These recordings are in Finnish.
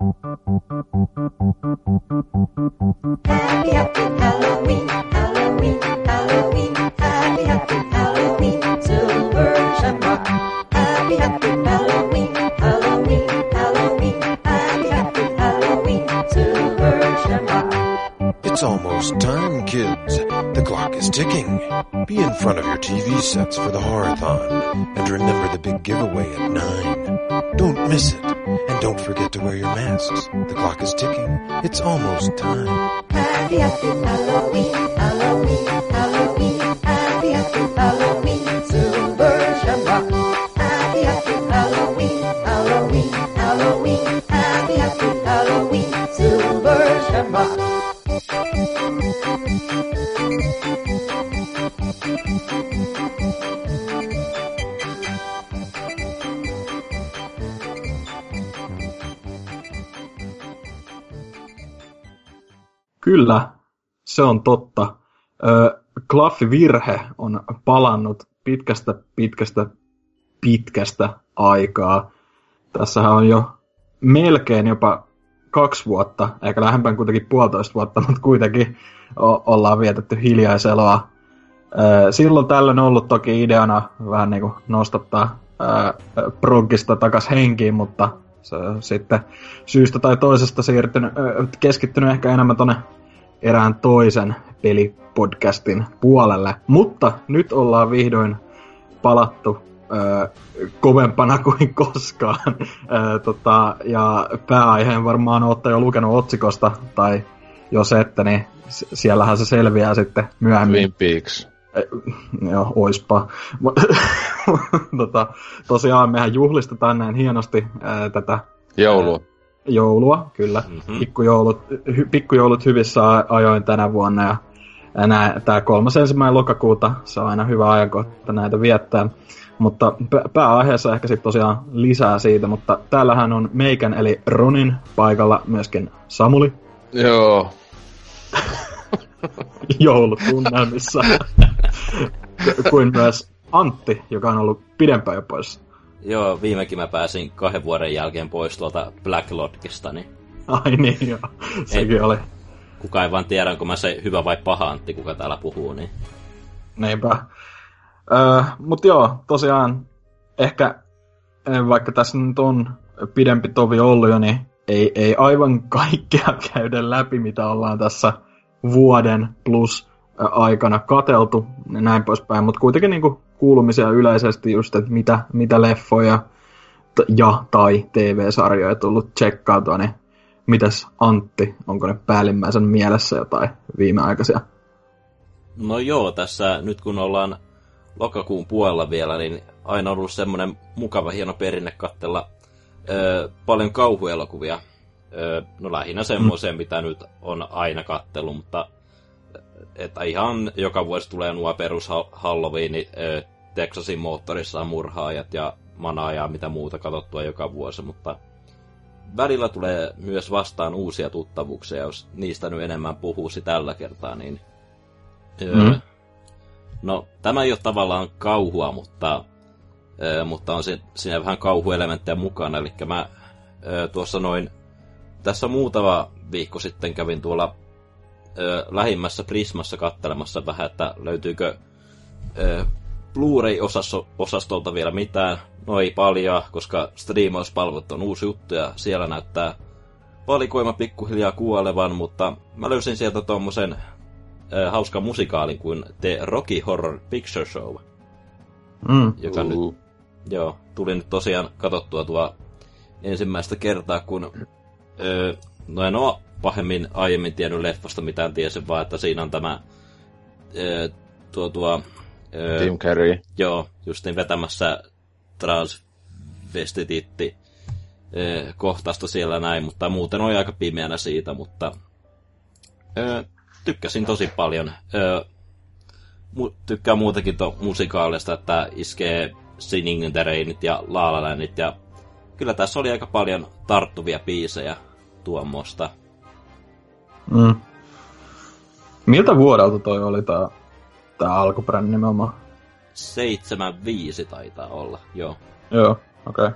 Happy, happy Halloween, Halloween, Halloween. Happy, happy Halloween, Silver Shamrock. Happy, happy Halloween, Halloween, Halloween. Happy, happy Halloween, Silver Shamrock. It's almost time, kids. The clock is ticking. Be in front of your TV sets for the Horathon. And remember the big giveaway at 9. Don't miss it. Don't forget to wear your masks. The clock is ticking. It's almost time. Happy, happy Halloween, se on totta. Ö, Klaffi Virhe on palannut pitkästä, pitkästä, pitkästä aikaa. Tässähän on jo melkein jopa kaksi vuotta, eikä lähempään kuitenkin puolitoista vuotta, mutta kuitenkin o- ollaan vietetty hiljaiseloa. Silloin tällöin on ollut toki ideana vähän niin kuin nostattaa ö, proggista takas henkiin, mutta se sitten syystä tai toisesta siirtynyt, keskittynyt ehkä enemmän tonne erään toisen pelipodcastin puolelle. Mutta nyt ollaan vihdoin palattu ö, kovempana kuin koskaan. Ö, tota, ja pääaiheen varmaan olette jo lukenut otsikosta, tai jos ette, niin siellähän se selviää sitten myöhemmin. Twin Peaks. Joo, oispa. tota, tosiaan mehän juhlistetaan näin hienosti ää, tätä Joulua. Joulua, kyllä. Mhm. Mm-hmm. Pikkujoulut, hy, pikkujoulut hyvissä ajoin tänä vuonna ja tämä kolmas ensimmäinen lokakuuta, se on aina hyvä ajankohta näitä viettää. Mutta p- pääaiheessa ehkä sitten tosiaan lisää siitä, mutta täällähän on meikän eli Ronin paikalla myöskin Samuli Joo. joulutunnelmissa, kuin myös Antti, joka on ollut pidempään jo pois. Joo, viimekin mä pääsin kahden vuoden jälkeen pois tuolta Black Lodgista, niin Ai niin joo, sekin oli. kuka ei vaan tiedä, onko mä se hyvä vai paha Antti, kuka täällä puhuu, niin Niinpä. Öö, Mutta joo, tosiaan ehkä eh, vaikka tässä nyt on pidempi tovi ollut jo, niin ei, ei aivan kaikkea käydä läpi, mitä ollaan tässä vuoden plus ö, aikana kateltu ja näin poispäin, mutta kuitenkin niinku kuulumisia yleisesti just, että mitä, mitä leffoja t- ja tai TV-sarjoja tullut tsekkautua, niin mitäs Antti, onko ne päällimmäisen mielessä jotain viimeaikaisia? No joo, tässä nyt kun ollaan lokakuun puolella vielä, niin aina on ollut semmoinen mukava hieno perinne katsella ö, paljon kauhuelokuvia. Ö, no lähinnä semmoiseen, mitä nyt on aina kattellut, mutta että ihan joka vuosi tulee nuo perus ha- Halloween, ö, Texasin moottorissa murhaajat ja manaa ja mitä muuta katsottua joka vuosi, mutta välillä tulee myös vastaan uusia tuttavuuksia, jos niistä nyt enemmän puhuisi tällä kertaa, niin Mm. mm. No, tämä ei ole tavallaan kauhua, mutta, mutta on se, siinä vähän kauhuelementtejä mukana. Eli mä tuossa noin, tässä muutama viikko sitten kävin tuolla ö, lähimmässä Prismassa kattelemassa vähän, että löytyykö ö, Blu-ray-osastolta vielä mitään. No ei paljon, koska striimauspalvelut on uusi juttu ja siellä näyttää valikoima pikkuhiljaa kuolevan, mutta mä löysin sieltä tuommoisen äh, hauskan musikaalin kuin The Rocky Horror Picture Show, Mm. joka nyt, joo, tuli nyt tosiaan katsottua tuo ensimmäistä kertaa, kun ö, no en oo pahemmin aiemmin tiennyt leffasta mitään, tiesin vaan, että siinä on tämä ö, tuo, tuo ö, Tim Carrey. Joo, just niin vetämässä transvestititti eh, kohtausta siellä näin, mutta muuten oli aika pimeänä siitä, mutta eh, tykkäsin tosi paljon. Eh, mu- tykkään muutenkin to musikaalista, että iskee Singing in the Rainit ja La La Landit ja kyllä tässä oli aika paljon tarttuvia biisejä tuommoista. Mm. Miltä vuodelta toi oli tää, tää alkuperäinen nimenomaan? 75 taitaa olla, joo. Joo, okei. Okay.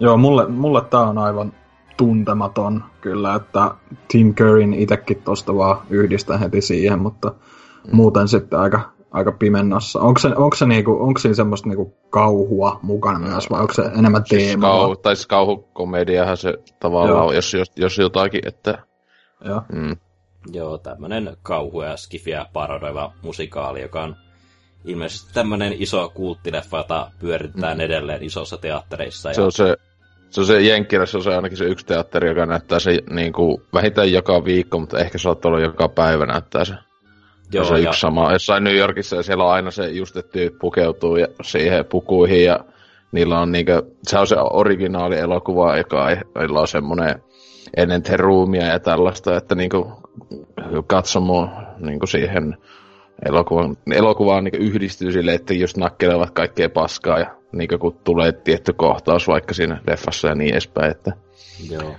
Joo, mulle, mulle tää on aivan tuntematon kyllä, että Tim Curryn itekin tosta vaan yhdistää heti siihen, mutta mm. muuten sitten aika, aika pimennossa. Onko se, onko se niinku, onko siinä semmoista niinku kauhua mukana myös, vai onko se enemmän siis teema? Kauhu, tai siis kauhukomediahan se tavallaan on, jos, jos, jos jotakin, että... Joo. Mm. Joo, tämmönen kauhu ja skifiä parodoiva musikaali, joka on ilmeisesti tämmönen iso kulttileffa, jota pyöritetään mm. edelleen isossa teattereissa. Ja... Se on se, se on se Jenkkilässä on se ainakin se yksi teatteri, joka näyttää se niin kuin, vähintään joka viikko, mutta ehkä saattaa olla joka päivä näyttää se. Joo, se on ja... yksi sama. Jossain New Yorkissa ja siellä on aina se just, että tyyppi pukeutuu ja siihen pukuihin ja niillä on niinkö, se on se originaali elokuva, joka niillä on semmoinen ennen ruumia ja tällaista, että niinku katsomo niinku siihen elokuvaan, elokuvaan niin yhdistyy sille, että just nakkelevat kaikkea paskaa ja niin kun tulee tietty kohtaus vaikka siinä leffassa ja niin edespäin, että Joo.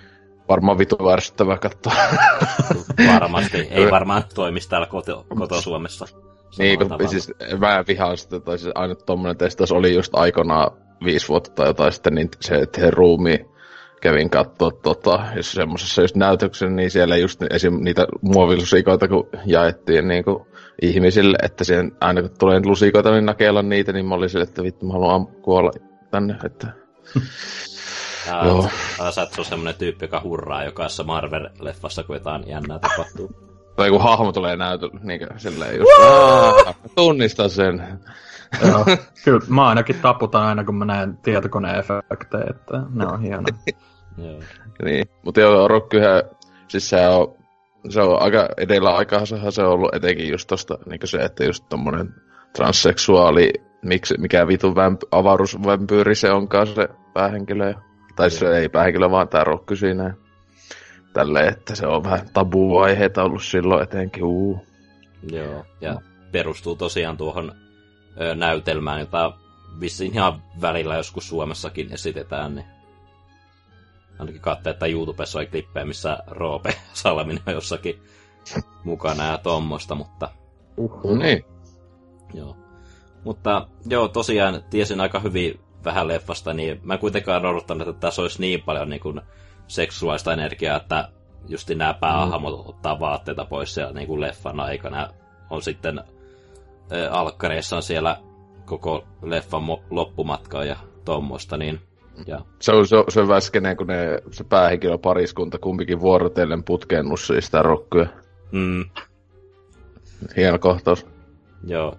varmaan vitu ärsyttävää katsoa. Varmasti, ei varmaan toimisi täällä koto, koto Suomessa. Niin, kun, siis mä vihaan sitä, tai siis aina tommonen testaus oli just aikanaan viisi vuotta tai jotain sitten, niin se, että he ruumi kävin katsoa tota, jos semmoisessa just näytöksen, niin siellä just esim. niitä muovilusikoita, kun jaettiin niin kuin ihmisille, että siihen, aina kun tulee lusikoita, niin nakella niitä, niin mä olin sille, että vittu mä haluan kuolla tänne, että... Ää, Joo. Et ole semmonen tyyppi, joka hurraa jokaisessa Marvel-leffassa, kun jotain jännää tapahtuu. Tai kun hahmo tulee näytölle, niin silleen just, tunnista sen. Joo, kyllä mä ainakin taputan aina, kun mä näen tietokoneefektejä, että ne on hienoja. Joo. niin, mutta joo, Rockyhän, siis se on, se on aika edellä aikaansa se on ollut etenkin just tosta, niin se, että just tommonen transseksuaali, miksi, mikä vitun vämp, avaruusvampyyri se onkaan se päähenkilö. Tai se ei päähenkilö, vaan tää Rocky siinä. Tälleen, että se on vähän tabu-aiheita ollut silloin etenkin. Uu. Joo, ja perustuu tosiaan tuohon ö, näytelmään, jota vissiin ihan välillä joskus Suomessakin esitetään, niin ainakin katsoa, että YouTubessa oli klippejä, missä Roope Salminen on jossakin mukana ja tommosta, mutta... Uhuh. Niin. Joo. Mutta joo, tosiaan tiesin aika hyvin vähän leffasta, niin mä en kuitenkaan odottanut, että tässä olisi niin paljon niin kuin, seksuaalista energiaa, että just nämä päähahmot mm. ottaa vaatteita pois siellä niin kuin leffan aikana. On sitten ä, alkkareissaan siellä koko leffan loppumatkaa ja tuommoista, niin ja. Se on, se, se on väskeneen, kun ne, se päähenkilö pariskunta kumpikin vuorotellen putkeen nussii sitä rokkyä. Mm. Hieno kohtaus. Joo.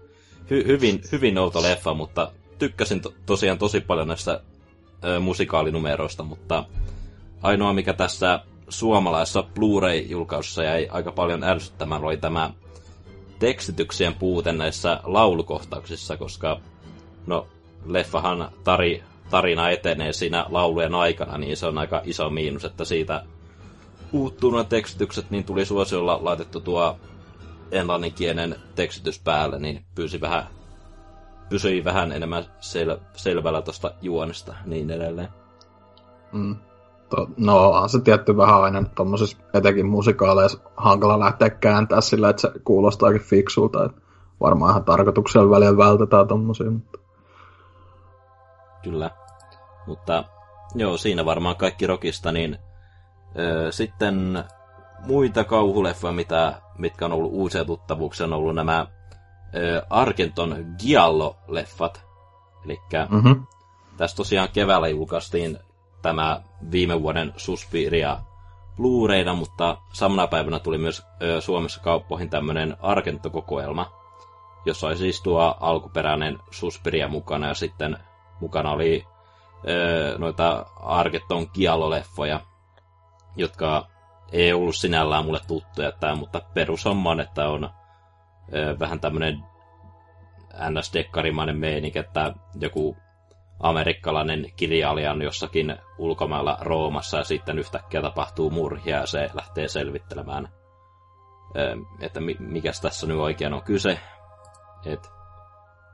Hy, hyvin, hyvin outo leffa, mutta tykkäsin to, tosiaan tosi paljon näistä ö, musikaalinumeroista, mutta ainoa mikä tässä suomalaisessa Blu-ray-julkaisussa jäi aika paljon ärsyttämään oli tämä tekstityksien puute näissä laulukohtauksissa, koska no, leffahan tari tarina etenee siinä laulujen aikana, niin se on aika iso miinus, että siitä puuttuu nuo tekstitykset, niin tuli suosiolla laitettu tuo englanninkielen tekstitys päälle, niin pyysi vähän, pysyi vähän enemmän sel, selvällä tuosta juonesta niin edelleen. Mm. To, no on se tietty vähän aina tuommoisessa etenkin musikaaleissa hankala lähteä kääntää sillä, että se kuulostaakin fiksulta. Että varmaan ihan tarkoituksella väliin vältetään tommosia, mutta... Kyllä. Mutta joo, siinä varmaan kaikki rokista, niin öö, sitten muita kauhuleffoja, mitä, mitkä on ollut uusia tuttavuuksia, on ollut nämä öö, Argenton Giallo-leffat. Eli mm-hmm. tässä tosiaan keväällä julkaistiin tämä viime vuoden Suspiria Blu-rayna, mutta samana päivänä tuli myös ö, Suomessa kauppoihin tämmöinen Argento-kokoelma, jossa oli siis tuo alkuperäinen Suspiria mukana ja sitten mukana oli ö, noita Argeton kialoleffoja, jotka ei ollut sinällään mulle tuttuja, että, mutta perushomma että on ö, vähän tämmöinen NS-dekkarimainen meininki, että joku amerikkalainen kirjailija on jossakin ulkomailla Roomassa ja sitten yhtäkkiä tapahtuu murhia ja se lähtee selvittelemään, että mikä tässä nyt oikein on kyse. Et,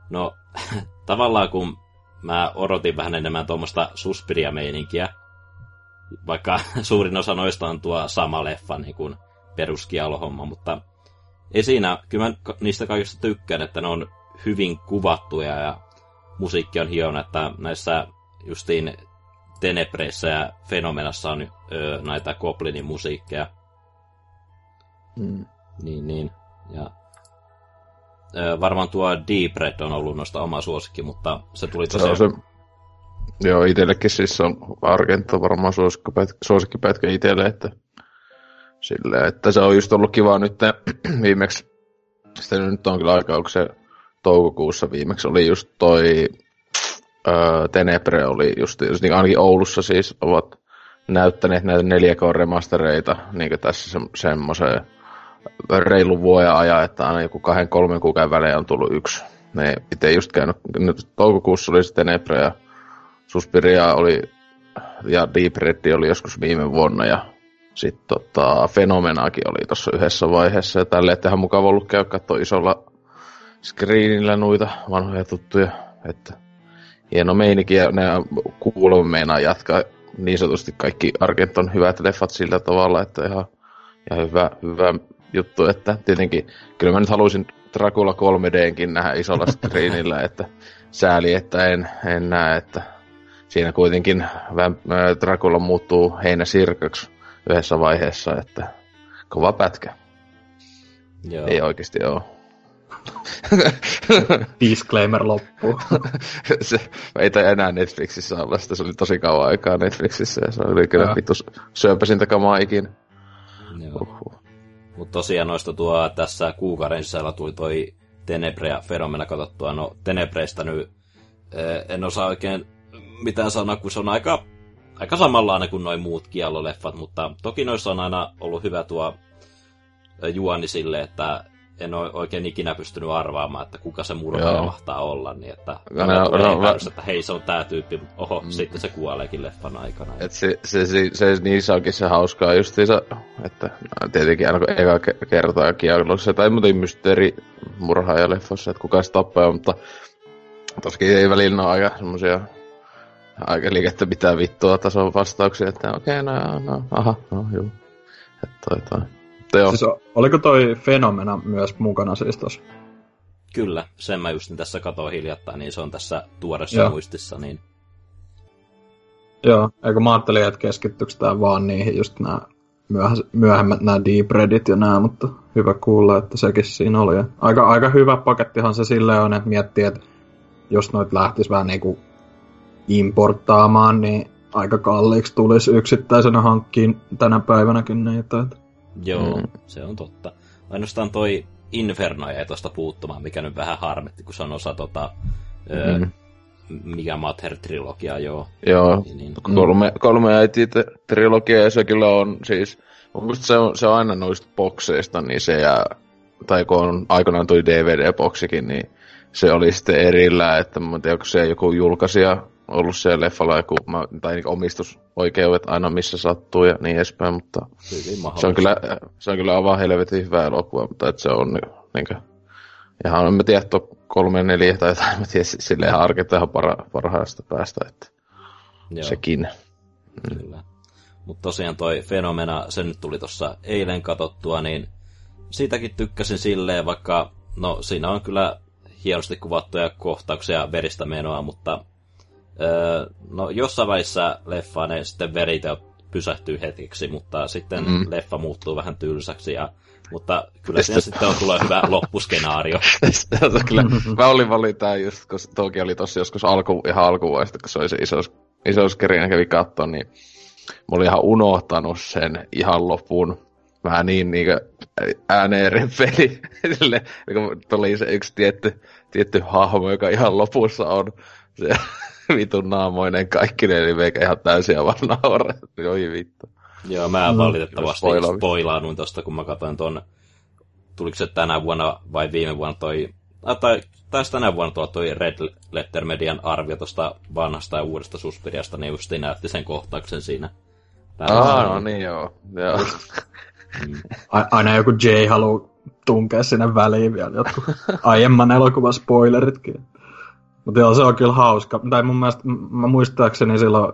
no, tavallaan kun mä odotin vähän enemmän tuommoista suspiria-meininkiä, vaikka suurin osa noista on tuo sama leffa, niin kuin peruskielohomma, mutta ei siinä, kyllä mä niistä kaikista tykkään, että ne on hyvin kuvattuja ja musiikki on hieno, että näissä justiin Tenebreissä ja Fenomenassa on ö, näitä Goblinin musiikkeja. Mm. Niin, niin. Ja varmaan tuo Deep Red on ollut noista oma suosikki, mutta se tuli tosiaan... Se on se... Joo, itsellekin siis on Argento varmaan suosikkipätkä, suosikkipätkä itselle, että Silleen, että se on just ollut kiva nyt viimeksi, sitten nyt on kyllä aika, onko se toukokuussa viimeksi oli just toi öö, Tenebre oli just, just niin ainakin Oulussa siis ovat näyttäneet näitä 4K-remastereita niin tässä se, semmoiseen reilun vuoden ajan, että aina joku kahden, kolmen kuukauden välein on tullut yksi. Ne itse just käynyt, nyt toukokuussa oli sitten Tenebre ja Suspiria oli ja Deep Red oli joskus viime vuonna ja sitten tota, Fenomenaakin oli tuossa yhdessä vaiheessa ja tälleen, että ihan mukava ollut käydä katsoa isolla screenillä noita vanhoja tuttuja. Että hieno meininki ja ne kuulemme meinaa jatkaa niin sanotusti kaikki Argenton hyvät leffat sillä tavalla, että ihan, ihan hyvä, hyvä juttu, että tietenkin kyllä mä nyt haluaisin Dracula 3Dnkin nähdä isolla screenillä, että sääli, että en, en näe, että siinä kuitenkin Dracula muuttuu heinäsirkaksi yhdessä vaiheessa, että kova pätkä. Joo. Ei oikeasti ole. Disclaimer loppuu. se ei tai enää Netflixissä olla, sitä se oli tosi kauan aikaa Netflixissä ja se oli kyllä vittu syöpäsintä kamaa ikinä. Uhuh. Mutta tosiaan noista tuo tässä kuukauden sisällä tuli toi Tenebre ja Feromena katsottua. No Tenebreistä nyt eh, en osaa oikein mitään sanoa, kun se on aika aika samanlainen kuin noin muut kielloleffat, mutta toki noissa on aina ollut hyvä tuo juoni sille, että en ole oikein ikinä pystynyt arvaamaan, että kuka se murhaaja mahtaa olla, niin että no, no, no, no, että hei se on tää tyyppi, mutta oho, mm. sitten se kuoleekin leffan aikana. Et se, se, se, se, niissä onkin se hauskaa justiinsa, että no, tietenkin aina kun eka kertaa kiellossa, tai muuten mysteeri murhaaja leffassa, että kuka se tappaa, mutta toskin ei välillä ole aika semmosia aika liikettä pitää vittua tason vastauksia, että okei, okay, no, no, aha, no joo. Että toi, toi. Teo. Siis oliko toi fenomena myös mukana siis tossa? Kyllä, sen mä just tässä katoin hiljattain, niin se on tässä tuoreessa muistissa, niin... Joo, eikö mä ajattelin, että keskittyykö tää vaan niihin just nämä myöhemmät nämä Deep Reddit ja nämä, mutta hyvä kuulla, että sekin siinä oli. Ja aika, aika hyvä pakettihan se silleen on, että miettii, että jos noit lähtis vähän niinku importtaamaan, niin aika kalliiksi tulisi yksittäisenä hankkiin tänä päivänäkin niitä. Joo, mm. se on totta. Ainoastaan toi Inferno jäi tuosta puuttumaan, mikä nyt vähän harmitti, kun se on osa tota, mm. ö, mikä Mater-trilogia, joo. Joo, niin, niin. kolme, kolme äitiä trilogia, ja se kyllä on siis, mun se on, se on aina noista bokseista, niin se jää, tai kun on aikanaan tuli DVD-boksikin, niin se oli sitten erillä, että mä en tiedä, onko se joku julkaisija ollut siellä leffalla joku, tai niin omistusoikeudet aina missä sattuu ja niin edespäin, mutta se on, kyllä, se on kyllä aivan helvetin hyvä elokuva, mutta että se on niin kuin, ihan en mä tiedä, että kolme, neljä tai jotain, mä tiedän, silleen harkita ihan para, parhaasta päästä, että Joo. sekin. Mm. Kyllä. Mutta tosiaan toi fenomena, se nyt tuli tuossa eilen katottua, niin siitäkin tykkäsin silleen, vaikka no siinä on kyllä hienosti kuvattuja kohtauksia veristä menoa, mutta Öö, no jossain vaiheessa leffa ne sitten veriteot pysähtyy hetkeksi, mutta sitten mm. leffa muuttuu vähän tylsäksi ja mutta kyllä siinä sitten on tulee hyvä loppuskenaario. kyllä, mä olin valita just, kun toki oli tossa joskus alku, ihan alkuvuodesta, kun se oli se iso, iso skrin kävi katsoa, niin mä olin ihan unohtanut sen ihan lopun. Vähän niin, niin ääneen repeli. kun tuli se yksi tietty, tietty hahmo, joka ihan lopussa on se vitun naamoinen kaikki ne, niin meikä ihan täysiä vaan nauraa. Oi vittu. Joo, mä valitettavasti mm, spoilaanuin tosta, kun mä katsoin ton, tuliko se tänä vuonna vai viime vuonna toi, ah, tai taisi tänä vuonna tuo toi Red Letter Median arvio tosta vanhasta ja uudesta Suspiriasta, niin just näytti sen kohtauksen siinä. Ah, no niin joo. joo. Mm. Aina joku J haluaa tunkea sinne väliin vielä jotkut aiemman elokuvan spoileritkin. Mutta joo, se on kyllä hauska. Tai mun mielestä, mä muistaakseni silloin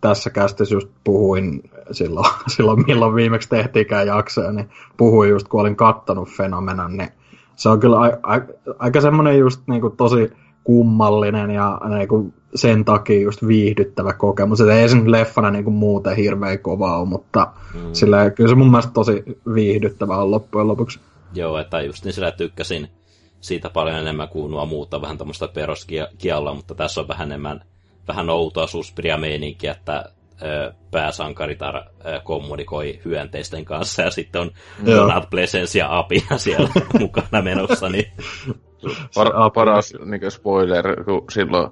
tässä kästissä just puhuin silloin, silloin milloin viimeksi tehtiinkään jaksoja, niin puhuin just kun olin kattonut fenomenan, niin se on kyllä a, a, aika semmoinen just niin kuin tosi kummallinen ja niinku sen takia just viihdyttävä kokemus. Et ei se nyt leffana niinku muuten hirveän kova ole, mutta mm. sillä kyllä se mun mielestä tosi viihdyttävä on loppujen lopuksi. Joo, että just niin sillä tykkäsin siitä paljon enemmän kuin nuo muuta vähän tämmöistä peruskialla, mutta tässä on vähän enemmän vähän outoa suspiria meininkiä, että pääsankaritar kommunikoi hyönteisten kanssa ja sitten on Joo. Donald Pleasence ja Apina siellä mukana menossa. Niin... Par- paras niin spoiler, kun silloin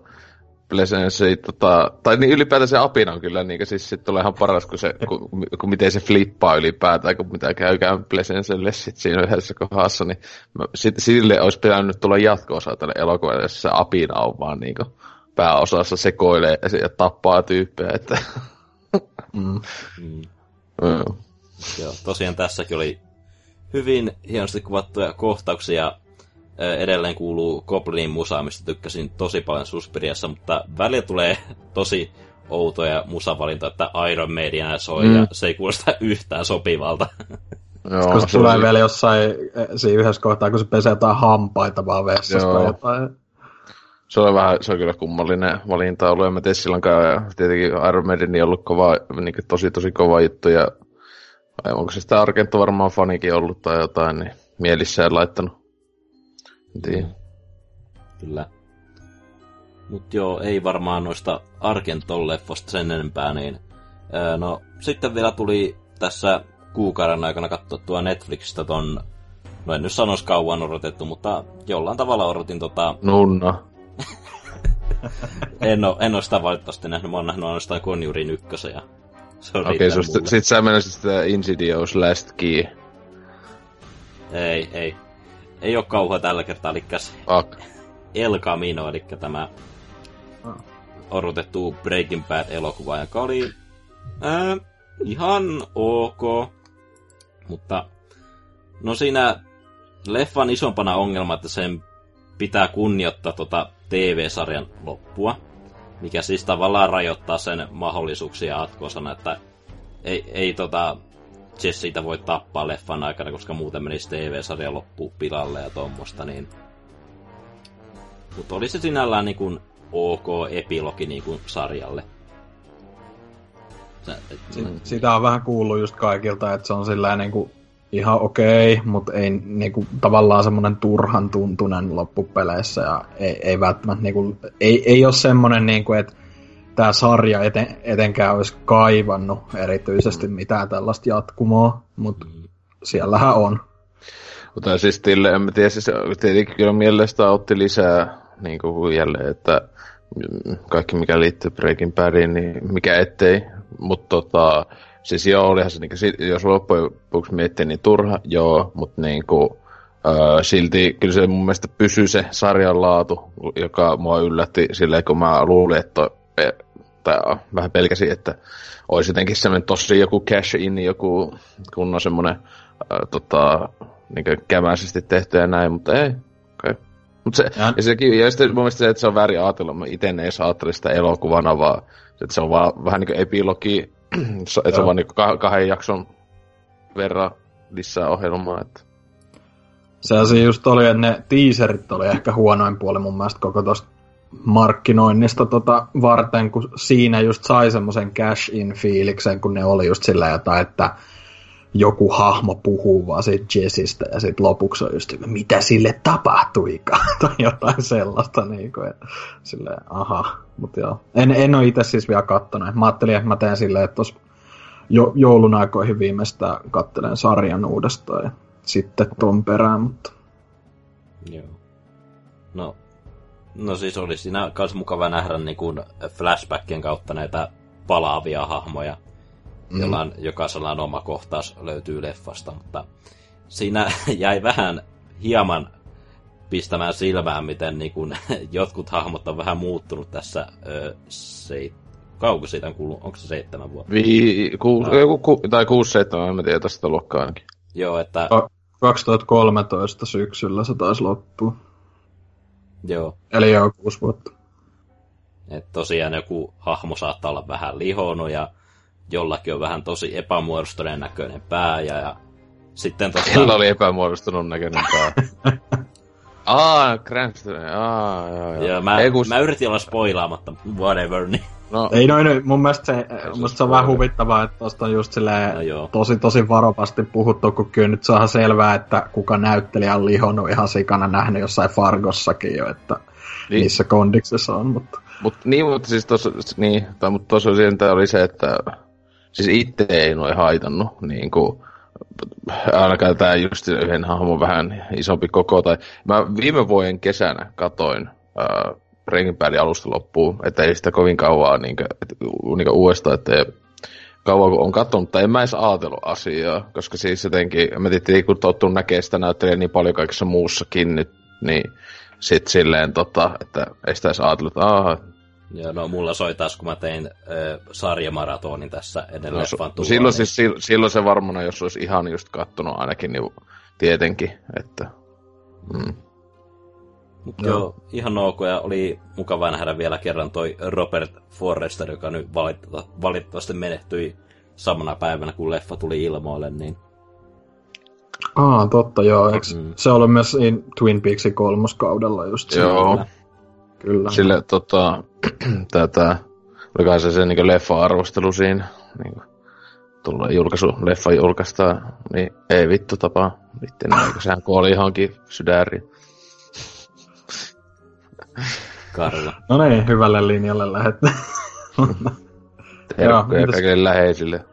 Pleasence, tota, tai niin ylipäätään se apina on kyllä, niin siis sit tulee ihan paras, kun, se, kun, kun, miten se flippaa ylipäätään, kun mitä käykään Pleasencelle sit siinä yhdessä kohdassa, niin sit, sille olisi pitänyt tulla jatko-osa tälle elokuvalle, jos se apina on vaan niin kuin, pääosassa sekoilee ja tappaa tyyppejä, että Mm. Mm. Mm. Joo, tosiaan tässäkin oli hyvin hienosti kuvattuja kohtauksia. Edelleen kuuluu Goblinin musa, mistä tykkäsin tosi paljon Suspiriassa, mutta välillä tulee tosi outoja musavalintoja, että Iron Maiden soi, mm. ja se ei kuulosta yhtään sopivalta. Joo, Koska se tulee vielä jossain siinä yhdessä kohtaa, kun se pesee jotain hampaita vaan vessassa tai jotain se on vähän, se on kyllä kummallinen valinta ollut, en mä tiedä silloinkaan, ja tietenkin Iron Maiden ei ollut kova, niin tosi tosi kova juttu, ja onko se sitä Argento varmaan fanikin ollut tai jotain, niin mielissään laittanut. En Kyllä. Mut joo, ei varmaan noista Argenton leffosta sen enempää, niin ää, no sitten vielä tuli tässä kuukauden aikana katsottua Netflixistä ton, no en nyt sanoisi kauan odotettu, mutta jollain tavalla odotin tota... Nunna en, ole, en ole sitä valitettavasti nähnyt, mä oon nähnyt ainoastaan Conjurin ykkösen ja se on Okei, okay, sit sä menisit sitä Insidious Last Key. Ei, ei. Ei oo kauhua tällä kertaa, eli Ak. El Camino, eli tämä ah. odotettu Breaking Bad-elokuva, joka oli ää, ihan ok, mutta no siinä leffan isompana ongelma, että sen pitää kunnioittaa tota TV-sarjan loppua, mikä siis tavallaan rajoittaa sen mahdollisuuksia jatkosana, että ei, ei tota, Jessiitä voi tappaa leffan aikana, koska muuten menisi TV-sarja loppuu pilalle ja tuommoista, niin... Mutta oli se sinällään niin kuin ok epilogi niin kuin sarjalle. Sä, et, Sitä on vähän kuullut just kaikilta, että se on sillä niin kuin ihan okei, okay, mutta ei niinku, tavallaan semmoinen turhan tuntunen loppupeleissä ja ei, ei välttämättä niinku, ei, ei ole semmoinen niinku, että tämä sarja eten, etenkään olisi kaivannut erityisesti mitään tällaista jatkumoa, mutta mm. siellähän on. Mutta siis Tille, en tiedä, siis tietenkin kyllä mielestä otti lisää niin kuin jälleen, että kaikki mikä liittyy Breaking Badiin, niin mikä ettei, mutta tota, Siis joo, olihan se, niin, jos loppujen lopuksi miettii, niin turha, joo, mutta niin kuin, öö, silti kyllä se mun mielestä pysyy se sarjan laatu, joka mua yllätti silleen, kun mä luulin, että tai vähän pelkäsin, että olisi jotenkin semmoinen tosi joku cash in, joku kunnon semmoinen öö, tota, niin kämäisesti tehty ja näin, mutta ei. Okay. Mut se, ja, ja, sekin, ja sitten mun mielestä se, että se on väärin ajatella, mä itse en edes ajattele sitä elokuvana, vaan että se on vaan vähän niin kuin epilogi että se on vaan niinku kahden jakson verran lisää ohjelmaa. Että... Se asia just oli, että ne teaserit oli ehkä huonoin puoli mun mielestä koko tosta markkinoinnista tota varten, kun siinä just sai semmoisen cash-in fiiliksen, kun ne oli just sillä jotain, että joku hahmo puhuu vaan siitä Jessistä ja sitten lopuksi on just, mitä sille tapahtuikaan tai jotain sellaista. Niin kuin, silleen, aha, mutta joo. En, en ole itse siis vielä kattonut. Mä ajattelin, että mä teen silleen, että jo, joulun aikoihin viimeistään kattelen sarjan uudestaan ja sitten ton perään, mutta... Joo. No, no siis olisi siinä kans mukava nähdä niin kuin flashbackien kautta näitä palaavia hahmoja mm. jolla on, jokaisella on oma kohtaus löytyy leffasta, mutta siinä jäi vähän hieman pistämään silmään, miten niin kun, jotkut hahmot on vähän muuttunut tässä ö, se, kauko siitä on kuullut, onko se seitsemän vuotta? Vi, ku, no. ku, tai kuusi seitsemän, en tiedä tästä luokkaa ainakin. Joo, että... 2013 syksyllä se taisi loppua. Joo. Eli joo, kuusi vuotta. Et tosiaan joku hahmo saattaa olla vähän lihonut ja jollakin on vähän tosi epämuodostuneen näköinen pää ja, ja sitten tosiaan... Sillä oli epämuodostunut näköinen pää. Aa, Cranston, aa, joo, joo. Ja mä, kun... mä yritin olla spoilaamatta, whatever, niin... No. Ei noin, noin, mun mielestä se, musta se on vähän huvittavaa, että tosta on just silleen no tosi tosi varovasti puhuttu, kun kyllä nyt saa selvää, että kuka näyttelijä on lihonnut ihan sikana nähnyt jossain Fargossakin jo, että niin. missä kondiksessa on, mutta... Mut, niin, mutta siis tossa, niin, tai, mutta tosiaan oli se, että siis itse ei noin haitannut, niin kuin, ainakaan tämä just yhden hahmon vähän isompi koko, tai mä viime vuoden kesänä katoin äh, Breaking Badin alusta loppuun, että ei sitä kovin kauaa niin kuin, niin uudestaan, että kauan kun on katsonut, tai en mä edes ajatellut asiaa, koska siis jotenkin, mä tietysti kun tottunut näkee sitä näyttelijä niin paljon kaikessa muussakin nyt, niin sit silleen tota, että ei sitä edes ajatellut, että aha, ja no mulla soi taas, kun mä tein äh, sarjamaratonin tässä ennen no, leffan tuloa, silloin, niin... siis, silloin se varmana, jos olisi ihan just kattonut ainakin, niin tietenkin, että... Mm. Joo. Joo, ihan ok, ja oli mukava nähdä vielä kerran toi Robert Forrester, joka nyt valitettavasti menehtyi samana päivänä, kun leffa tuli ilmoille, niin... Aa, totta, joo. Eikö mm. se oli myös Twin Peaksin kolmoskaudella just Joo. Siinä? Kyllä. Sille tota, tätä, olikohan se se niin leffa-arvostelu siinä, niin kuin, tulla julkaisu, leffa julkaistaan, niin ei vittu tapaa. Vittu, eikö sehän kuoli johonkin sydäriin. Karla. No niin, hyvälle linjalle lähette. Terkkuja kaikille läheisille.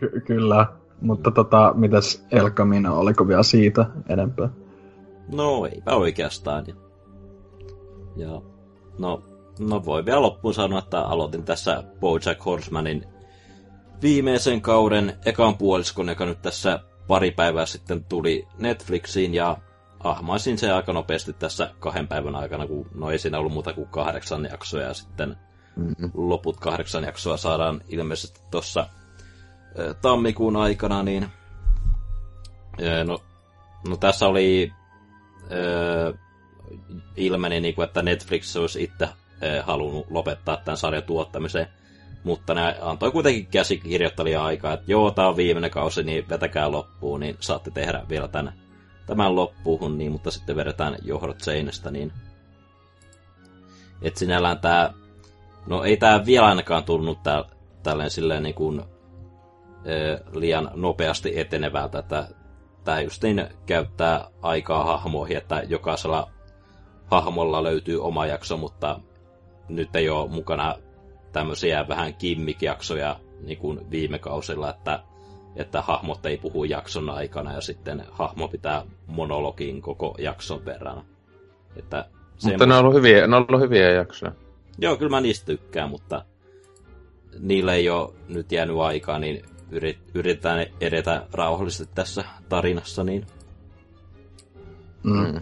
Ky- kyllä, mutta tota, mitäs Elkamina, oliko vielä siitä enempää? No eipä oikeastaan. Ja no, no voi vielä loppuun sanoa, että aloitin tässä Bojack Horsemanin viimeisen kauden ekan puoliskon, joka nyt tässä pari päivää sitten tuli Netflixiin ja ahmaisin se aika nopeasti tässä kahden päivän aikana, kun no ei siinä ollut muuta kuin kahdeksan jaksoa ja sitten mm-hmm. loput kahdeksan jaksoa saadaan ilmeisesti tuossa tammikuun aikana, niin no, no tässä oli ilmeni, niin kuin, että Netflix olisi itse halunnut lopettaa tämän sarjan tuottamisen, mutta ne antoi kuitenkin käsikirjoittelija aikaa, että joo, tämä on viimeinen kausi, niin vetäkää loppuun, niin saatte tehdä vielä tämän, tämän loppuun, niin, mutta sitten vedetään johdot seinästä, niin että sinällään tämä, no ei tämä vielä ainakaan tullut tää, tälleen silleen niin kuin, e, liian nopeasti etenevältä, että tämä justiin käyttää aikaa hahmoihin, että jokaisella hahmolla löytyy oma jakso, mutta nyt ei ole mukana tämmöisiä vähän kimmikjaksoja niin kuin viime kausilla, että, että hahmot ei puhu jakson aikana ja sitten hahmo pitää monologin koko jakson verran. Että mutta ne on, ollut hyviä, ne on ollut hyviä jaksoja. Joo, kyllä mä niistä tykkään, mutta niille ei ole nyt jäänyt aikaa, niin yrit, yritetään edetä rauhallisesti tässä tarinassa, niin... Mm.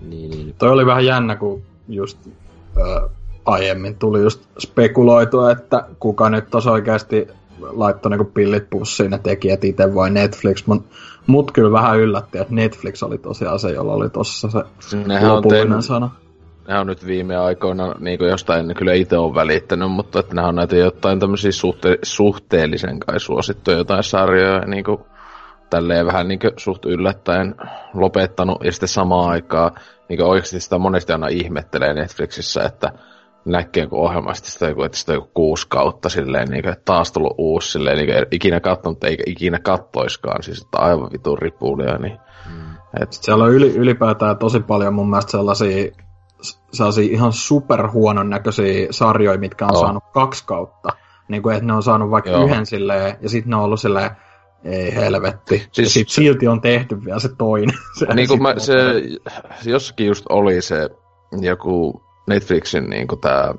Niin, niin. Toi oli vähän jännä, kun just äh, aiemmin tuli just spekuloitua, että kuka nyt tos oikeasti laittoi niinku pillit pussiin ne tekijät itse vai Netflix, mut, mut kyllä vähän yllätti, että Netflix oli tosiaan se, jolla oli tossa se Nehän lopullinen on sana. Ne on nyt viime aikoina niin kuin jostain kyllä itse on välittänyt, mutta että ne on näitä jotain tämmöisiä suhte- suhteellisen kai suosittuja jotain sarjoja, niin kuin tälleen vähän niin suht yllättäen lopettanut, ja sitten samaan aikaan niin oikeasti sitä monesti aina ihmettelee Netflixissä, että näkee kun ohjelmasta sitä joku, että sitä joku kuusi kautta silleen, niin kuin, että taas tullut uusi silleen, niin kuin, ikinä katsonut, eikä ikinä kattoiskaan, siis että aivan vitun ripulia, niin mm. et... Siellä on yli, ylipäätään tosi paljon mun mielestä sellaisia, sellaisia ihan superhuonon näköisiä sarjoja, mitkä on oh. saanut kaksi kautta. Niin kuin, että ne on saanut vaikka Joo. yhden silleen, ja sitten ne on ollut silleen, ei helvetti. Siis, ja sit silti on tehty vielä se toinen. se niin kuin mä, se, jossakin just oli se joku Netflixin niin kuin tää,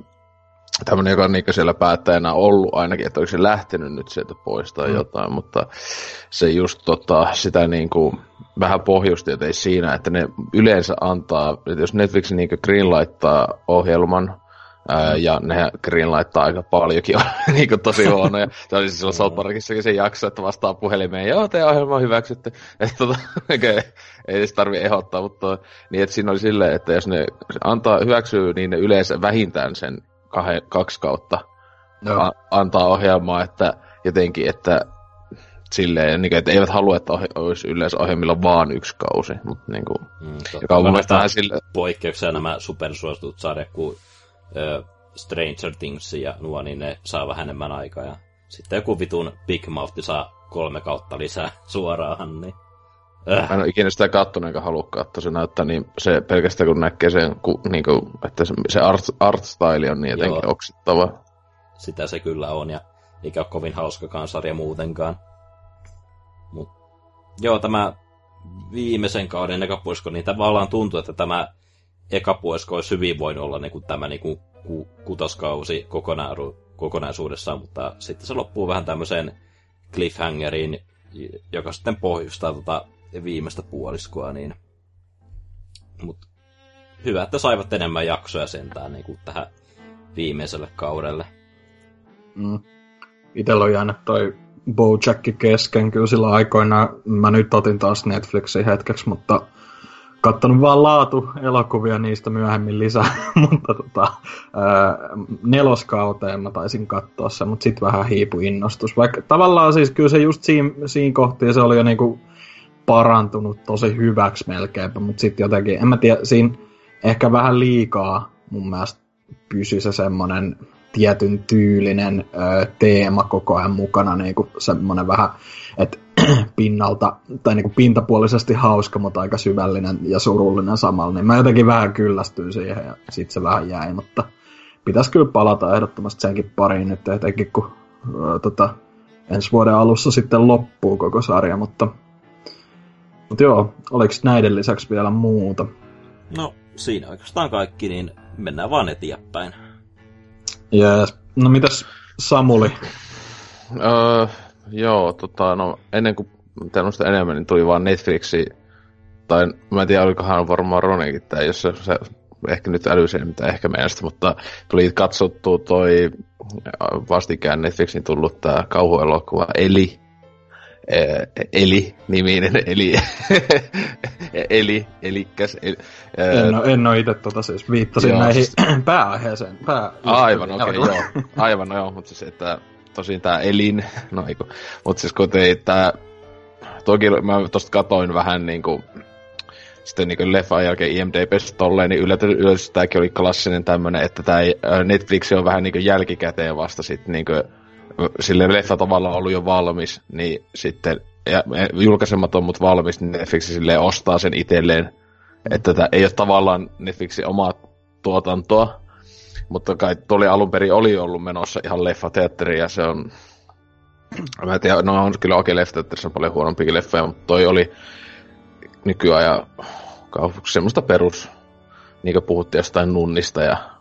tämmönen, joka on niin siellä päättäjänä ollut ainakin, että olisi se lähtenyt nyt sieltä pois tai mm. jotain, mutta se just tota, sitä niin kuin, vähän pohjusti, että ei siinä, että ne yleensä antaa, että jos Netflix niin greenlaittaa ohjelman, Ää, ja ne greenlaittaa aika paljonkin, niin kuin tosi huonoja. Se oli siis silloin South Parkissakin se jakso, että vastaa puhelimeen, joo, teidän ohjelma on hyväksytty. Että tota, okay, ei edes tarvi ehdottaa, mutta niin, että siinä oli silleen, että jos ne antaa, hyväksyy, niin ne yleensä vähintään sen kahe, kaksi kautta a, antaa ohjelmaa, että jotenkin, että silleen, niin kuin, että eivät halua, että ohi, olisi ohjelmilla vaan yksi kausi. Mutta niin kuin, mm, joka on mun mielestä vähän sille... Poikkeuksia nämä supersuositut sarjat kuin Stranger Things ja nuo, niin ne saa vähän enemmän aikaa. Ja sitten joku vitun Big Mouth saa kolme kautta lisää suoraan, niin... Äh. Mä en ole ikinä sitä kattonut eikä halua katsoa. Se näyttää niin, se pelkästään kun näkee sen, ku, niin kuin, että se, se art, art style on niin jotenkin Joo. oksittava. Sitä se kyllä on ja eikä ole kovin hauskakaan sarja muutenkaan. Mut, joo, tämä viimeisen kauden ekapuisko, niin tavallaan tuntuu, että tämä ekapuisko olisi hyvin voinut olla niin kuin tämä niin kuin ku, kutoskausi kokonaisuudessaan, mutta sitten se loppuu vähän tämmöiseen cliffhangeriin, joka sitten pohjustaa tota viimeistä puoliskoa, niin... Mut hyvä, että saivat enemmän jaksoja sentään niin kuin tähän viimeiselle kaudelle. Mm. Itellä on jäänyt toi Bojack kesken kyllä sillä aikoina. Mä nyt otin taas Netflixin hetkeksi, mutta kattonut vaan laatu elokuvia niistä myöhemmin lisää, mutta tota, ää, neloskauteen mä taisin katsoa sen, mutta sitten vähän hiipu innostus. Vaikka tavallaan siis kyllä se just siinä, siinä kohti se oli jo niinku parantunut tosi hyväksi melkeinpä, mutta sitten jotenkin, en mä tiedä, siinä ehkä vähän liikaa mun mielestä pysyi se semmonen tietyn tyylinen ö, teema koko ajan mukana, niinku semmonen vähän, että pinnalta, tai niin kuin pintapuolisesti hauska, mutta aika syvällinen ja surullinen samalla, niin mä jotenkin vähän kyllästyin siihen ja sit se vähän jäi, mutta pitäisi kyllä palata ehdottomasti senkin pariin nyt, etenkin kun ää, tota, ensi vuoden alussa sitten loppuu koko sarja, mutta, mutta joo, oliko näiden lisäksi vielä muuta? No, siinä oikeastaan kaikki, niin mennään vaan eteenpäin. Jees. No mitäs Samuli? Öö, Joo, tota, no ennen kuin tämmöistä enemmän, niin tuli vaan Netflixi, tai mä en tiedä, olikohan varmaan Ronikin tai jos se, se ehkä nyt älyiseen mitä ehkä meistä, mutta tuli katsottu toi vastikään Netflixin tullut tää kauhuelokuva Eli, Eli, niminen Eli, Eli, Elikkäs. Eli, en, ole, en ole itse tota siis, viittasin joo, näihin siis, pääaiheeseen. Pää, aivan, okei, okay, joo. Aivan, no joo, mutta siis, että tosin tää elin, no eiku, mut siis ei tää, toki mä tosta katoin vähän niinku, sitten niinku leffan jälkeen IMDBstä tolleen, niin yllätys, yllätys tääkin oli klassinen tämmönen, että tää Netflix on vähän niinku jälkikäteen vasta sit niinku, sille leffa tavallaan ollut jo valmis, niin sitten, ja julkaisematon mut valmis, niin Netflix silleen ostaa sen itselleen, että tää ei ole tavallaan Netflixin omaa tuotantoa, mutta kai tuli alun perin oli ollut menossa ihan leffateatteri ja se on... Mä en tiedä, no on kyllä oikein leffateatterissa on paljon huonompikin leffoja, mutta toi oli nykyajan semmoista perus, niin kuin puhuttiin jostain nunnista ja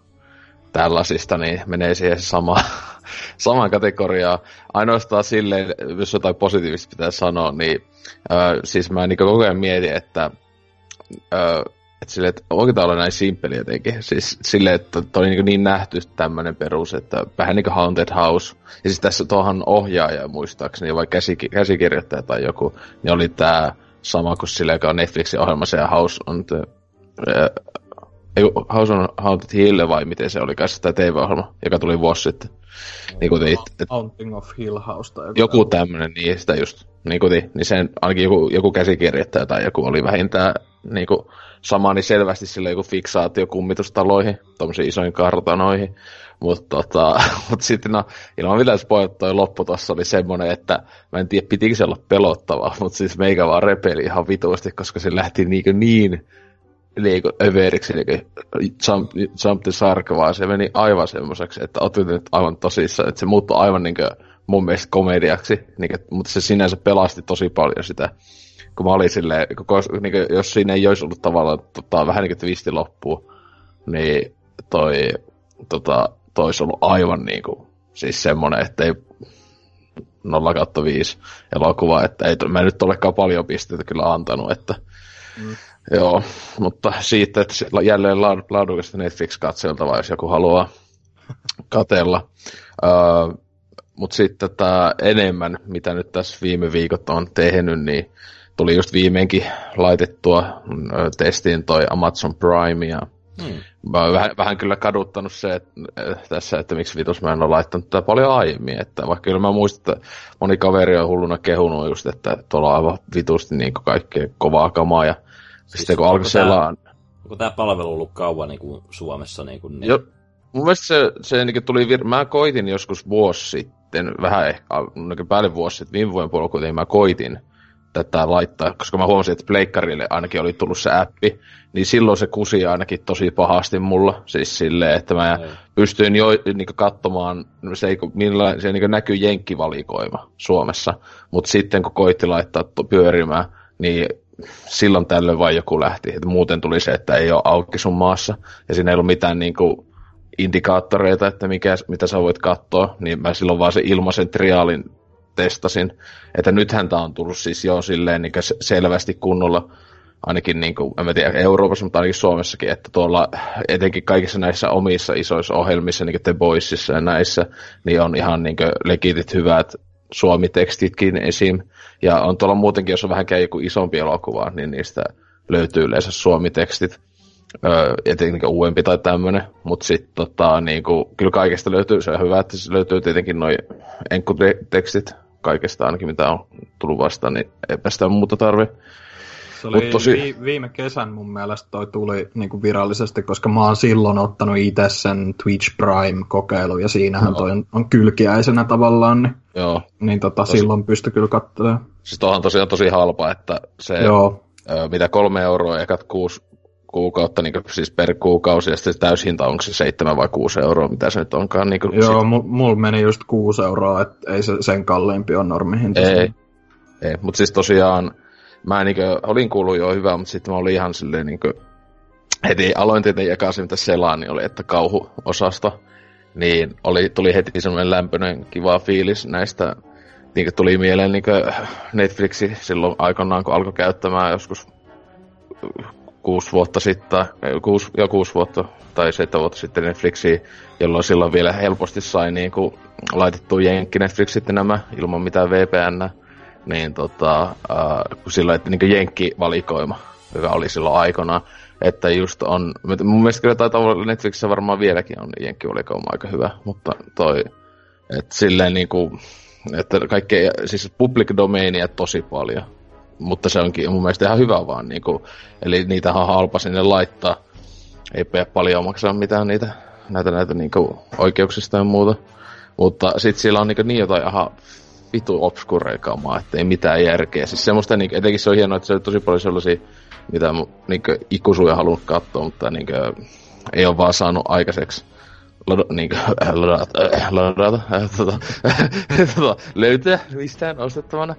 tällaisista, niin menee siihen sama, samaan kategoriaan. Ainoastaan silleen, jos jotain positiivista pitää sanoa, niin äh, siis mä niin koko ajan mietin, että äh, että sille, että voiko tämä olla näin simppeli jotenkin? Siis silleen, että toi niin, niin nähty tämmöinen perus, että vähän niin kuin Haunted House. Ja siis tässä tuohon ohjaaja muistaakseni, vai käsiki- käsikirjoittaja tai joku, niin oli tämä sama kuin sille, joka on Netflixin ohjelmassa ja House on the, ei, House on Haunted Hill vai miten se oli kanssa tämä TV-ohjelma, joka tuli vuosi sitten. Niin it, et, Haunting of Hill House tai joku, joku tämmöinen, niin sitä just, niin kuin, niin sen ainakin joku, joku käsikirjoittaja tai joku oli vähintään niin kuin, sama, niin selvästi sillä joku fiksaatio kummitustaloihin, tuommoisiin isoihin kartanoihin. Mutta tota, mut sitten no, ilman mitään spoilat toi loppu tossa oli semmonen, että mä en tiedä pitikö se olla pelottavaa, mutta siis meikä vaan repeli ihan vituasti, koska se lähti niinku niin niinku överiksi, niinku jump, jump the shark, vaan se meni aivan semmoiseksi, että otit nyt aivan tosissaan, että se muuttui aivan niinku mun mielestä komediaksi, niinku, mutta se sinänsä pelasti tosi paljon sitä kun mä olin silleen, koko, niin kuin, jos siinä ei olisi ollut tavallaan tota, vähän niin kuin twisti loppuun, niin toi, tota, toi ollut aivan niin kuin, siis semmonen, että ei 0 kautta 5 elokuva, että ei, mä en nyt olekaan paljon pisteitä kyllä antanut, että mm. Joo, mutta siitä, että jälleen laadukasta Netflix-katseltavaa, jos joku haluaa katella. Uh, mutta sitten tämä enemmän, mitä nyt tässä viime viikot on tehnyt, niin tuli just viimeinkin laitettua testiin toi Amazon Prime ja Hmm. Mä oon vähän, vähän kyllä kaduttanut se että, tässä, että miksi vitus mä en ole laittanut tätä paljon aiemmin. Että vaikka kyllä mä muistan, että moni kaveri on hulluna kehunut just, että tuolla on aivan vitusti niin kaikkea kovaa kamaa. Ja sitten kun alkoi selaan... Onko tämä palvelu ollut kauan niin kuin Suomessa? Niin kuin, niin... Jo, mun mielestä se, se niin tuli, vir... mä koitin joskus vuosi sitten, vähän ehkä, niin päälle vuosi sitten, viime vuoden puolella kuitenkin mä koitin tätä laittaa, koska mä huomasin, että Pleikkarille ainakin oli tullut se appi, niin silloin se kusi ainakin tosi pahasti mulla. Siis silleen, että mä ei. pystyin jo niin katsomaan, se, ei, millä, se niin näkyy jenkkivalikoima Suomessa, mutta sitten kun koitti laittaa pyörimään, niin silloin tällöin vain joku lähti. Et muuten tuli se, että ei ole auki sun maassa, ja siinä ei ollut mitään niin kuin, indikaattoreita, että mikä, mitä sä voit katsoa, niin mä silloin vaan se ilmaisen triaalin testasin. Että nythän tämä on tullut siis jo silleen niin selvästi kunnolla, ainakin niin kuin, en tiedä Euroopassa, mutta ainakin Suomessakin, että tuolla etenkin kaikissa näissä omissa isoissa ohjelmissa, niin kuin The Boysissa ja näissä, niin on ihan niin legitit hyvät suomitekstitkin esim. Ja on tuolla muutenkin, jos on vähänkään joku isompi elokuva, niin niistä löytyy yleensä suomitekstit. Öö, etenkin uudempi tai tämmönen, mutta sitten tota, niinku, kyllä kaikesta löytyy, se on hyvä, että se löytyy tietenkin noin enkkutekstit kaikesta ainakin, mitä on tullut vastaan, niin eipä sitä muuta tarvi. Se oli tosi... vi- viime kesän mun mielestä toi tuli niinku virallisesti, koska mä oon silloin ottanut itse sen Twitch Prime-kokeilu, ja siinähän no. toi on, on kylkiäisenä tavallaan, niin, Joo. niin tota, tosi... silloin pystyi kyllä katsomaan. Siis on tosiaan tosi halpa, että se, Joo. Ö, mitä kolme euroa, ekat kuusi kuukautta, niin kuin, siis per kuukausi, ja sitten täyshinta onko se 7 vai 6 euroa, mitä se nyt onkaan. Niin kuin, Joo, sit... mulla meni just 6 euroa, että ei se sen kalliimpi ole normihinta. Ei, ei. mutta siis tosiaan, mä niin kuin, olin kuullut jo hyvää, mutta sitten mä olin ihan silleen niin kuin, heti aloin tietenkin ekaisin, mitä selaan, niin oli, että kauhuosasto, niin oli, tuli heti semmoinen lämpöinen kiva fiilis näistä, niin kuin tuli mieleen niin kuin Netflixi silloin aikanaan, kun alkoi käyttämään joskus kuusi vuotta sitten, kuusi, jo kuusi vuotta tai seitsemän vuotta sitten Netflixiin, jolloin silloin vielä helposti sai niin kuin, laitettua Jenkki Netflixit nämä ilman mitään VPN, niin tota, äh, silloin, että niin Jenkki-valikoima, joka oli silloin aikana, että just on, mun mielestä kyllä taitaa olla Netflixissä varmaan vieläkin on Jenkki-valikoima aika hyvä, mutta toi, että silleen niin kuin, että kaikkea, siis public domainia tosi paljon, mutta se onkin mun mielestä ihan hyvä vaan. Niin kuin, eli niitä on halpa sinne laittaa. Ei pidä paljon maksaa mitään niitä, näitä, näitä niin kuin, oikeuksista ja muuta. Mutta sitten siellä on niin, niin jotain ihan vitu obskureikamaa, että ei mitään järkeä. Siis semmoista, niin, etenkin se on hienoa, että se on tosi paljon sellaisia, mitä niin ikuisuja halunnut katsoa, mutta niin ei ole vaan saanut aikaiseksi lada, niin kuin, ladata, ladata tota, tota, löytää mistään ostettavana.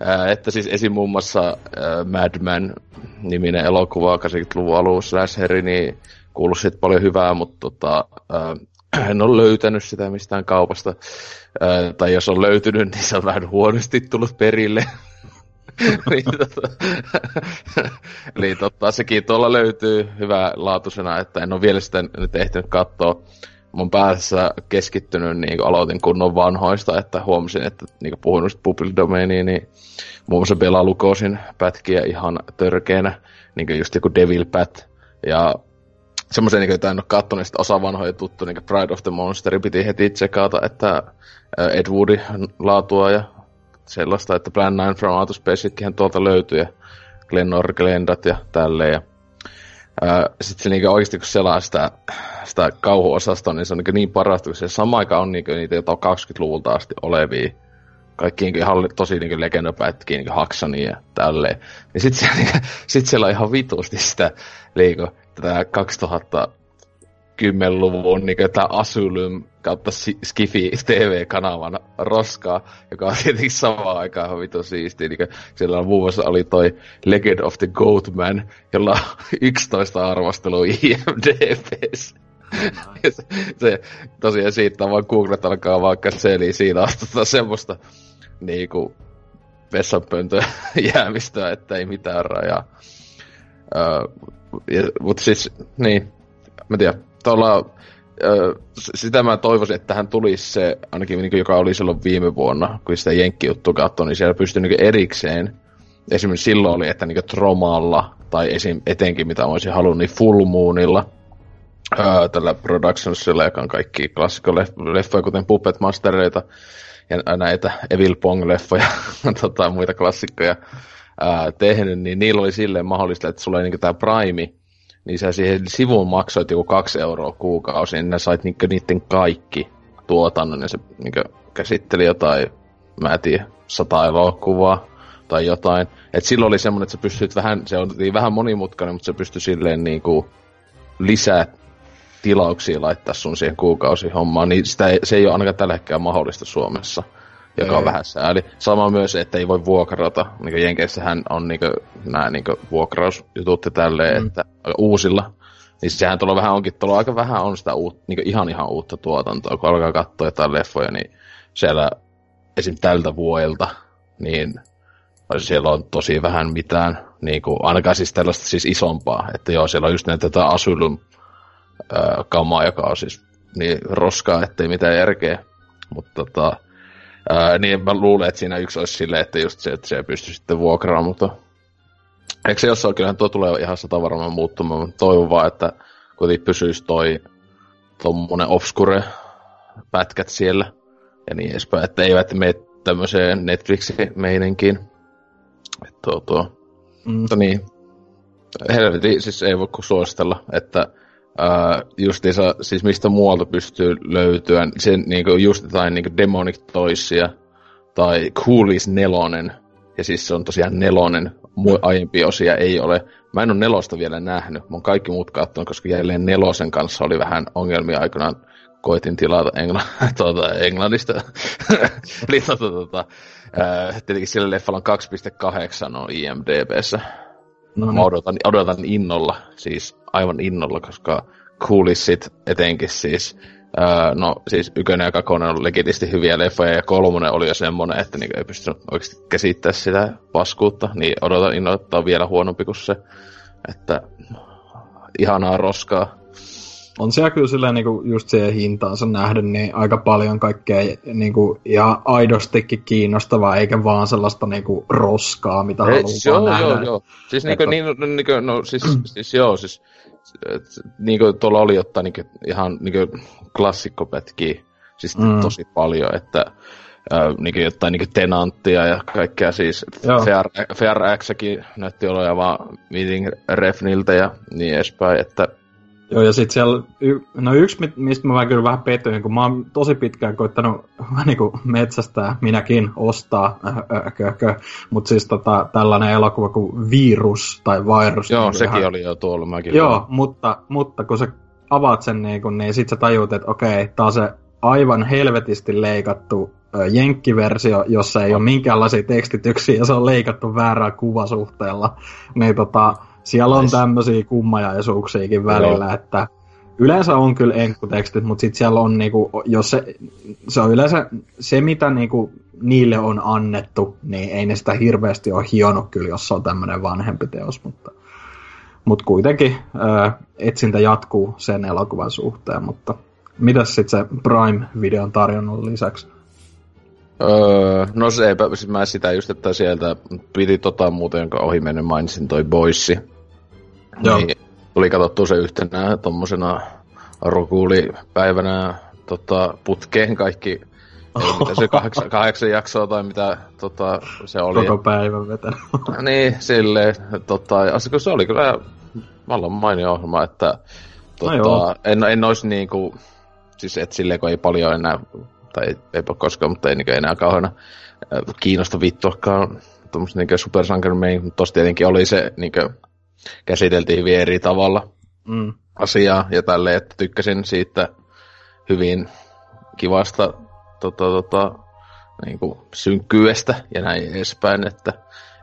Ää, että siis esim. muun muassa ää, Mad Men niminen elokuva 80-luvun alussa Slasheri, niin kuuluu siitä paljon hyvää, mutta tota, ää, en ole löytänyt sitä mistään kaupasta. Ää, tai jos on löytynyt, niin se on vähän huonosti tullut perille. niin, tota, niin tota, sekin tuolla löytyy hyvää laatusena, että en ole vielä sitä nyt ehtinyt katsoa mun päässä keskittynyt, niin kuin aloitin kunnon vanhoista, että huomasin, että niin puhuin just public domainiin, niin muun muassa Bela Lukosin pätkiä ihan törkeänä, niin kuin just joku Devil Pat, ja semmoisen, niin en ole katsonut, että osa vanhoja tuttu, niin Pride of the Monster, piti heti tsekata, että Ed Woodin laatua ja sellaista, että Plan 9 from Outer Spacekin tuolta löytyy, ja Glenn Glendat ja tälleen, ja sitten se niinku oikeasti kun selaa sitä, sitä kauhuosastoa, niin se on niinku niin parasta, kun se sama aika on niinku niitä jotain 20-luvulta asti olevia kaikki niinku ihan tosi niinku legendapätkiä, niinku Haksania ja tälleen. Niin sit, siellä, niinku, sit siellä on ihan vitusti sitä niinku, tätä 2000 10-luvun niin tämä Asylum kautta Skifi TV-kanavan roskaa, joka on tietenkin samaan aikaan ihan vitu siistiä. Niin siellä on muun muassa oli toi Legend of the Goatman, jolla on 11 arvostelua IMDBs. se, se, tosiaan siitä vaan Googlet alkaa vaikka seliä siitä astuttaa semmoista niinku vessanpöntöä jäämistöä, että ei mitään rajaa. Uh, mutta siis, niin, mä tiedän, tuolla, sitä mä toivoisin, että tähän tulisi se, ainakin niin kuin, joka oli silloin viime vuonna, kun sitä Jenkki-juttu katsoi, niin siellä pystyi niin erikseen, esimerkiksi silloin oli, että niin Tromalla, tai esim, etenkin mitä olisin halunnut, niin Full Moonilla, öö, tällä Productionsilla, joka on kaikki klassikkoleffoja, kuten Puppet Mastereita ja näitä Evil Pong-leffoja, tota, muita klassikkoja ää, tehnyt, niin niillä oli silleen mahdollista, että sulla oli niin tämä Prime, niin sä siihen sivuun maksoit joku kaksi euroa kuukausi, niin sait niin niiden kaikki tuotannon, ja se niin käsitteli jotain, mä en tiedä, sata elokuvaa tai jotain. Et silloin oli semmoinen, että sä pystyt vähän, se on vähän monimutkainen, mutta se pystyi silleen niin kuin lisää tilauksia laittaa sun siihen kuukausihommaan, niin sitä ei, se ei ole ainakaan tällä hetkellä mahdollista Suomessa, joka ei. on vähän sääli. Sama myös, että ei voi vuokrata. Niin Jenkeissähän on niin nämä niin vuokrausjutut ja tälleen, mm. että uusilla. Niin sehän tuolla vähän onkin, tuolla aika vähän on sitä uut, niin ihan ihan uutta tuotantoa, kun alkaa katsoa jotain leffoja, niin siellä esim. tältä vuodelta, niin siellä on tosi vähän mitään, niin kuin, ainakaan siis tällaista siis isompaa, että joo, siellä on just näitä tätä Asylum kamaa, joka on siis niin roskaa, ettei mitään järkeä. Mutta tota, ää, niin mä luulen, että siinä yksi olisi silleen, että just se, että se pystyy sitten vuokraamaan, mutta eikö se jossain, kyllähän tuo tulee ihan sata varmaan muuttumaan, mutta toivon vaan, että kuitenkin pysyisi toi tommonen obscure pätkät siellä ja niin edespäin, että eivät mene tämmöiseen Netflix-meininkiin. Että tuo, tuo. Mm. Mutta niin, helvetin, siis ei voi kuin suositella, että Uh, justiinsa, siis mistä muualta pystyy löytyä, sen niinku just jotain niinku Demonic Toysia tai Coolies nelonen, ja siis se on tosiaan nelonen, Mu- aiempia osia ei ole. Mä en ole nelosta vielä nähnyt, mä oon kaikki muut katsonut, koska jälleen nelosen kanssa oli vähän ongelmia aikanaan. Koitin tilata Engl- tuota, Englannista. Eli tuota, tuota, uh, tietenkin sillä leffalla on 2.8 on IMDBssä. No niin. Mä odotan, odotan innolla, siis aivan innolla, koska Coolissit etenkin siis, öö, no siis ykönen ja kakonen on legitisti hyviä leffoja ja kolmonen oli jo semmonen, että niinku ei pystynyt oikeasti käsittämään sitä paskuutta, niin odotan innolla, että on vielä huonompi kuin se, että ihanaa roskaa on siellä kyllä silleen niinku just siihen hintaansa nähden niin aika paljon kaikkea niinku ihan aidostikin kiinnostavaa, eikä vaan sellaista niinku roskaa, mitä Ei, haluaa joo, nähdä. Joo, joo. Siis niinku, niin, niinku, no siis, siis joo, siis niinku tuolla oli jotain niinku, ihan niinku klassikkopätkiä, siis mm. tosi paljon, että äh, niinku jotain niinku tenanttia ja kaikkea siis FR, FRXäkin näytti olevan vaan Meeting Refniltä ja niin edespäin, että Joo, ja sitten siellä, y- no yksi, mistä mä kyllä vähän pettyin, kun mä oon tosi pitkään koittanut vähän niin kuin metsästää, minäkin ostaa, äh, äh, mutta siis tota, tällainen elokuva kuin Virus tai Virus. Joo, niin sekin ihan... oli jo tuolla, mäkin. Joo, mutta, mutta kun sä avaat sen niin, kun, niin sit sä tajuut, että okei, tää on se aivan helvetisti leikattu jenkkiversio, jossa ei ole minkäänlaisia tekstityksiä ja se on leikattu väärää kuvasuhteella. Niin tota, siellä on tämmöisiä kummajaisuuksiakin välillä, Joo. että yleensä on kyllä enkkutekstit, mutta sitten siellä on niinku, jos se, se on yleensä se, mitä niinku niille on annettu, niin ei ne sitä hirveästi ole hionut kyllä, jos se on tämmöinen vanhempi teos, mutta, mutta kuitenkin ää, etsintä jatkuu sen elokuvan suhteen, mutta mitäs sitten se Prime-videon tarjonnut lisäksi? Öö, no se, siis mä sitä just, että sieltä piti tota muuten, jonka ohi mennyt mainitsin, toi Boissi. Joo. Niin, tuli katsottua se yhtenä tommosena rokuulipäivänä tota, putkeen kaikki Ei, mitä se kahdeksan, kahdeksan jaksoa tai mitä tota, se oli. Koko päivän vetänyt. niin, silleen. Tota, se oli kyllä vallan mainio ohjelma, että tota, no en, en olisi niinku, siis et silleen kun ei paljon enää tai ei, eipä koskaan, mutta ei niin enää kauheana kiinnosta vittuakaan tuommoista niin supersankarimeininki, mutta tossa tietenkin oli se, niin kuin, käsiteltiin hyvin eri tavalla mm. asiaa ja tälleen, että tykkäsin siitä hyvin kivasta tota, tota, niin kuin synkkyydestä ja näin edespäin, että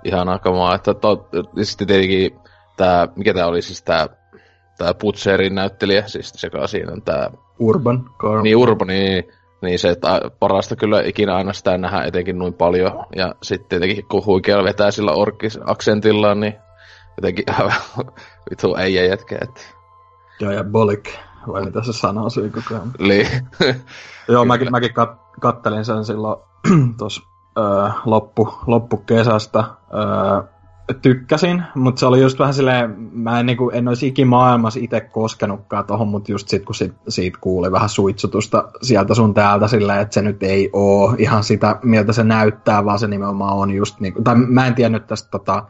ihan kamaa, että to, sitten tietenkin tämä, mikä tämä oli siis tämä tämä Butcherin näyttelijä, siis se siinä on tämä... Urban Carl. Niin, Urban, niin niin se, että parasta kyllä ikinä aina sitä nähdä etenkin noin paljon. Ja sitten tietenkin kun huikealla vetää sillä orkis-aksentillaan, niin jotenkin vitu ei jätkä. Että... Joo, ja bolik, vai mitä se sanoo siinä koko ajan. Niin. Joo, mäkin, mäkin kat- kattelin sen silloin tuossa öö, loppu, loppukesästä. Öö, tykkäsin, mutta se oli just vähän silleen, mä en, niin kuin, en olisi ikimaailmassa itse koskenutkaan tohon, mutta just sit kun sit, siitä kuuli vähän suitsutusta sieltä sun täältä silleen, että se nyt ei oo ihan sitä, miltä se näyttää, vaan se nimenomaan on just niin kuin, tai mä en tiennyt tästä tota,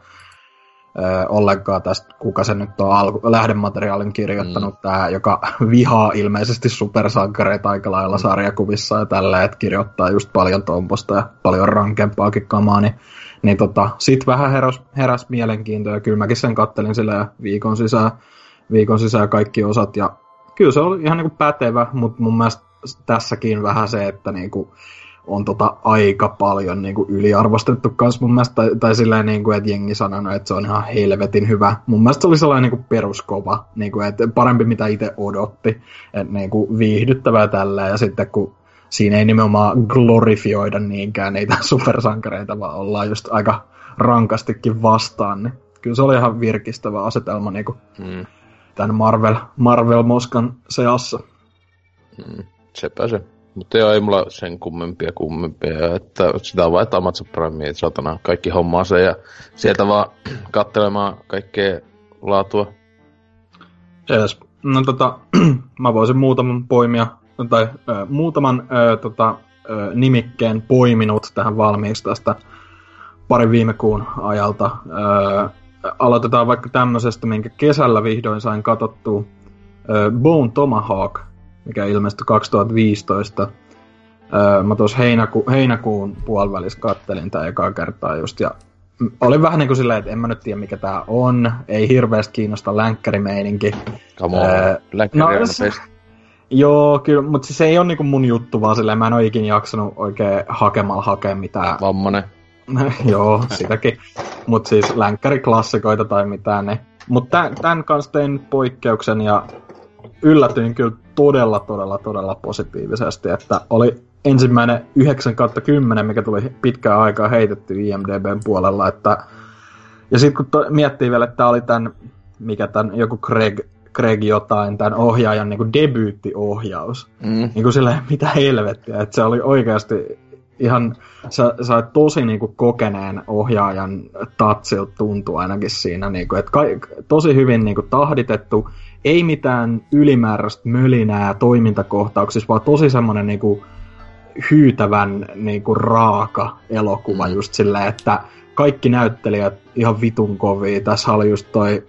ö, ollenkaan tästä, kuka se nyt on alku, lähdemateriaalin kirjoittanut, mm. tämä, joka vihaa ilmeisesti supersankareita aika lailla mm. sarjakuvissa ja tällä, että kirjoittaa just paljon tomposta ja paljon rankempaakin kamaa, niin niin tota, sit vähän heräs, heräs mielenkiintoa ja kyllä mäkin sen kattelin sillä viikon sisään, viikon sisään kaikki osat ja kyllä se oli ihan niinku pätevä, mutta mun mielestä tässäkin vähän se, että niinku on tota aika paljon niinku yliarvostettu kans mun mielestä, tai, tai silleen niinku, että jengi sanonut, että se on ihan helvetin hyvä. Mun mielestä se oli sellainen niinku peruskova, niinku, että parempi mitä itse odotti, että niinku viihdyttävää tällä ja sitten kun siinä ei nimenomaan glorifioida niinkään niitä supersankareita, vaan ollaan just aika rankastikin vastaan. Niin kyllä se oli ihan virkistävä asetelma niin mm. tämän Marvel, Marvel-moskan seassa. Mm, sepä se. Mutta joo, ei mulla sen kummempia kummempia, että sitä on vain, että Amazon Prime, satana kaikki hommaa se ja sieltä vaan katselemaan kaikkea laatua. Yes. No tota, mä voisin muutaman poimia tai ö, muutaman ö, tota, ö, nimikkeen poiminut tähän valmiiksi tästä parin viime kuun ajalta. Ö, aloitetaan vaikka tämmöisestä, minkä kesällä vihdoin sain katsottua. Bone Tomahawk, mikä ilmestyi 2015. Ö, mä tuossa heinäku, heinäkuun puolivälissä kattelin tää ekaa kertaa just, ja oli vähän niin kuin silleen, että en mä nyt tiedä mikä tää on. Ei hirveästi kiinnosta länkkärimeininki. Come on, öö, länkkäri no, on best. Joo, kyllä, mutta se ei ole niinku mun juttu, vaan silleen mä en ole ikin jaksanut oikein hakemalla hakea mitään. Vammanen. Joo, sitäkin. Mutta siis länkkäriklassikoita tai mitään ne. Mutta tämän, tämän kanssa tein poikkeuksen ja yllätyin kyllä todella, todella, todella positiivisesti, että oli ensimmäinen 9 10, mikä tuli pitkään aikaa heitetty IMDBn puolella, että ja sitten kun to, miettii vielä, että tämä oli tämän, mikä tämän, joku Craig Craig jotain, tämän ohjaajan niin kuin debyyttiohjaus. Mm. Niin kuin mitä helvettiä, että se oli oikeasti ihan, sä, sä tosi niin kuin kokeneen ohjaajan tatsilta tuntuu ainakin siinä, niin kuin, että ka, tosi hyvin niin kuin tahditettu, ei mitään ylimääräistä mölinää toimintakohtauksissa, vaan tosi semmoinen niin kuin, hyytävän niin kuin, raaka elokuva mm. just silleen, että kaikki näyttelijät ihan vitun kovia. Tässä oli just toi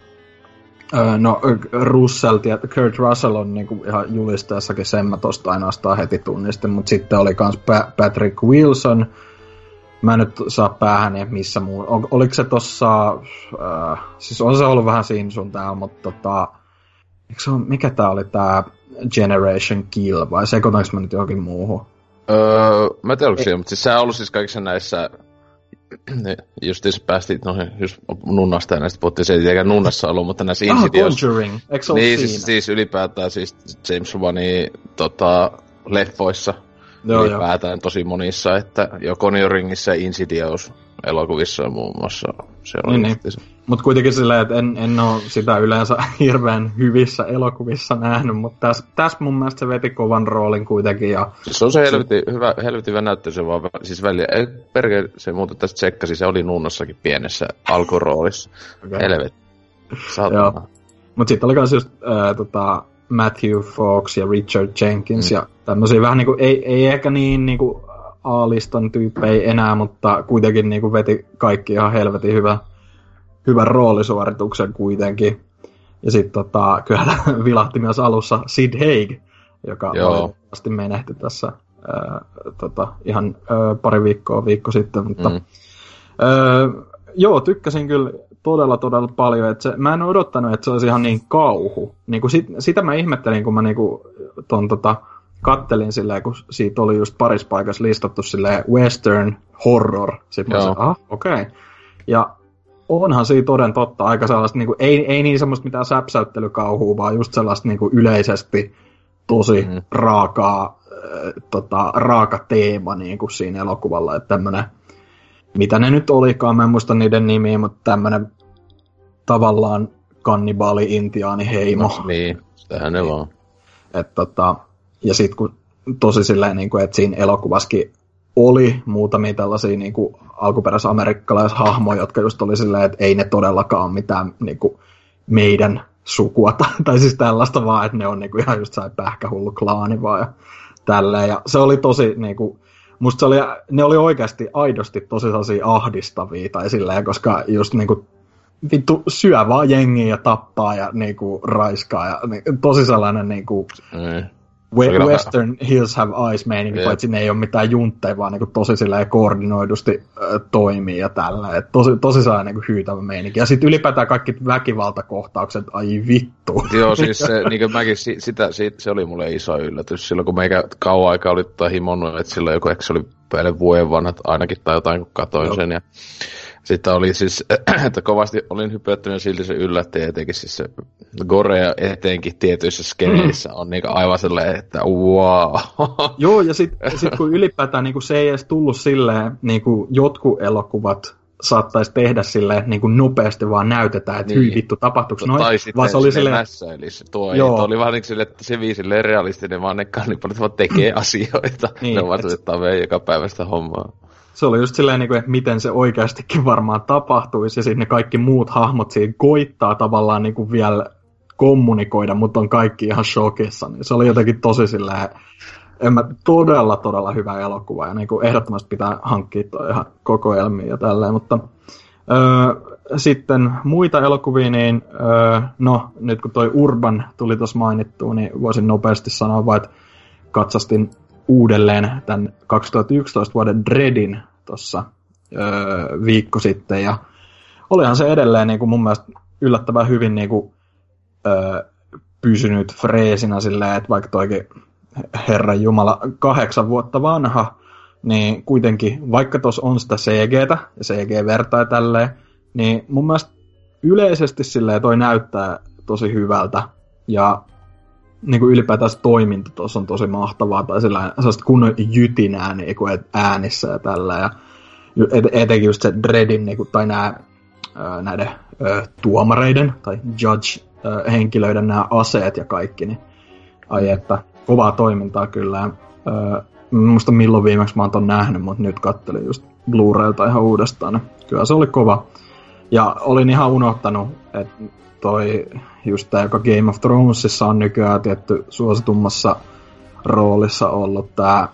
no, Russell, Kurt Russell on niinku ihan julisteessakin sen mä tosta ainoastaan heti tunnistin, mutta sitten oli kans pa- Patrick Wilson, mä en nyt saa päähän ja missä muu. Ol, oliko se tossa, äh, siis on se ollut vähän siinä sun täällä, mutta tota, se on, mikä tää oli tää Generation Kill, vai sekoitanko mä nyt johonkin muuhun? Öö, mä tiedän, e- mutta siis se on ollut siis kaikissa näissä just jos päästiin no, just nunnasta ja näistä puhuttiin, se ei tietenkään nunnassa ollut, mutta näissä ah, Insidious... Conjuring, Eikö niin, siis, siis, ylipäätään siis James Wanin tota, leffoissa Joo, ylipäätään jo. tosi monissa, että jo Conjuringissa ja Insidious elokuvissa muun muassa. Se on niin, niin. Mutta kuitenkin silleen, että en, en ole sitä yleensä hirveän hyvissä elokuvissa nähnyt, mutta tässä täs mun mielestä se veti kovan roolin kuitenkin. Ja... Siis on se helvetin hyvä, helvetin hyvä näyttö, se vaan siis väliä. Ei perkele, se muuten tästä tsekkasi, se oli Nunnossakin pienessä alkuroolissa. Okay. Helvet. Mutta sitten oli myös just äh, tota, Matthew Fox ja Richard Jenkins mm. ja tämmöisiä vähän niinku, ei, ei ehkä niin niinku A-listan tyyppejä enää, mutta kuitenkin niinku veti kaikki ihan helvetin hyvä, hyvän roolisuorituksen kuitenkin. Ja sitten tota, kyllä vilahti myös alussa Sid Haig, joka valitettavasti menehti tässä ää, tota, ihan ää, pari viikkoa viikko sitten, mutta mm. ää, joo, tykkäsin kyllä todella, todella paljon. Että se, mä en odottanut, että se olisi ihan niin kauhu. Niin kuin sit, sitä mä ihmettelin, kun mä niinku ton, tota, kattelin silleen, kun siitä oli just parissa paikassa listattu silleen western horror. Sitten mä sanoin, ah, okei. Okay. Ja onhan siinä toden totta aika sellaista, niin kuin, ei, ei niin semmoista mitään säpsäyttelykauhua, vaan just sellaista niin kuin yleisesti tosi mm. raakaa, äh, tota, raaka teema niin kuin siinä elokuvalla, että tämmönen, mitä ne nyt olikaan, mä en muista niiden nimiä, mutta tämmönen tavallaan kannibaali intiaani heimo. No, niin, sitähän ne vaan. Et, tota, ja sitten kun tosi silleen, niin kuin, että siinä elokuvaskin oli muutamia tällaisia niin kuin alkuperäisamerikkalaishahmoja, jotka just oli silleen, että ei ne todellakaan ole mitään niin kuin meidän sukua, tai, tai siis tällaista vaan, että ne on niin kuin ihan just sai pähkähullu klaani vaan ja tälleen. Ja se oli tosi niin kuin, musta se oli, ne oli oikeasti aidosti tosi sellaisia ahdistavia tai silleen, koska just niin kuin, vittu syö vaan jengiä ja tappaa ja niinku raiskaa ja niin, tosi sellainen niinku mm. We- Western Hills Have Eyes meininki, paitsi ne ei ole mitään juntteja, vaan niinku tosi silleen koordinoidusti äh, toimii ja tällä. Et tosi, tosi sellainen niinku hyytävä meininki. Ja sitten ylipäätään kaikki väkivaltakohtaukset, ai vittu. Joo, siis se, niin mäkin, sitä, siitä, se oli mulle iso yllätys. Silloin kun meikä kauan aikaa oli tota himonnut, että silloin joku, se oli päälle vuoden vanhat ainakin tai jotain, kun katoin Joo. sen. Ja sitten oli siis, että kovasti olin hypöttynyt silti se yllätti etenkin siis se Gorea etenkin tietyissä skeneissä on niinku aivan sellainen, että wow. Joo, ja sitten sit kun ylipäätään niinku se ei edes tullut silleen, niinku jotkut elokuvat saattaisi tehdä silleen, niin kuin nopeasti vaan näytetään, että niin. hyi vittu, tapahtuuko noin. Tai sitten vaan se oli silleen... Mässäilis. Tuo, Joo. tuo oli vaan niin silleen, että se viisi realistinen, vaan ne kannipalit vaan tekee asioita. niin, ne vaan et... joka päivästä hommaa se oli just silleen, niin että miten se oikeastikin varmaan tapahtuisi, ja sitten ne kaikki muut hahmot siinä koittaa tavallaan niin kuin vielä kommunikoida, mutta on kaikki ihan shokissa. Niin se oli jotenkin tosi silleen, en mä, todella, todella hyvä elokuva, ja niin kuin ehdottomasti pitää hankkia toi ihan kokoelmia ja tälleen, mutta öö, sitten muita elokuvia, niin öö, no, nyt kun toi Urban tuli tuossa mainittua, niin voisin nopeasti sanoa vain, että katsastin uudelleen tämän 2011 vuoden Dreadin tuossa öö, viikko sitten, ja olihan se edelleen niin kuin mun mielestä yllättävän hyvin niin kuin, öö, pysynyt freesinä silleen, että vaikka toikin Herran Jumala kahdeksan vuotta vanha, niin kuitenkin, vaikka tuossa on sitä CGtä ja CG-vertaa tälleen, niin mun mielestä yleisesti silleen toi näyttää tosi hyvältä. Ja niin kuin ylipäätään toiminta tuossa on tosi mahtavaa, tai sillä sellaista kunnon jytinää niin kuin äänissä ja tällä, ja et, etenkin just se Dreadin, niin kuin, tai nämä, näiden tuomareiden tai judge-henkilöiden nämä aseet ja kaikki, niin ai että, kovaa toimintaa kyllä. Muista milloin viimeksi mä oon ton nähnyt, mutta nyt kattelin just Blu-raylta ihan uudestaan. Niin kyllä se oli kova. Ja olin ihan unohtanut, että toi just tää, joka Game of Thronesissa on nykyään tietty suositummassa roolissa ollut tää,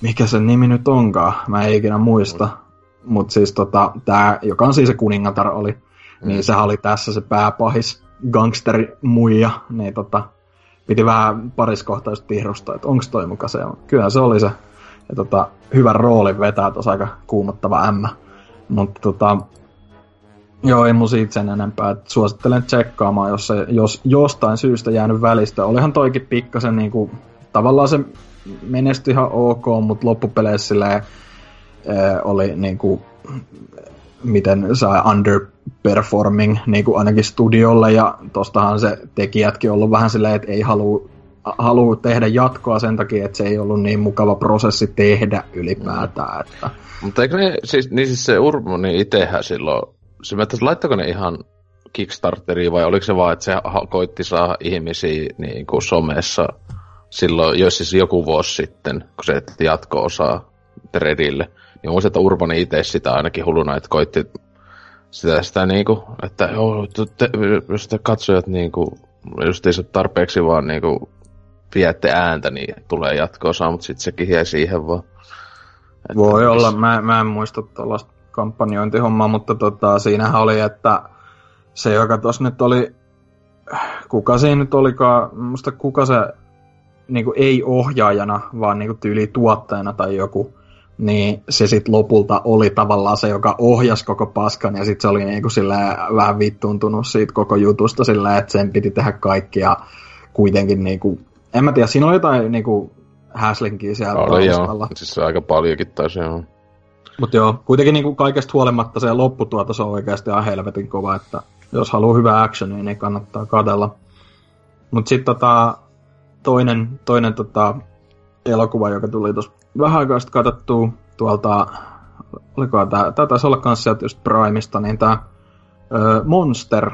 mikä sen nimi nyt onkaan, mä en ikinä muista, mut siis tota, tää, joka on siis se kuningatar oli, mm. niin sehän oli tässä se pääpahis gangsteri muija, niin tota, piti vähän pariskohtaisesti tihrustaa, että onko toi muka se. Kyllä se oli se. Ja tota, hyvän roolin vetää tuossa aika kuumottava ämmä. Mutta tota, Joo, ei mun siitä sen enempää. Suosittelen tsekkaamaan, jos, se, jos jostain syystä jäänyt välistä. Olihan toikin pikkasen niinku, tavallaan se menestyi ihan ok, mutta loppupeleissä silleen, e, oli niinku, miten saa underperforming niinku ainakin studiolle ja tostahan se tekijätkin ollut vähän silleen, että ei halua halua tehdä jatkoa sen takia, että se ei ollut niin mukava prosessi tehdä ylipäätään. Että... Mutta eikö ne, siis, niin siis se Urmoni itsehän silloin se mä laittako ne ihan Kickstarteriin vai oliko se vaan, että se koitti saa ihmisiä niin kuin somessa silloin, jos siis joku vuosi sitten, kun se jatko-osaa Dreadille. Niin muistan, että Urbani itse sitä ainakin hulluna, että koitti sitä, sitä niinku, että joo, te, jos te katsojat niinku, just ei se tarpeeksi vaan niinku viette ääntä, niin tulee jatko-osaa, mutta sitten sekin jäi siihen vaan. Että Voi olla, mä, mä en muista tuollaista kampanjointihomma, mutta tota, siinähän oli, että se, joka tuossa nyt oli, kuka siinä nyt olikaan, musta kuka se niin kuin ei ohjaajana, vaan niin kuin tyyli tuottajana tai joku, niin se sitten lopulta oli tavallaan se, joka ohjasi koko paskan, ja sitten se oli niin kuin vähän vittuuntunut siitä koko jutusta sillä, että sen piti tehdä kaikki, ja kuitenkin niin kuin, en mä tiedä, siinä oli jotain niin kuin häslinkiä siellä oli taustalla. joo, siis se aika paljonkin taisi joo. Mutta joo, kuitenkin niinku kaikesta huolimatta se lopputuotos on oikeasti ihan helvetin kova, että jos haluaa hyvää actionia, niin kannattaa katella. Mutta sitten tota, toinen, toinen tota, elokuva, joka tuli tuossa vähän aikaa sitten katsottua tuolta, oliko tämä, tämä taisi olla kanssa sieltä just Primesta, niin tämä Monster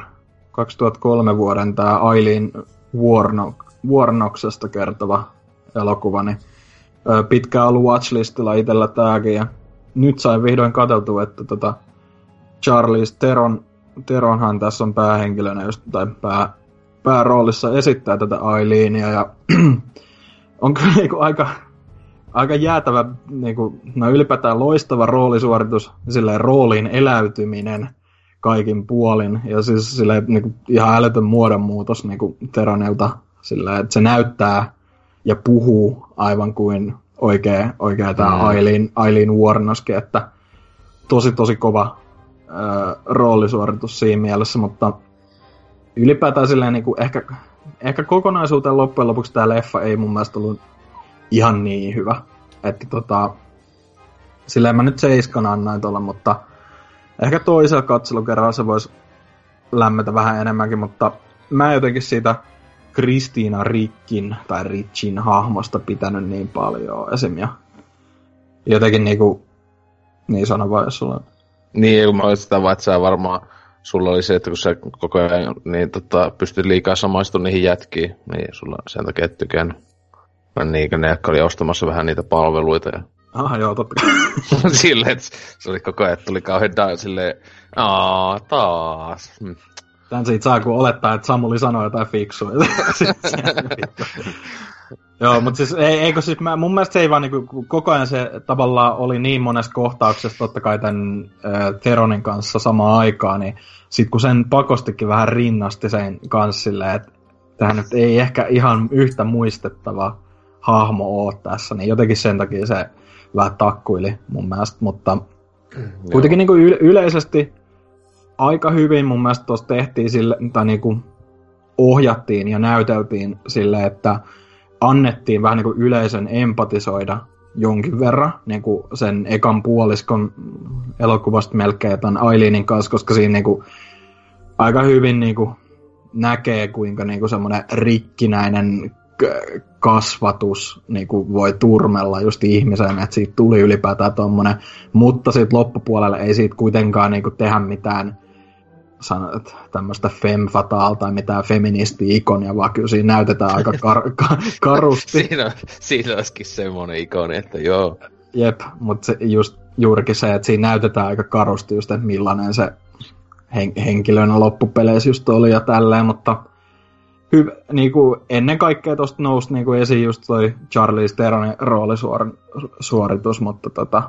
2003 vuoden tämä Aileen Warnock, Warnocksesta kertova elokuva, niin pitkään ollut watchlistilla itsellä tääkin, ja nyt sain vihdoin katseltua, että tota Charlize Teron, Teronhan tässä on päähenkilönä, just, tai pää, pääroolissa esittää tätä Aileenia, ja on kyllä niinku aika, aika jäätävä, niinku, no ylipäätään loistava roolisuoritus, silleen rooliin eläytyminen kaikin puolin, ja siis silleen niinku, ihan älytön muodonmuutos niinku Teronelta, silleen, että se näyttää ja puhuu aivan kuin oikea, oikea tämä mm. Aileen, Aileen Warnoskin, että tosi tosi kova ö, roolisuoritus siinä mielessä, mutta ylipäätään silleen niin kuin ehkä, ehkä kokonaisuuteen loppujen lopuksi tämä leffa ei mun mielestä ollut ihan niin hyvä. Että tota, silleen mä nyt seiskan annain tuolla, mutta ehkä toisella katselukerralla se voisi lämmetä vähän enemmänkin, mutta mä jotenkin siitä Kristiina Rikkin tai Richin hahmosta pitänyt niin paljon esim. Ja jotenkin niinku, niin sano vaan, jos sulla on. Niin, kun mä olisin sitä vaan, että sä varmaan, sulla oli se, että kun sä koko ajan niin, tota, pystyt liikaa samaistumaan niihin jätkiin, niin sulla sen takia et tykännyt. Mä niin, ne, jotka oli ostamassa vähän niitä palveluita. Ja... Ah, joo, totta silleen, että se oli koko ajan, tuli kauhean da, silleen, aah, taas. Mm. Tän siitä saa, kun olettaa, että Samuli sanoo jotain fiksua. Joo, mutta siis ei, eikö siis mä, mun mielestä se ei vaan niinku, koko ajan se tavallaan oli niin monessa kohtauksessa totta kai tämän äh, Teronin kanssa samaan aikaan, niin sit kun sen pakostikin vähän rinnasti sen kanssa silleen, että tähän nyt ei ehkä ihan yhtä muistettava hahmo ole tässä, niin jotenkin sen takia se vähän takkuili mun mielestä, mutta kuitenkin niin kuin yle- yleisesti aika hyvin mun mielestä tuossa tehtiin sille, tai niinku ohjattiin ja näyteltiin sille, että annettiin vähän niinku yleisön empatisoida jonkin verran niinku sen ekan puoliskon elokuvasta melkein tämän Aileenin kanssa, koska siinä niinku aika hyvin niinku näkee, kuinka niinku semmoinen rikkinäinen kasvatus niinku voi turmella just ihmisen, että siitä tuli ylipäätään tommonen, mutta sitten loppupuolella ei siitä kuitenkaan niinku tehdä mitään tämmöistä femme fatal tai mitään feministi-ikonia, vaan kyllä siinä näytetään aika kar- ka- karusti. siinä, siinä olisikin semmoinen ikoni, että joo. Jep, mutta se just juurikin se, että siinä näytetään aika karusti just, että millainen se hen- henkilönä loppupeleissä just oli ja tälleen, mutta hyvä, niin kuin ennen kaikkea tuosta nousi niin kuin esiin just toi Charlize Theronin roolisuoritus, mutta tota,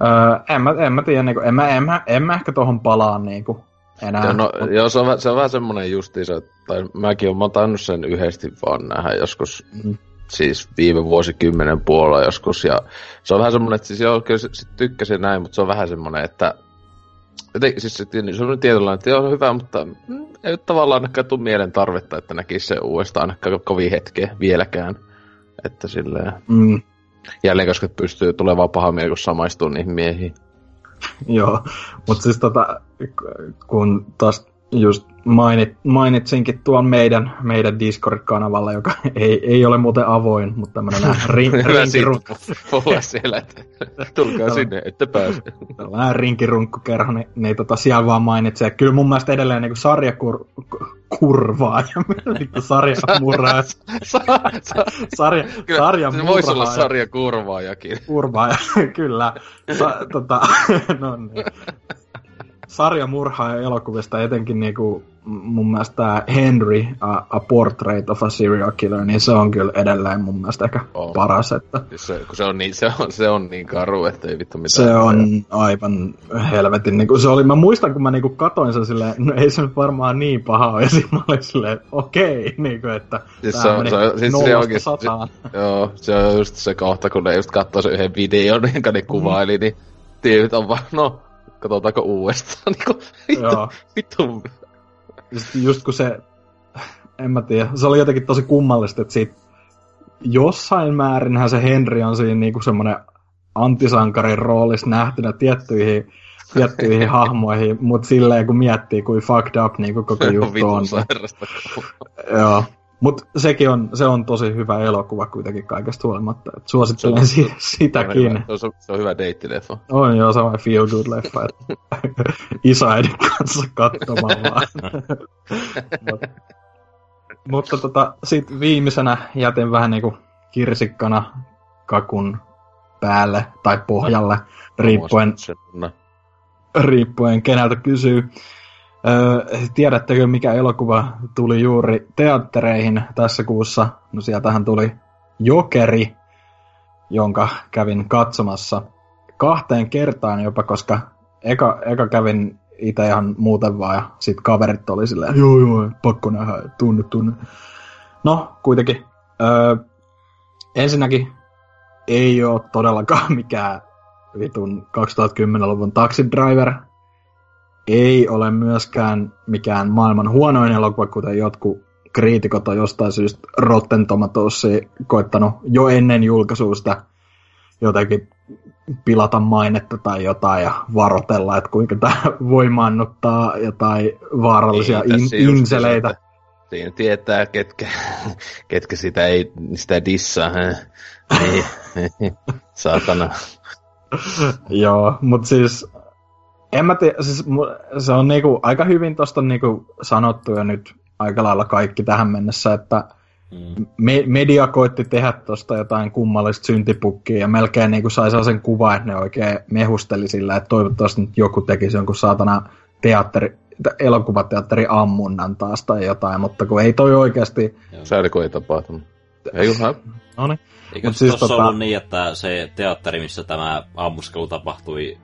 öö, en, mä, en mä tiedä, niin kuin, en, mä, en, mä, en mä ehkä tuohon palaa niin kuin, enää. Joo, no, joo se, on, se on vähän semmoinen justiinsa, tai mäkin olen tainnut sen yhdesti vaan nähdä joskus, mm. siis viime vuosikymmenen puolella joskus, ja se on vähän semmoinen, että siis joo, kyllä sit tykkäsin näin, mutta se on vähän semmoinen, että Joten, siis se, se on tietynlainen, että joo, hyvä, mutta mm, ei tavallaan ainakaan tule mielen tarvetta, että näkisi se uudestaan ainakaan kovin hetkeä vieläkään. Että silleen... Mm. Jälleen, koska pystyy tulemaan paha mieli, kun samaistuu niihin miehiin. Joo, mutta siis tota, kun taas just mainit, mainitsinkin tuon meidän, meidän Discord-kanavalla, joka ei, ei ole muuten avoin, mutta tämmönen rin, rinkirunkku. Puhua siellä, että tulkaa sinne, että pääse. Tällainen rinkirunkkukerho, niin, niin tota, siellä vaan mainitsee. Kyllä mun mielestä edelleen niin sarjakurvaa ja vittu sarjamurraa. sarja, kyllä, sarja se voisi olla sarjakurvaajakin. Kurvaaja, kyllä. Sa, tota, no niin sarjamurhaaja elokuvista etenkin niinku, mun mielestä Henry, a, a Portrait of a Serial Killer, niin se on kyllä edelleen mun mielestä ehkä on. paras. Että... Siis se, kun se on, niin, se, on, se on niin karu, että ei vittu mitään. Se on aivan helvetin. Niin se oli, mä muistan, kun mä niinku katoin sen silleen, no ei se nyt varmaan niin paha ole. Ja mä olin silleen, okei, okay, niin kuin, että siis se on, se on, siis se onkin, se, joo, se on just se kohta, kun ne just katsoi sen yhden videon, jonka ne kuvaili, mm. niin tyypit on vaan, no, katsotaanko uudestaan. Niin kuin, Joo. Vittu. Just, just kun se, en mä tiedä, se oli jotenkin tosi kummallista, että siitä jossain määrinhän se Henry on siinä niinku semmoinen antisankarin roolissa nähtynä tiettyihin, tiettyihin hahmoihin, mutta silleen kun miettii, kuin fucked up niin koko juttu on. Joo. Mutta sekin on, se on tosi hyvä elokuva kuitenkin kaikesta huolimatta. Et suosittelen se on, sitäkin. Se on, se on hyvä deittileffa. On joo, sama feel good leffa. isoäidin kanssa katsomaan vaan. Mut, mutta tota, sit viimeisenä jätin vähän niinku kirsikkana kakun päälle tai pohjalle, riippuen, riippuen keneltä kysyy. Öö, tiedättekö, mikä elokuva tuli juuri teattereihin tässä kuussa? No sieltähän tuli Jokeri, jonka kävin katsomassa kahteen kertaan jopa, koska eka, eka kävin itse ihan muuten vaan, ja sit kaverit oli silleen, joo joo, pakko nähdä, tunne, tunne. No, kuitenkin. Öö, ensinnäkin ei ole todellakaan mikään vitun 2010-luvun Taxi Driver. Ei ole myöskään mikään maailman huonoin elokuva, kuten jotkut kriitikot on jostain syystä Rotten Tomatoesia koittanut jo ennen julkaisuusta jotenkin pilata mainetta tai jotain ja varotella, että kuinka tämä voimaannuttaa jotain vaarallisia niin, in, inseleitä. Siinä tietää, ketkä, ketkä sitä ei sitä dissaa. Niin, saatana. Joo, mutta siis en mä tiedä, siis se on niinku aika hyvin tosta niinku sanottu jo nyt aika lailla kaikki tähän mennessä, että mm. me, media koitti tehdä tuosta jotain kummallista syntipukkia ja melkein niin kuin sai sen kuva, että ne oikein mehusteli sillä, että toivottavasti nyt joku tekisi jonkun saatana teatteri, elokuvateatteri ammunnan taas tai jotain, mutta kun ei toi oikeasti... Sääli, kun ei tapahtunut. Ei kun No niin. Eikö siis tota... ollut niin, että se teatteri, missä tämä ammuskelu tapahtui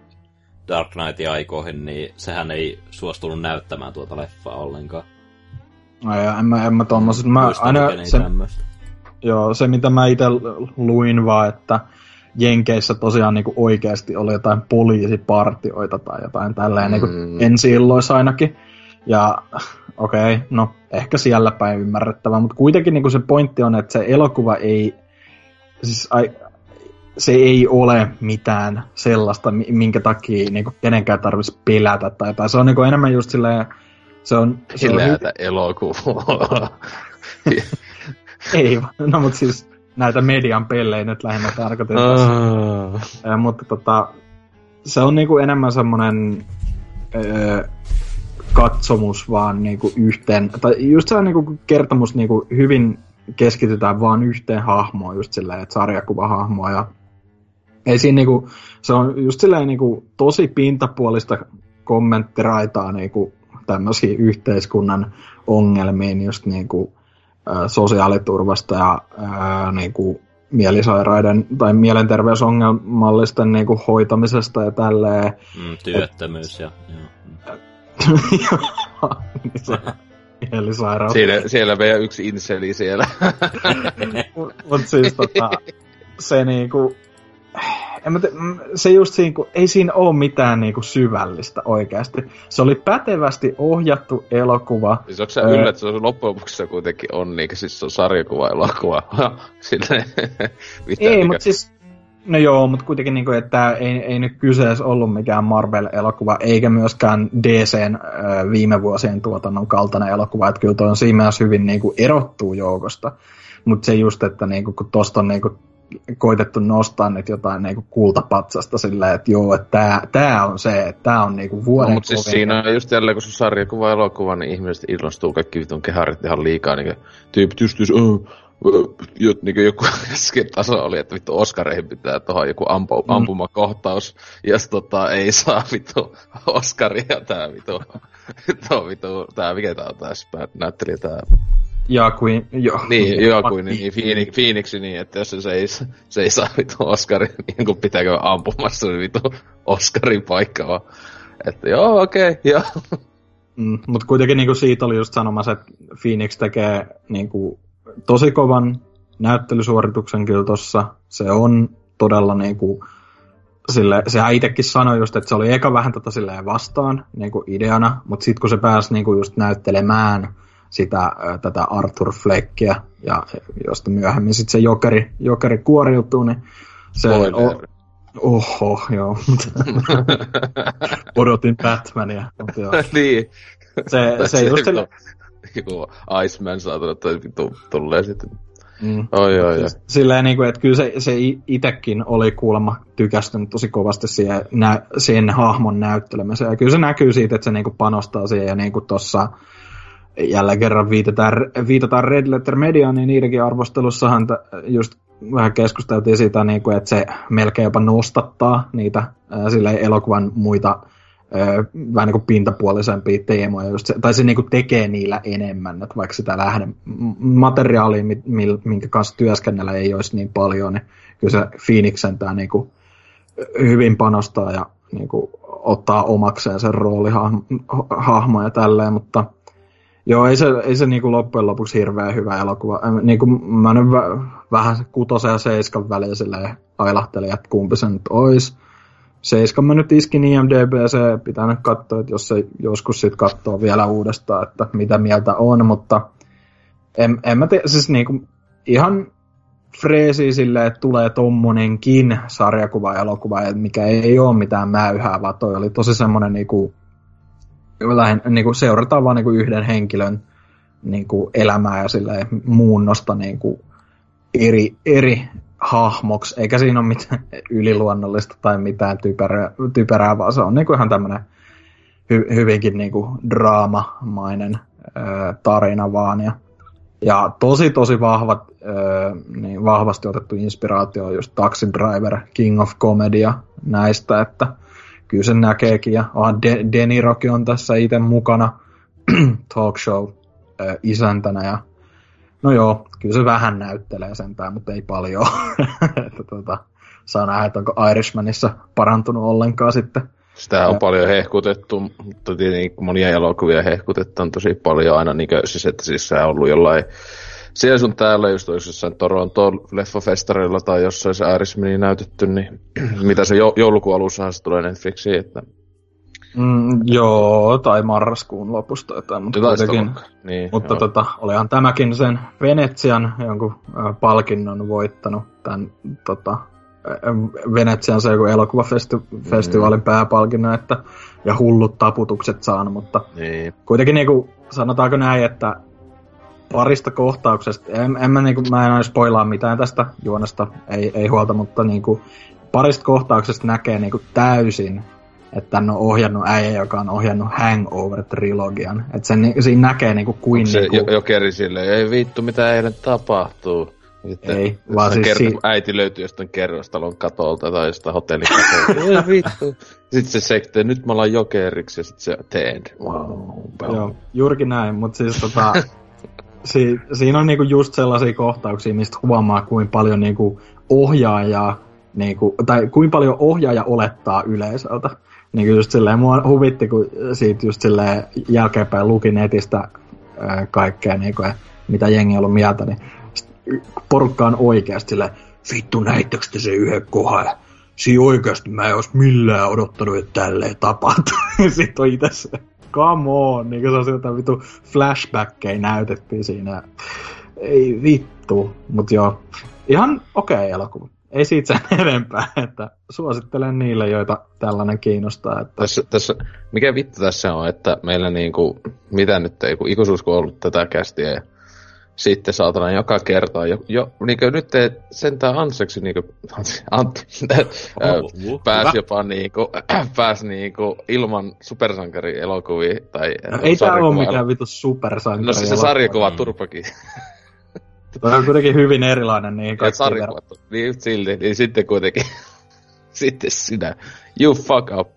Dark Knightin aikoihin, niin sehän ei suostunut näyttämään tuota leffaa ollenkaan. Ai, en mä, en mä tommoset, mä aina se, joo, se mitä mä itse luin vaan, että Jenkeissä tosiaan niinku oikeasti oli jotain poliisipartioita tai jotain tälleen niinku mm. niinku ensi illoissa ainakin. Ja okei, okay, no ehkä siellä päin ymmärrettävää, mutta kuitenkin niinku se pointti on, että se elokuva ei, siis ai, se ei ole mitään sellaista, minkä takia niinku kenenkään tarvitsisi pelätä tai jotain. Se on niinku enemmän just silleen, se on... Se on hy- elokuvaa. Ei, no mutta siis näitä median pellejä nyt lähinnä tarkoitetaan. Uh. mutta tota, se on niinku enemmän semmonen öö, katsomus vaan niinku yhteen, tai just se niinku kertomus niinku hyvin keskitytään vaan yhteen hahmoon just silleen, että sarjakuvahahmoa ja ei siinä niinku, se on just silleen niinku tosi pintapuolista kommenttiraitaa niinku tämmöisiä yhteiskunnan ongelmiin just niin kuin, ä, sosiaaliturvasta ja ä, niin kuin mielisairaiden tai mielenterveysongelmallisten niin kuin, hoitamisesta ja tälleen. Mm, työttömyys ja... mielisairaus. Siellä, siellä meidän yksi inseli siellä. Mutta siis tota, se niinku, en mä te, se just siinä, kun ei siinä ole mitään niinku syvällistä oikeasti. Se oli pätevästi ohjattu elokuva. Siis onko sä öö, yllät, että se loppujen lopuksi kuitenkin on, niin siis se on sarjakuva-elokuva. ei, mutta siis, no joo, mutta kuitenkin niinku, että ei, ei nyt kyseessä ollut mikään Marvel-elokuva, eikä myöskään DCn ö, viime vuosien tuotannon kaltainen elokuva, että kyllä toi on siinä mielessä hyvin niinku erottuu joukosta. Mutta se just, että niinku, kun tosta on niinku koitettu nostaa nyt jotain niinku kultapatsasta silleen, että joo, että tää, tää on se, että tää on niinku vuoden no, mutta siis siinä on just jälleen, kun se sarjakuva elokuva, niin ihmiset ilmastuu kaikki vitun keharit ihan liikaa, niin tyypit just oh, jot, niin joku äsken taso oli, että vittu Oskareihin pitää tuohon joku ampu, mm. ampumakohtaus, jos tota ei saa vittu Oskaria tää vittu, vittu, vittu tää mikä tää on tää näyttelijä tää Jaakuin, jo. Niin, Jaakuin, niin Phoenix, Phoenix, niin, että jos se ei, se ei saa vitu Oscarin, niin kun pitääkö ampumassa niin vitu Oscarin paikka vaan. Että joo, okei, okay, joo. Mm, mutta kuitenkin niinku siitä oli just sanomassa, että Phoenix tekee niinku tosi kovan näyttelysuorituksen kyllä tossa. Se on todella niinku, sille, sehän itsekin sanoi just, että se oli eka vähän tota silleen vastaan niinku ideana, mutta sitten kun se pääsi niinku just näyttelemään sitä, tätä Arthur Fleckia, ja josta myöhemmin sitten se jokeri, jokeri kuoriutuu, niin se... O, oho, joo. Odotin Batmania. Mutta joo. niin. Se, se just sille... Joku Iceman saatana tulee sitten. Mm. Oi, oi, oi. Silleen, niin kuin, että kyllä se, se itekin oli kuulemma tykästynyt tosi kovasti siihen, nä, hahmon näyttelemiseen. Ja kyllä se näkyy siitä, että se niin kuin panostaa siihen ja niin kuin tossa jälleen kerran viitataan, viitataan Red Letter Mediaan, niin niidenkin arvostelussahan t- just vähän keskusteltiin siitä, niin kuin, että se melkein jopa nostattaa niitä sille elokuvan muita vähän niin kuin pintapuolisempia teemoja, just se, tai se niin kuin tekee niillä enemmän, että vaikka sitä lähde materiaalia, minkä kanssa työskennellä ei olisi niin paljon, niin kyllä se Phoenixen tämä niin kuin hyvin panostaa ja niin kuin ottaa omakseen sen roolihahmo ja tälleen, mutta joo, ei se, ei se niin kuin loppujen lopuksi hirveän hyvä elokuva. Niin kuin mä nyt vähän kutosen ja seiskan väliin silleen ailahtelin, että kumpi se nyt olisi Seiskan mä nyt iskin IMDB, pitää nyt katsoa, että jos se joskus sit katsoo vielä uudestaan, että mitä mieltä on, mutta en, en mä tiedä, siis niinku ihan freesi silleen, että tulee tommonenkin sarjakuva elokuva, mikä ei ole mitään mäyhää, vaan toi oli tosi semmonen niinku, lähin, niinku seurataan vaan niinku yhden henkilön niinku elämää ja silleen muunnosta niinku eri, eri hahmoksi, eikä siinä ole mitään yliluonnollista tai mitään typerää, typerää vaan se on niinku ihan tämmöinen hy, hyvinkin niinku draamamainen ö, tarina vaan. Ja, ja tosi tosi vahvat, ö, niin vahvasti otettu inspiraatio on just Taxi Driver, King of Comedia näistä, että kyllä sen näkeekin. Ja oh, De, Denirokin on tässä itse mukana talk show ö, isäntänä ja No joo, kyllä se vähän näyttelee sentään, mutta ei paljon. että tota, saa nähdä, että onko Irishmanissa parantunut ollenkaan sitten. Sitä on ja... paljon hehkutettu, mutta tietenkin monia elokuvia hehkutettu on tosi paljon aina, niin kuin, siis, että siis se on ollut jollain siellä sun täällä just olisi jossain Toronto leffafestarilla tai jossain se Irishmanin näytetty, niin mitä se joulukuun alussahan se tulee Netflixiin, että Mm, joo, tai marraskuun lopusta jotain, mutta kuitenkin. Niin, mutta tota, olihan tämäkin sen Venetsian jonkun äh, palkinnon voittanut, tämän tota, Venetsian se joku elokuvafestivaalin mm. pääpalkinnon, että, ja hullut taputukset saanut, mutta niin. kuitenkin niinku, sanotaanko näin, että parista kohtauksesta, en, en mä, niinku, mä en aina spoilaa mitään tästä juonesta, ei, ei huolta, mutta niinku, parista kohtauksesta näkee niinku täysin että tän on ohjannut äijä, joka on ohjannut Hangover-trilogian. Että sen, siinä näkee niinku kuin... se niinku... jokeri silleen, ei vittu mitä eilen tapahtuu. Sitten, ei, vaan siis... Kertoo, si- äiti löytyy jostain kerrostalon katolta tai jostain hotellikatolta. ei vittu. Sitten se sekte, nyt mä ollaan jokeriksi ja sitten se teen. Wow. Joo, juurikin näin, mutta siis tota... si- siinä on niinku just sellaisia kohtauksia, mistä huomaa, kuinka paljon niinku ohjaajaa niinku, tai kuinka paljon ohjaaja olettaa yleisöltä. Niin kuin just silleen, mua huvitti, kun siitä just silleen jälkeenpäin luki netistä ää, kaikkea, niin kuin, mitä jengi on ollut mieltä, niin porukka on oikeasti silleen, vittu näittekö te se yhden kohan? Siinä oikeasti mä en olisi millään odottanut, että tälleen tapahtuu. Sitten on itse se, come on, niin kuin se on vittu flashbackkejä näytettiin siinä. Ei vittu, mutta joo, ihan okei okay elokuva ei siitä sen enempää, että suosittelen niille, joita tällainen kiinnostaa. Että... Tässä, tässä, mikä vittu tässä on, että meillä niinku, mitä nyt ei, kun ikuisuus kun on ollut tätä kästiä ja sitten saatana joka kerta, jo, jo niinku nyt ei sentään anseksi niinku, Antti, oh, pääsi jopa niinku, pääsi niinku ilman supersankarielokuvia tai no, Ei tää ole mikään vitu supersankari No siis se sarjakuva turpakin. Toi on kuitenkin hyvin erilainen niin kaikki Niin just silti, niin sitten kuitenkin. sitten sinä. You fuck up.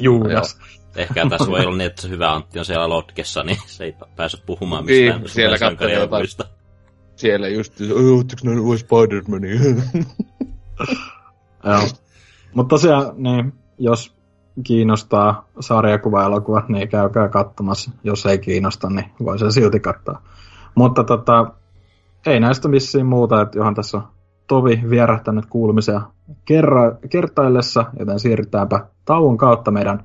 Juudas. No, Ehkä tässä voi olla niin, että se hyvä Antti on siellä Lotkessa, niin se ei pääse puhumaan niin, mistään niin, siellä jotain. Siellä just, ootteko näin uusi Spider-Mania? Joo. Mutta tosiaan, niin, jos kiinnostaa sarjakuva-elokuva, niin käykää katsomassa. Jos ei kiinnosta, niin voi sen silti katsoa. Mutta tota, ei näistä missiin muuta, että johan tässä on tovi vierähtänyt kuulumisia kerra, kertaillessa, joten siirrytäänpä tauon kautta meidän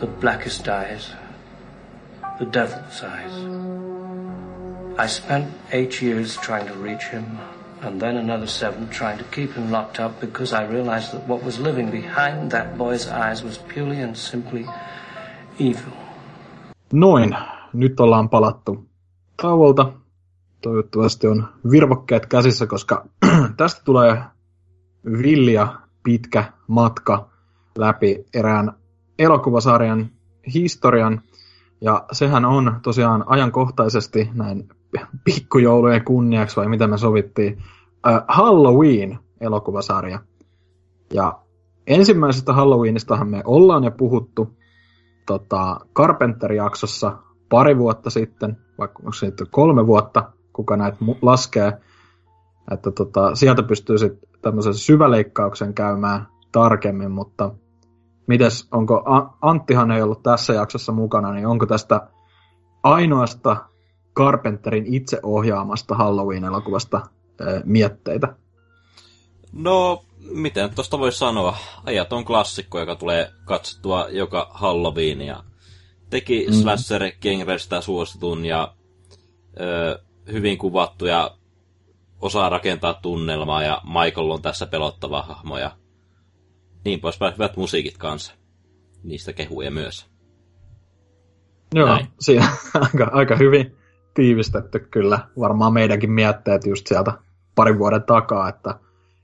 the blackest eyes, the devil's eyes. I spent eight years trying to reach him, and then another seven trying to keep him locked up because I realized that what was living behind that boy's eyes was purely and simply evil. Noin, nyt ollaan palattu tauolta. Toivottavasti on virvokkeet käsissä, koska tästä tulee villia pitkä matka läpi erään elokuvasarjan historian. Ja sehän on tosiaan ajankohtaisesti näin pikkujoulujen kunniaksi, vai mitä me sovittiin, äh, Halloween-elokuvasarja. Ja ensimmäisestä Halloweenistahan me ollaan jo puhuttu tota, Carpenter-jaksossa pari vuotta sitten, vaikka onko se nyt kolme vuotta, kuka näitä laskee, että tota, sieltä pystyy sitten tämmöisen syväleikkauksen käymään tarkemmin, mutta mites, onko, Anttihan ei ollut tässä jaksossa mukana, niin onko tästä ainoasta Carpenterin itse ohjaamasta Halloween-elokuvasta mietteitä? No, miten tuosta voi sanoa? Ajaton klassikko, joka tulee katsottua joka Halloween ja teki mm. slasher genrestä suositun ja ö, hyvin kuvattu ja osaa rakentaa tunnelmaa ja Michael on tässä pelottava hahmo ja niin poispäin. Hyvät musiikit kanssa. Niistä kehuja myös. Joo, Näin. siinä aika, aika hyvin tiivistetty kyllä. Varmaan meidänkin mietteet just sieltä parin vuoden takaa, että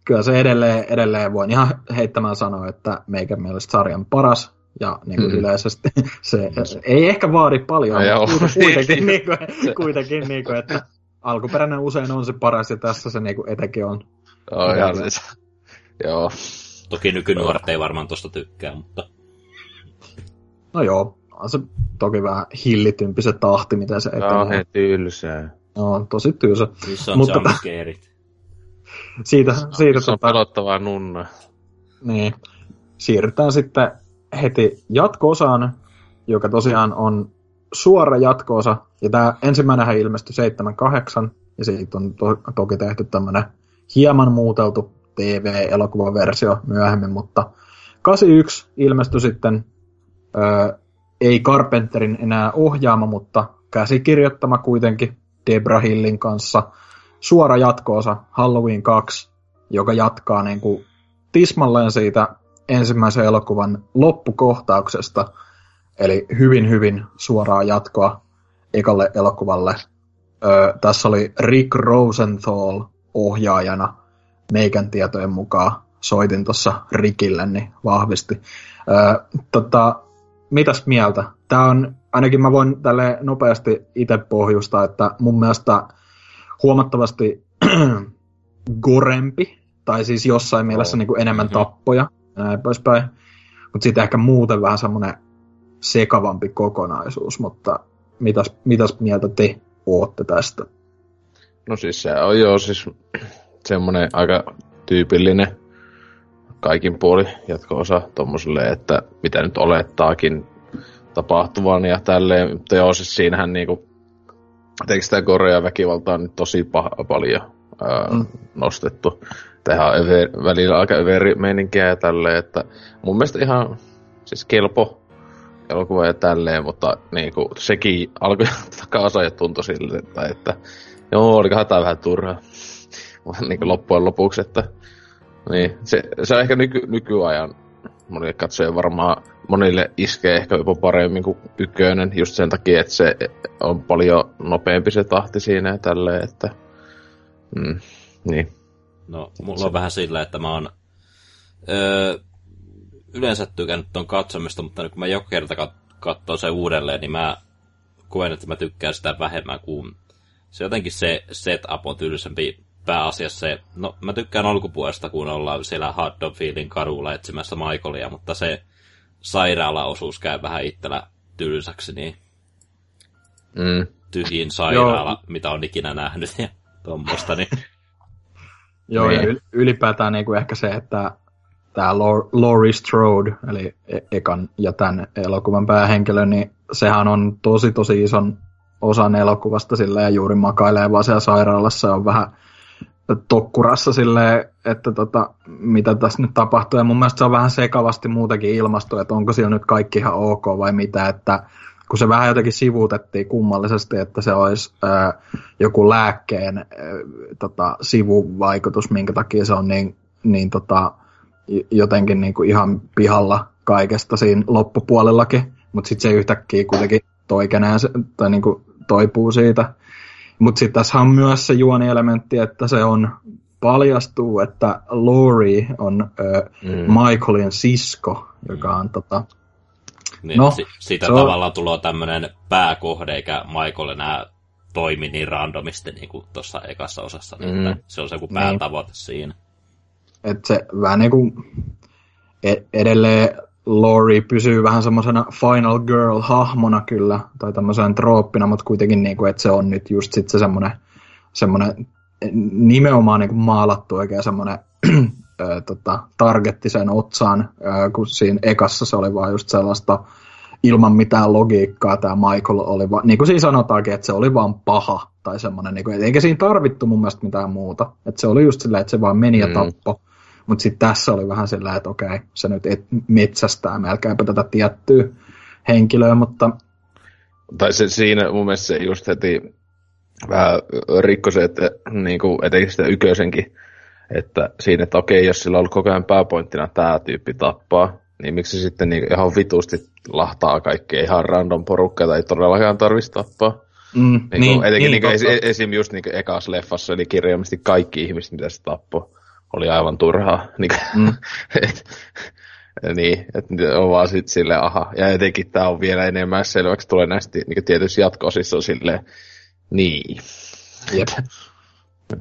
kyllä se edelleen, edelleen voin ihan heittämään sanoa, että meikän mielestä sarjan paras ja niin kuin mm. yleisesti se ei ehkä vaadi paljon, no, mutta kuitenkin, niin kuin, kuitenkin niin kuin, että alkuperäinen usein on se paras ja tässä se niin kuin etenkin on. Oh, ihan siis. Joo. Toki nykynuoret ei varmaan tosta tykkää, mutta... No joo, on se toki vähän hillitympi se tahti, mitä se etenee. Joo, he tylsää. No, tosi tylsä. Missä on mutta, jumpscareit? siitä, siitä se on tota, pelottavaa nunna. Niin. Siirrytään sitten heti jatko-osaan, joka tosiaan on suora jatkoosa. Ja tämä ensimmäinen ilmestyi 78, ja siitä on to- toki tehty tämmöinen hieman muuteltu TV-elokuvaversio myöhemmin, mutta 81 ilmestyi sitten, ö, ei Carpenterin enää ohjaama, mutta käsikirjoittama kuitenkin Debra Hillin kanssa. Suora jatkoosa Halloween 2, joka jatkaa niin kuin tismalleen siitä ensimmäisen elokuvan loppukohtauksesta, eli hyvin hyvin suoraa jatkoa ekalle elokuvalle. Ö, tässä oli Rick Rosenthal ohjaajana meikän tietojen mukaan. Soitin tuossa Rikille, niin vahvisti. Ö, tota, mitäs mieltä? Tämä on, ainakin mä voin tälle nopeasti itse pohjusta, että mun mielestä huomattavasti gorempi, tai siis jossain mielessä niin kuin enemmän mm-hmm. tappoja, ja näin poispäin. Mutta sitten ehkä muuten vähän semmoinen sekavampi kokonaisuus, mutta mitäs, mitäs mieltä te ootte tästä? No siis se on jo siis semmoinen aika tyypillinen kaikin puoli jatko-osa tommoselle, että mitä nyt olettaakin tapahtuvan ja tälleen. Mutta joo, siis siinähän niinku, etenkin sitä Korea väkivaltaa nyt tosi pah- paljon ää, mm. nostettu. Tehdään över, välillä aika överi meininkiä ja tälleen, että mun mielestä ihan siis kelpo elokuva ja tälleen, mutta niinku, sekin alkoi takaa ja tuntui sille, että, että joo, olikohan tää vähän turhaa niin kuin loppujen lopuksi, että niin, se, se on ehkä nyky, nykyajan monille katsojille varmaan, monille iskee ehkä jopa paremmin kuin ykkönen, just sen takia, että se on paljon nopeampi se tahti siinä ja tälleen, että mm, niin. No, mulla on vähän sillä, että mä oon öö, yleensä tykännyt ton katsomista, mutta kun mä joka kerta kat- katsoo sen uudelleen, niin mä koen, että mä tykkään sitä vähemmän kuin se jotenkin se setup on tylsempi pääasiassa se, no mä tykkään alkupuolesta, kun ollaan siellä Haddonfieldin kadulla etsimässä Michaelia, mutta se sairaalaosuus käy vähän itsellä tylsäksi, niin mm. tyhjin sairaala, Joo. mitä on ikinä nähnyt ja tuommoista, niin... Joo, ja niin. ylipäätään niin kuin ehkä se, että tämä Laurie Strode, eli e- ekan ja tämän elokuvan päähenkilö, niin sehän on tosi tosi ison osan elokuvasta sillä ja juuri makailee vaan siellä sairaalassa on vähän tokkurassa silleen, että tota, mitä tässä nyt tapahtuu. Ja mun mielestä se on vähän sekavasti muutenkin ilmasto, että onko siellä nyt kaikki ihan ok vai mitä, että kun se vähän jotenkin sivuutettiin kummallisesti, että se olisi ää, joku lääkkeen ää, tota, sivuvaikutus, minkä takia se on niin, niin tota, jotenkin niin kuin ihan pihalla kaikesta siinä loppupuolellakin, mutta sitten se yhtäkkiä kuitenkin toikenee tai niin kuin toipuu siitä. Mutta sitten tässä on myös se juonielementti, että se on paljastuu, että Laurie on ö, mm. Michaelin sisko, joka on tota, niin, no, si- siitä on... tavallaan tulee tämmöinen pääkohde, eikä Michael enää toimi niin randomisti niin kuin tuossa ekassa osassa, niin mm. että se on se joku päätavoite niin. siinä. Että se vähän niin kuin e- edelleen Laurie pysyy vähän semmoisena Final Girl-hahmona kyllä, tai tämmöisen trooppina, mutta kuitenkin niin kuin, että se on nyt just sit se semmoinen, semmoinen nimenomaan niin kuin maalattu oikein semmoinen tota, targetti sen otsaan, kun siinä ekassa se oli vaan just sellaista ilman mitään logiikkaa tämä Michael oli vaan, niin kuin siinä sanotaankin, että se oli vaan paha tai semmoinen, niin kuin, eikä siinä tarvittu mun mielestä mitään muuta. Että se oli just silleen, että se vaan meni ja mm. Mutta sitten tässä oli vähän sillä, että okei, se nyt et metsästää melkeinpä tätä tiettyä henkilöä, mutta... Tai se, siinä mun mielestä se just heti vähän rikkoi se, että niin kuin, etenkin sitä ykösenkin, että siinä, että okei, jos sillä on ollut koko ajan pääpointtina tämä tyyppi tappaa, niin miksi sitten niin ihan vitusti lahtaa kaikkea ihan random porukkaa, tai ei todellakaan tarvitsisi tappaa. Mm, niin, niin, etenkin niin, niin, niin, esim. just niin ekas leffassa, eli kirjaimisesti kaikki ihmiset, mitä se tappoi oli aivan turhaa. Niin, mm. et, niin, että on vaan sitten silleen, aha. Ja etenkin tämä on vielä enemmän selväksi, tulee näistä niin tietysti jatko-osissa on silleen, niin. Jep.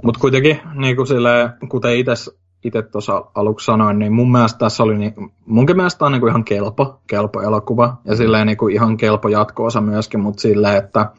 Mutta kuitenkin, niin kuin silleen, kuten itse tuossa aluksi sanoin, niin mun mielestä tässä oli, niin, munkin mielestä on niin kuin ihan kelpo, kelpo elokuva, ja silleen niin kuin ihan kelpo jatko-osa myöskin, mutta silleen, että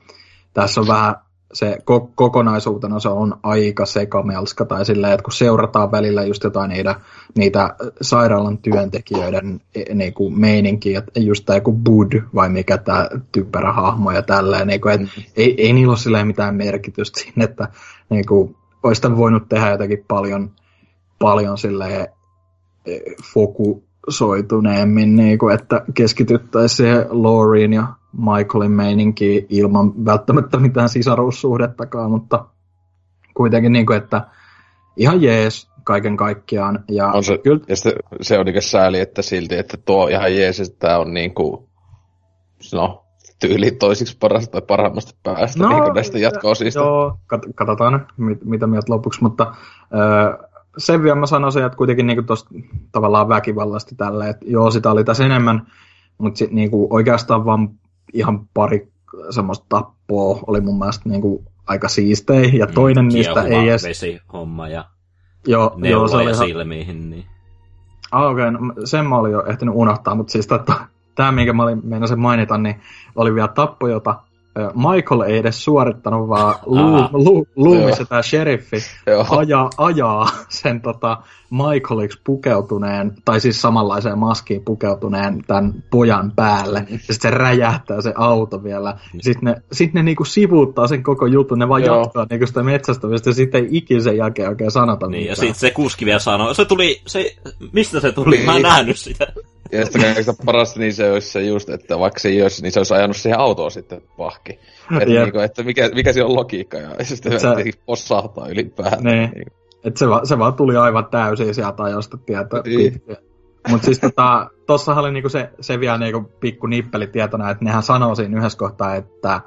tässä on vähän se ko- kokonaisuutena se on aika sekamelska, tai silleen, että kun seurataan välillä just jotain niitä, niitä sairaalan työntekijöiden e, niin kuin meininkiä, just tämä joku Bud, vai mikä tämä typerä hahmo ja tälleen, niin kuin, että mm. ei, ei niillä ole mitään merkitystä siinä, että niin kuin, olisi voinut tehdä jotenkin paljon, paljon silleen e, fokusoituneemmin, niin kuin, että keskityttäisiin siihen Laureen ja Michaelin meininki ilman välttämättä mitään sisaruussuhdettakaan, mutta kuitenkin niin kuin, että ihan jees kaiken kaikkiaan. Ja, on se, kyllä... ja se, se on niin sääli, että silti, että tuo ihan jees, että tämä on niin kuin, no, tyyli toisiksi parasta tai parhaimmasta päästä no, niin näistä jatko-osista. Joo, kat- katsotaan mit, mitä mieltä lopuksi, mutta öö, sen vielä mä sanoisin, että kuitenkin niin tuosta tavallaan väkivallasta tälle, että joo, sitä oli tässä enemmän, mutta sit, niin kuin oikeastaan vaan ihan pari semmoista tappoa oli mun mielestä niin kuin aika siistei, ja mm, toinen mm, niistä ei edes... vesihomma ja joo, joo, se oli silmiin, niin... Ah, okei, okay, no, sen mä olin jo ehtinyt unohtaa, mutta siis tämä, minkä mä olin meinasin mainita, niin oli vielä tappo, jota Michael ei edes suorittanut, vaan Loomis tämä sheriffi ajaa, ajaa sen tota Michaeliksi pukeutuneen, tai siis samanlaiseen maskiin pukeutuneen tämän pojan päälle. Ja sitten se räjähtää se auto vielä. Sitten ne, sit ne niinku sivuuttaa sen koko jutun, ne vaan Joo. jatkaa niinku sitä metsästämistä, ja sitten ei ikinä sen jälkeen oikein sanota niin, mitään. Ja sitten se kuski vielä sanoo, se tuli, se, mistä se tuli? Niin. Mä en nähnyt sitä. Ja sitten kaikista parasta niin se olisi se just, että vaikka se ei olisi, niin se olisi ajanut siihen autoon sitten pahki. Että, niin kuin, että mikä, mikä se on logiikka, ja sitten se possahtaa ylipäätään. Niin. niin. Että se, va, se vaan tuli aivan täysin sieltä ajosta tietää. Niin. Mutta siis tota, tossahan oli niinku se, se vielä niinku pikku nippeli tietona, että nehän sanoo siinä yhdessä kohtaa, että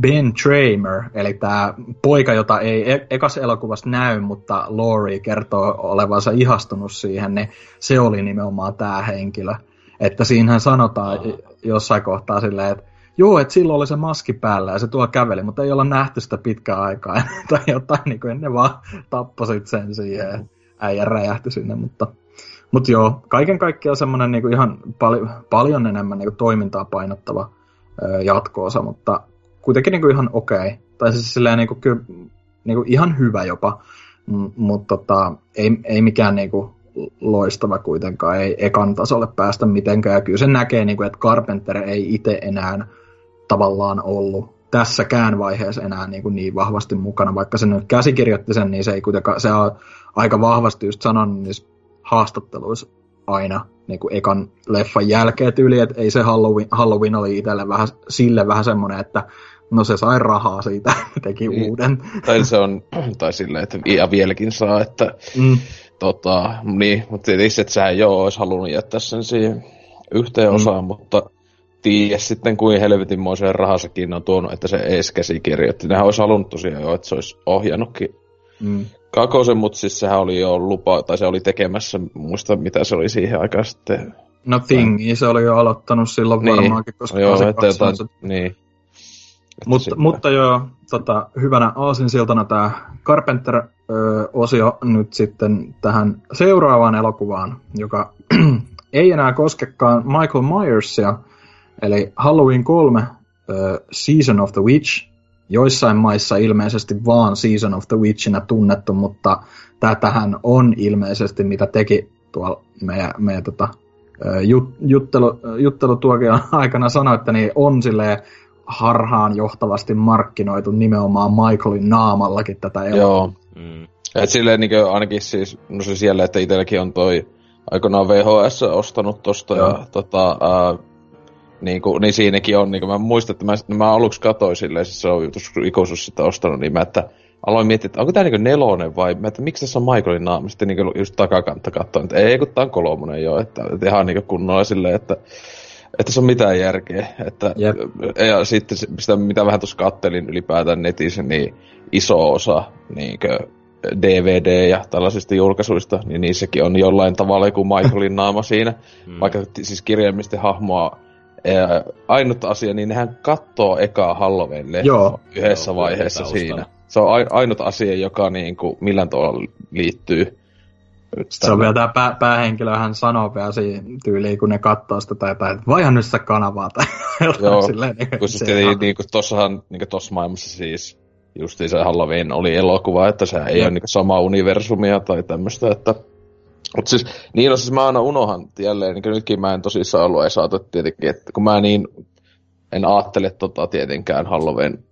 Ben Tramer, eli tämä poika, jota ei e- ekas elokuvassa näy, mutta Laurie kertoo olevansa ihastunut siihen, niin se oli nimenomaan tämä henkilö. Että siinähän sanotaan jossain kohtaa silleen, että joo, että silloin oli se maski päällä ja se tuo käveli, mutta ei olla nähty sitä pitkään aikaa. tai jotain, niin kuin ne vaan tappasit sen siihen äijä räjähti sinne, mutta... Mutta joo, kaiken kaikkiaan semmoinen niin ihan pal- paljon enemmän niin toimintaa painottava jatko-osa, mutta kuitenkin niin kuin ihan okei. Okay. Tai siis silleen niin kuin, kyllä, niin kuin ihan hyvä jopa, M- mutta tota, ei, ei mikään niin kuin loistava kuitenkaan, ei ekan tasolle päästä mitenkään. Ja kyllä se näkee, niin kuin, että Carpenter ei itse enää tavallaan ollut tässäkään vaiheessa enää niin, kuin niin vahvasti mukana. Vaikka se nyt käsikirjoitti sen, niin se ei kuitenkaan, se on aika vahvasti just sanonut niissä haastatteluissa aina, niinku ekan leffan jälkeen tyyli, että ei se Halloween, Halloween oli itselle vähän, sille vähän semmoinen, että no se sai rahaa siitä, teki niin. uuden. Tai se on, tai silleen, että ja vieläkin saa, että mm. tota, niin, mutta tietysti, että sä joo olisi halunnut jättää sen siihen yhteen mm. osaan, mutta tiedä sitten, kuin helvetinmoisen rahansakin on tuonut, että se ees käsikirjoitti. Nehän olisi halunnut tosiaan jo, että se olisi ohjannutkin mm. Kakosen, mutta siis sehän oli jo lupa, tai se oli tekemässä, muista mitä se oli siihen aikaan sitten. No Thingi, se oli jo aloittanut silloin niin. varmaankin, koska joo, se että jotain, niin. Mutta, mutta joo, tota, hyvänä aasinsiltana tämä Carpenter-osio nyt sitten tähän seuraavaan elokuvaan, joka ei enää koskekaan Michael Myersia, eli Halloween 3 uh, Season of the Witch, joissain maissa ilmeisesti vaan Season of the Witchinä tunnettu, mutta tähän on ilmeisesti, mitä teki tuolla meidän, meidän tota, jut, juttelu, juttelutuokion aikana sanoitte, niin on silleen harhaan johtavasti markkinoitu nimenomaan Michaelin naamallakin tätä elokuvaa. Joo. Mm. Et silleen niin ainakin siis, no se siellä, että itselläkin on toi aikanaan VHS ostanut tosta Joo. ja tota, ää, niin, kuin, niin siinäkin on, niin kuin mä muistan, että mä, mä aluksi katsoin silleen, siis se on ikuisuus sitä ostanut, niin mä, että aloin miettiä, että onko tämä niin nelonen vai, mä, että miksi tässä on Michaelin naama, sitten niin just takakantta katsoin, että ei, kun tämä on kolmonen jo, että, että ihan niin kunnolla silleen, että että se on mitään järkeä. Että, yep. ja sitten sitä, mitä vähän tuossa kattelin ylipäätään netissä, niin iso osa niin DVD- ja tällaisista julkaisuista, niin niissäkin on jollain tavalla joku Michaelin naama siinä. Mm. Vaikka siis kirjaimisten hahmoa ää, ainut asia, niin nehän kattoo ekaa Halloween Joo. yhdessä Joo, vaiheessa siinä. Se on ainut asia, joka niin kuin millään tavalla liittyy se on vielä tämä pää, päähenkilö, hän sanoo vielä siinä tyyliin, kun ne katsoo sitä tai jotain, että vaihan nyt sitä kanavaa tai Joo, silleen, niin, kun se niin, niin kuin tossahan, niin kuin tossa maailmassa siis justiin se Halloween oli elokuva, että se ei ole niin samaa universumia tai tämmöistä, että mutta siis, niin no siis mä aina unohan jälleen, niin nytkin mä en tosissaan ollut ei saatu tietenkin, että kun mä niin, en ajattele tota tietenkään Halloween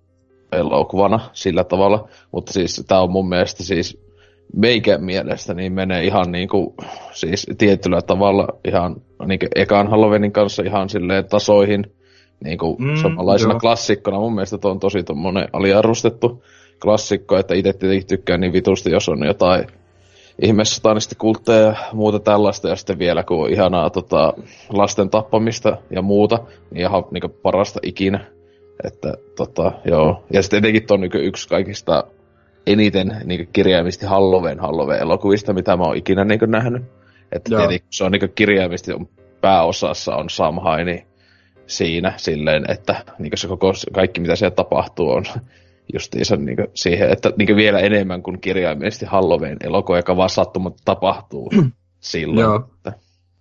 elokuvana sillä tavalla, mutta siis tää on mun mielestä siis meikä mielestä niin menee ihan niin kuin, siis tietyllä tavalla ihan niin kuin ekan Halloweenin kanssa ihan silleen tasoihin, niin kuin mm, samanlaisena joo. klassikkona. Mun mielestä tuo on tosi tommonen aliarvostettu klassikko, että itse tietenkin tykkään niin vitusti, jos on jotain ihmesatanista kultteja ja muuta tällaista, ja sitten vielä kun on ihanaa tota, lasten tappamista ja muuta, niin ihan niin parasta ikinä. Että tota, joo. Ja sitten etenkin on niin yksi kaikista eniten niin kirjaimisesti Halloween Halloween elokuvista, mitä mä oon ikinä niin nähnyt. Että se on niin kirjaimisesti on pääosassa on Sam Haini siinä silleen, että niin se koko, kaikki mitä siellä tapahtuu on justiinsa niin siihen, että niin vielä enemmän kuin kirjaimellisesti Halloween elokuva, joka vaan sattumat tapahtuu silloin. Joo. Että.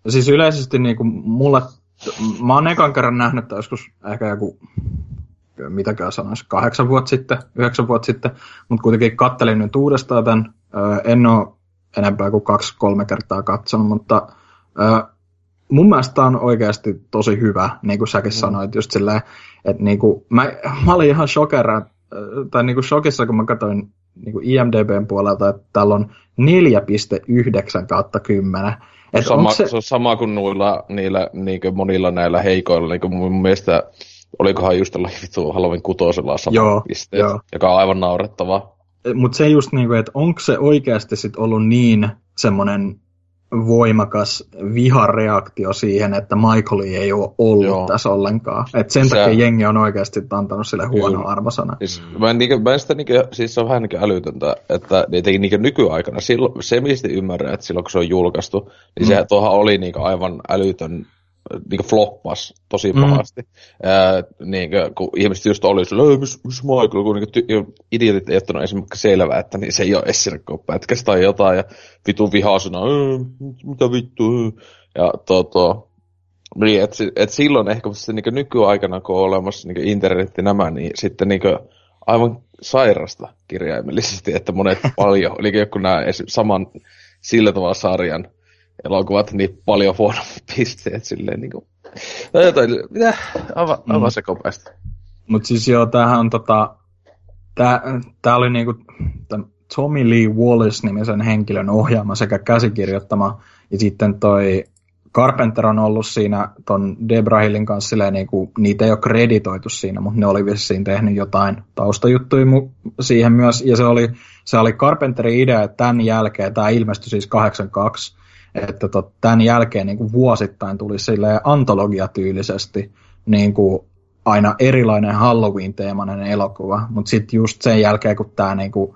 Siis yleisesti niin kuin mulla, mä oon ekan kerran nähnyt, että joskus ehkä joku mitäkään sanoisi, kahdeksan vuotta sitten, yhdeksän vuotta sitten, mutta kuitenkin kattelin nyt uudestaan tämän. En ole enempää kuin kaksi-kolme kertaa katsonut, mutta mun mielestä on oikeasti tosi hyvä, niin kuin säkin mm. sanoit, just silleen, että niin kuin, mä, mä olin ihan shokera, tai niin kuin shokissa, kun mä katsoin niin kuin IMDBn puolelta, että täällä on 4,9 kautta 10. Et sama, se... se on sama kuin noilla, niillä, niin kuin monilla näillä heikoilla, niin kuin mun mielestä olikohan just tällä vittu Halloween kutosella sama joo, pisteet, joo. joka on aivan naurettavaa. Mutta se just niin kuin, että onko se oikeasti sit ollut niin semmoinen voimakas vihareaktio siihen, että Michael ei ole ollut Joo. tässä ollenkaan. Et sen se... takia jengi on oikeasti antanut sille huono arvosana. Siis, mä, en, mä en sitä, siis se on vähän niin älytöntä, että niin, niin nykyaikana, silloin, se mistä ymmärrän, että silloin kun se on julkaistu, niin mm. se tuohan oli niin aivan älytön niin floppas tosi mm. pahasti. Mm. Ää, niin kuin, kun ihmiset just oli sillä, missä mis Michael, kun niin ty- idiotit ei ottanut esimerkiksi selvää, että niin se ei ole edes pätkästä tai jotain, ja vitu vihaisena, mitä vittu, ja to, niin, et, et silloin ehkä se niin nykyaikana, kun on olemassa niin internetti nämä, niin sitten niin aivan sairasta kirjaimellisesti, että monet paljon, eli joku nämä saman sillä tavalla sarjan elokuvat niin paljon huonommat pisteet silleen niin kuin. No jotain, mitä? Ava, ava mm. se kopeasti. Mut siis joo, tämähän on tota, tää, tää oli niinku Tommy Lee Wallace nimisen henkilön ohjaama sekä käsikirjoittama, ja sitten toi Carpenter on ollut siinä ton Debra Hillin kanssa silleen, niin kuin, niitä ei ole kreditoitu siinä, mutta ne oli vissiin tehnyt jotain taustajuttuja siihen myös, ja se oli, se oli Carpenterin idea, että tämän jälkeen, tämä ilmestyi siis 82, että tot, tämän jälkeen niin kuin vuosittain tuli silleen antologiatyylisesti niin kuin aina erilainen Halloween-teemainen elokuva, mutta sitten just sen jälkeen, kun tämä niin kuin,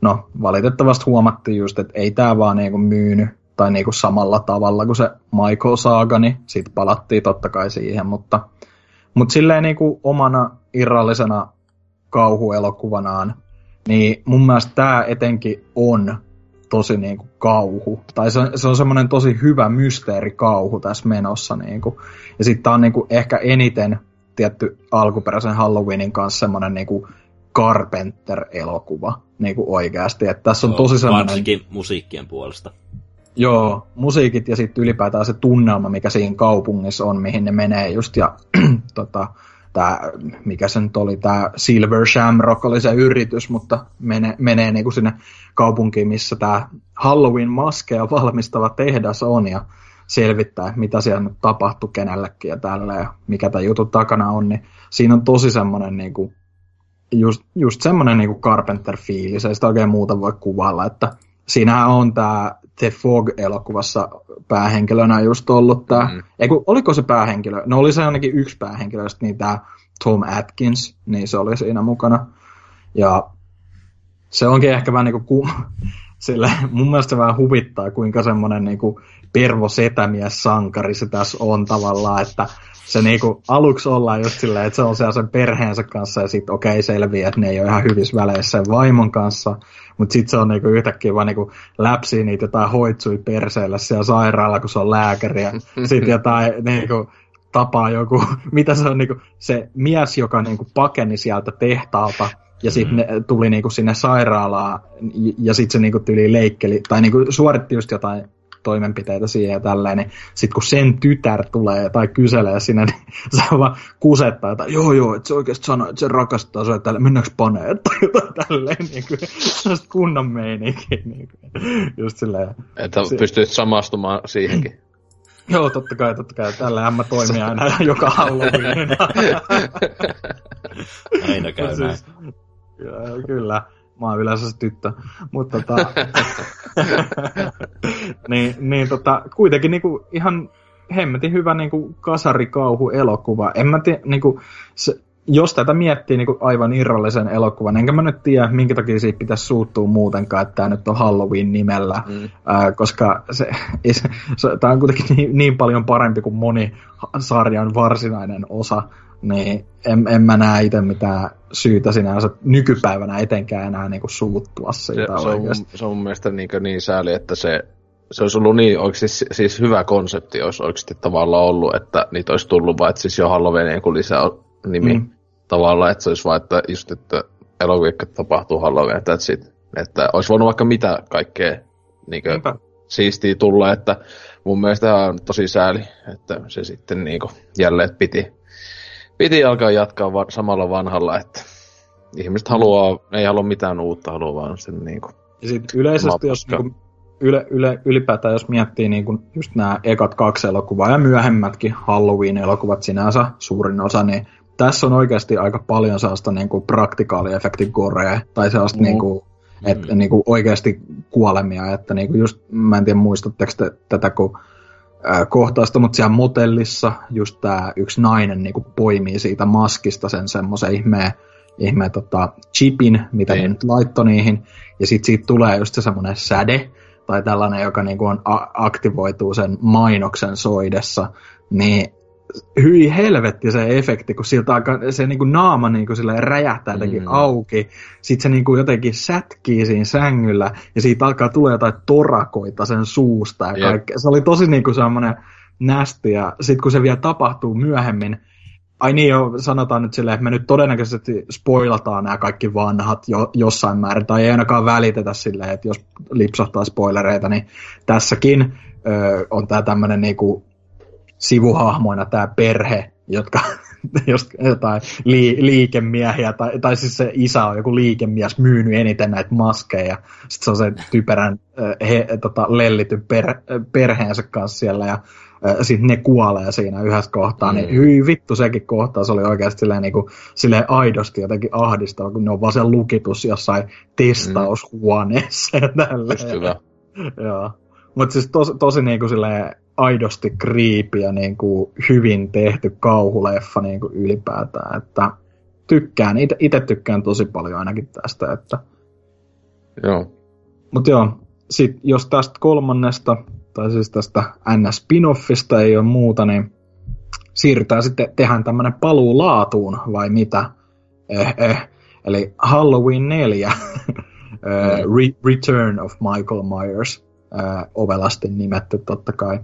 no valitettavasti huomattiin just, että ei tämä vaan niin kuin myynyt tai niin kuin samalla tavalla kuin se Michael Saaga, niin sitten palattiin totta kai siihen, mutta, mutta silleen niin kuin omana irrallisena kauhuelokuvanaan, niin mun mielestä tämä etenkin on tosi niin kuin kauhu. Tai se, se on semmoinen tosi hyvä mysteerikauhu tässä menossa. Niin kuin. Ja sitten tämä on niin kuin ehkä eniten tietty alkuperäisen Halloweenin kanssa semmoinen niin kuin Carpenter-elokuva niin kuin oikeasti. Että tässä on tosi semmoinen... Varsinkin musiikkien puolesta. Joo, musiikit ja sitten ylipäätään se tunnelma, mikä siinä kaupungissa on, mihin ne menee just. Ja tota, tää, mikä se nyt oli, tämä Silver Shamrock oli se yritys, mutta mene, menee niinku sinne kaupunkiin, missä tämä Halloween-maskeja valmistava tehdas on ja selvittää, mitä siellä nyt tapahtui kenellekin ja tällä ja mikä tämä jutun takana on, niin siinä on tosi semmoinen niinku, just, just semmoinen niinku Carpenter-fiilis, ei sitä oikein muuta voi kuvailla, että siinähän on tämä The Fog-elokuvassa päähenkilönä just ollut tämä, mm. Eiku, oliko se päähenkilö? No oli se ainakin yksi päähenkilö, niin tämä Tom Atkins, niin se oli siinä mukana. Ja se onkin ehkä vähän niin kuin, sille, mun mielestä vähän huvittaa, kuinka semmoinen niin kuin pervo setämies sankari se tässä on tavallaan, että se niinku aluksi ollaan just silleen, että se on siellä sen perheensä kanssa ja sitten okei okay, selviää, että ne ei ole ihan hyvissä väleissä sen vaimon kanssa, mutta sitten se on niinku yhtäkkiä vaan niinku läpsii niitä jotain hoitsui perseellä siellä sairaala, kun se on lääkäri ja sitten jotain niinku tapaa joku, mitä se on niinku, se mies, joka niinku pakeni sieltä tehtaalta ja sitten ne tuli niinku sinne sairaalaan ja sitten se niinku tyli leikkeli tai niinku suoritti just jotain toimenpiteitä siihen ja tälleen, niin sitten kun sen tytär tulee tai kyselee sinne, niin se vaan kusettaa, että joo joo, että se oikeasti sanoo, että se rakastaa sua, että mennäänkö paneen, tai jotain tälleen, niin kuin, sellaista kunnon meininki, niin kuin, just silleen. Että si- pystyt samastumaan siihenkin. Joo, totta kai, totta kai. Tällähän mä toimin aina joka Halloween. aina käy näin. Siis, kyllä mä oon yleensä se tyttö. Mutta tota, niin, niin tota, kuitenkin niinku ihan hemmetin hyvä niinku kasarikauhu-elokuva. En mä tiedä, niinku, se, jos tätä miettii niin aivan irrallisen elokuvan, enkä mä nyt tiedä, minkä takia siitä pitäisi suuttua muutenkaan, että tämä nyt on Halloween nimellä, mm. ää, koska se, se, se, tämä on kuitenkin niin, niin paljon parempi kuin moni sarjan varsinainen osa, niin en, en mä näe itse mitään syytä sinänsä nykypäivänä etenkään enää niinku suuttua siitä se, se, on, se on mun mielestä niin, niin sääli, että se, se olisi ollut niin oikeasti siis hyvä konsepti, olisi oikeasti tavallaan ollut, että niitä olisi tullut vaan, että siis jo Halloween joku lisää nimi mm. tavallaan, että se olisi vaan, että just, että elokuvikka tapahtuu Halloween, että, sit, että olisi voinut vaikka mitä kaikkea niin kuin, siistiä tulla, että mun mielestä on tosi sääli, että se sitten niin kuin, jälleen piti piti alkaa jatkaa va- samalla vanhalla, että ihmiset haluaa, ei halua mitään uutta, haluaa vaan sen niinku... Ja sit yleisesti, jos niinku, yle, yle, ylipäätään jos miettii niinku just nämä ekat kaksi elokuvaa ja myöhemmätkin Halloween-elokuvat sinänsä suurin osa, niin tässä on oikeasti aika paljon sellaista niinku praktikaaliefektin gorea, tai sellaista mm. niinku, et, mm. niinku oikeasti kuolemia, että niinku just, mä en tiedä muistatteko te, tätä, kun kohtausta, mutta siellä motellissa just tämä yksi nainen niin kuin poimii siitä maskista sen semmoisen ihmeen, ihmeen tota, chipin, mitä niin. ne nyt laittoi niihin, ja sitten siitä tulee just se semmoinen säde, tai tällainen, joka niin kuin on, a- aktivoituu sen mainoksen soidessa, niin hyi helvetti se efekti, kun siltä alkaa, se niinku naama niinku räjähtää jotenkin mm. auki, sitten se niinku jotenkin sätkii siinä sängyllä, ja siitä alkaa tulla jotain torakoita sen suusta ja kaikkea. Se oli tosi niinku semmoinen nästi, ja sitten kun se vielä tapahtuu myöhemmin, ai niin jo, sanotaan nyt silleen, että me nyt todennäköisesti spoilataan nämä kaikki vanhat jo, jossain määrin, tai ei ainakaan välitetä silleen, että jos lipsahtaa spoilereita, niin tässäkin ö, on tämä tämmöinen niinku sivuhahmoina tämä perhe, jotka just jotain li, liikemiehiä, tai, tai siis se isä on joku liikemies myynyt eniten näitä maskeja, sitten se on se typerän he, tota, lellityn per, perheensä kanssa siellä, ja sitten ne kuolee siinä yhdessä kohtaa, niin mm. niin hyi vittu sekin kohtaa, se oli oikeasti silleen, niin kuin, silleen aidosti jotenkin ahdistava, kun ne on vaan se lukitus jossain testaushuoneessa mm. ja tälleen. hyvä. Joo. Mutta siis tosi, tosi niin kuin silleen aidosti kriipi ja niin kuin hyvin tehty kauhuleffa niin kuin ylipäätään, että tykkään, itse tykkään tosi paljon ainakin tästä, että Joo. Mutta joo, sit jos tästä kolmannesta, tai siis tästä NS-spinoffista ei ole muuta, niin siirrytään sitten, tehdään tämmönen paluu laatuun, vai mitä? Eh, eh. Eli Halloween 4, mm. Return of Michael Myers, ovelasti nimetty totta kai.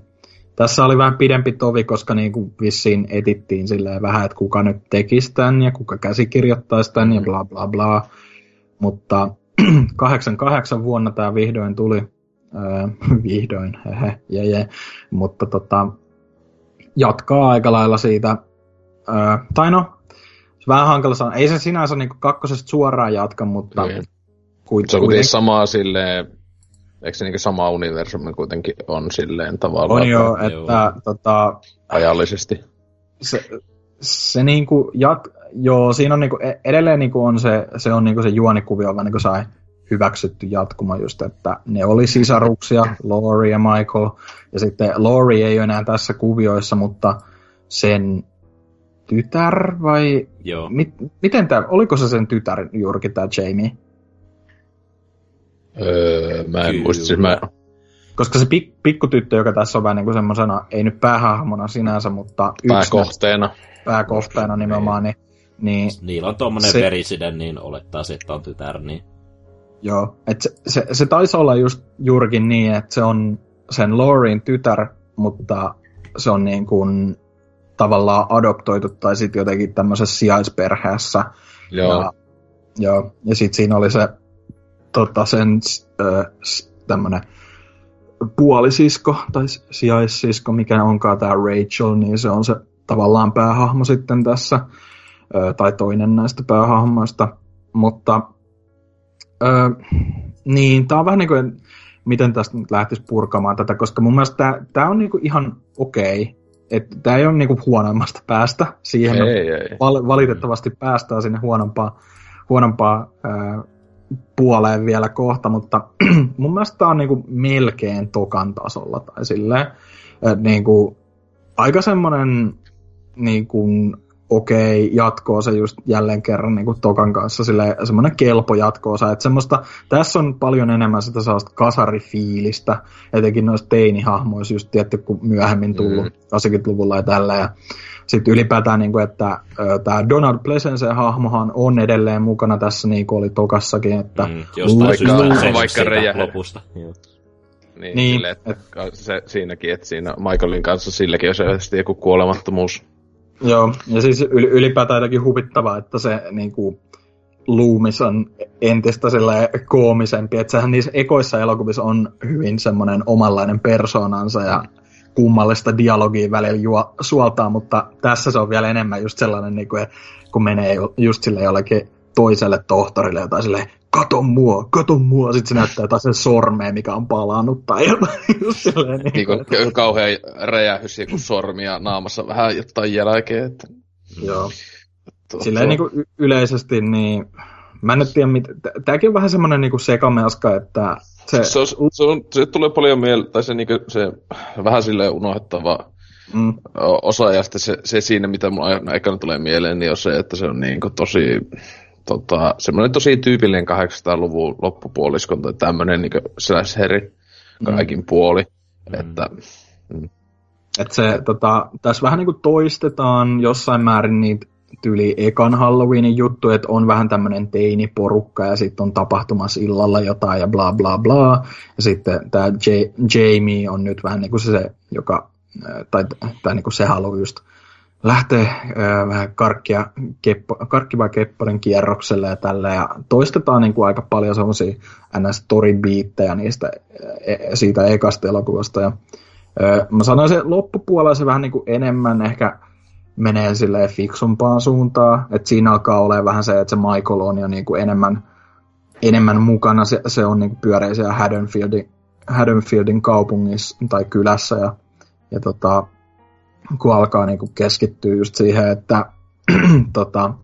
Tässä oli vähän pidempi tovi, koska niin kuin vissiin etittiin silleen vähän, että kuka nyt tekisi tämän ja kuka käsikirjoittaisi tämän ja bla bla bla. Mutta 88 vuonna tämä vihdoin tuli. Öö, vihdoin, hehe, je, je. Mutta tota, jatkaa aika lailla siitä. Öö, tai no, vähän hankala sanoa. Ei se sinänsä niin kakkosesta suoraan jatka, mutta... Niin. Se on kuitenkin samaa silleen, eikö se niin sama universumi kuitenkin on silleen tavallaan? On joo, että joo. Tota, ajallisesti. Se, se niinku jat, joo, siinä on niinku, e- edelleen niinku on se, se on niinku se juonikuvio vaan niinku sai hyväksytty jatkuma just, että ne oli sisaruksia, Laurie ja Michael, ja sitten Laurie ei ole enää tässä kuvioissa, mutta sen tytär vai... Joo. Mit, miten tämä, oliko se sen tytär juurikin tämä Jamie? Öö, mä en muista, siis mä... Koska se pik, pikkutyttö, joka tässä on vähän niin kuin semmoisena, ei nyt päähahmona sinänsä, mutta... Pääkohteena. Pääkohteena nimenomaan, niin niin, Niillä on tuommoinen se, veriside, niin olettaa se, että on tytär, niin... Joo, että se, se, se taisi olla just juurikin niin, että se on sen Laurin tytär, mutta se on niin kuin tavallaan adoptoitu tai sitten jotenkin tämmöisessä sijaisperheessä. Joo. Ja, joo, ja sitten siinä oli se tota, sen äh, tämmöinen puolisisko tai sijaissisko, mikä onkaan tämä Rachel, niin se on se tavallaan päähahmo sitten tässä tai toinen näistä päähahmoista. Mutta öö, niin, tämä on vähän niin kuin, miten tästä nyt lähtisi purkamaan tätä, koska mun mielestä tämä, on niin kuin ihan okei. Okay. Että tämä ei ole niin kuin huonoimmasta päästä. Siihen ei, ei. Val- valitettavasti päästään sinne huonompaa, huonompaa öö, puoleen vielä kohta, mutta mun mielestä tämä on niin kuin melkein tokan tasolla tai silleen, että niin kuin, aika semmoinen niin kuin okei, jatkoo se just jälleen kerran niin kuin Tokan kanssa sille semmoinen kelpo jatkoosa, että semmoista, tässä on paljon enemmän sitä sellaista kasarifiilistä, etenkin noissa teinihahmoissa just tietty, kun myöhemmin tullut mm. 80-luvulla ja tällä, ja sitten ylipäätään, niin kuin, että tämä Donald Pleasence hahmohan on edelleen mukana tässä, niin kuin oli Tokassakin, että mm, vaikka, vaikka rejä. lopusta. Niin, niin sille, että et, se, siinäkin, että siinä Michaelin kanssa silläkin on selvästi joku kuolemattomuus Joo, ja siis ylipäätään jotenkin huvittavaa, että se niin kuin, Loomis on entistä koomisempi, että sehän niissä ekoissa elokuvissa on hyvin semmoinen omanlainen persoonansa ja kummallista dialogia välillä juo, suoltaa, mutta tässä se on vielä enemmän just sellainen, niin kuin, kun menee just sille jollekin toiselle tohtorille jotain silleen, kato mua, kato mua, sitten se näyttää jotain sen sormea, mikä on palannut tai jotain. silleen, niin, niin kuin, että... kauhean räjähys joku sormia naamassa vähän jotain jälkeen. Että... Joo. Tuo, silleen tuo... niin kuin yleisesti, niin mä en nyt tiedä, mit... tämäkin on vähän semmoinen niin sekamelska, että se... Se, on, se, on, se tulee paljon mieleen, tai se, niin se vähän silleen unohdettava mm. osa, ja sitten se, se siinä, mitä mun aikana tulee mieleen, niin on se, että se on niin kuin, tosi tota, semmoinen tosi tyypillinen 800-luvun loppupuoliskon tai tämmöinen niin slash-heri kaikin mm. puoli. Mm. Että, mm. Et se, tota, tässä vähän niin kuin toistetaan jossain määrin niitä tyyli ekan Halloweenin juttu, että on vähän tämmöinen teiniporukka ja sitten on tapahtumassa illalla jotain ja bla bla bla. Ja sitten tämä Jamie on nyt vähän niin kuin se, joka, tai, tai niin kuin se haluaa just lähtee äh, vähän karkkia, keppo, karkki vai kierrokselle ja tällä ja toistetaan niin kuin aika paljon semmoisia ns biittejä niistä e, siitä ekasta elokuvasta ja äh, mä sanoisin, loppupuolella se vähän niin kuin enemmän ehkä menee silleen fiksumpaan suuntaan, että siinä alkaa olla vähän se, että se Michael on jo niin kuin enemmän, enemmän mukana, se, se on niin kuin pyöreä siellä Haddonfieldin, Haddonfieldin kaupungissa tai kylässä ja Ja tota, kun alkaa niinku keskittyä just siihen, että tota,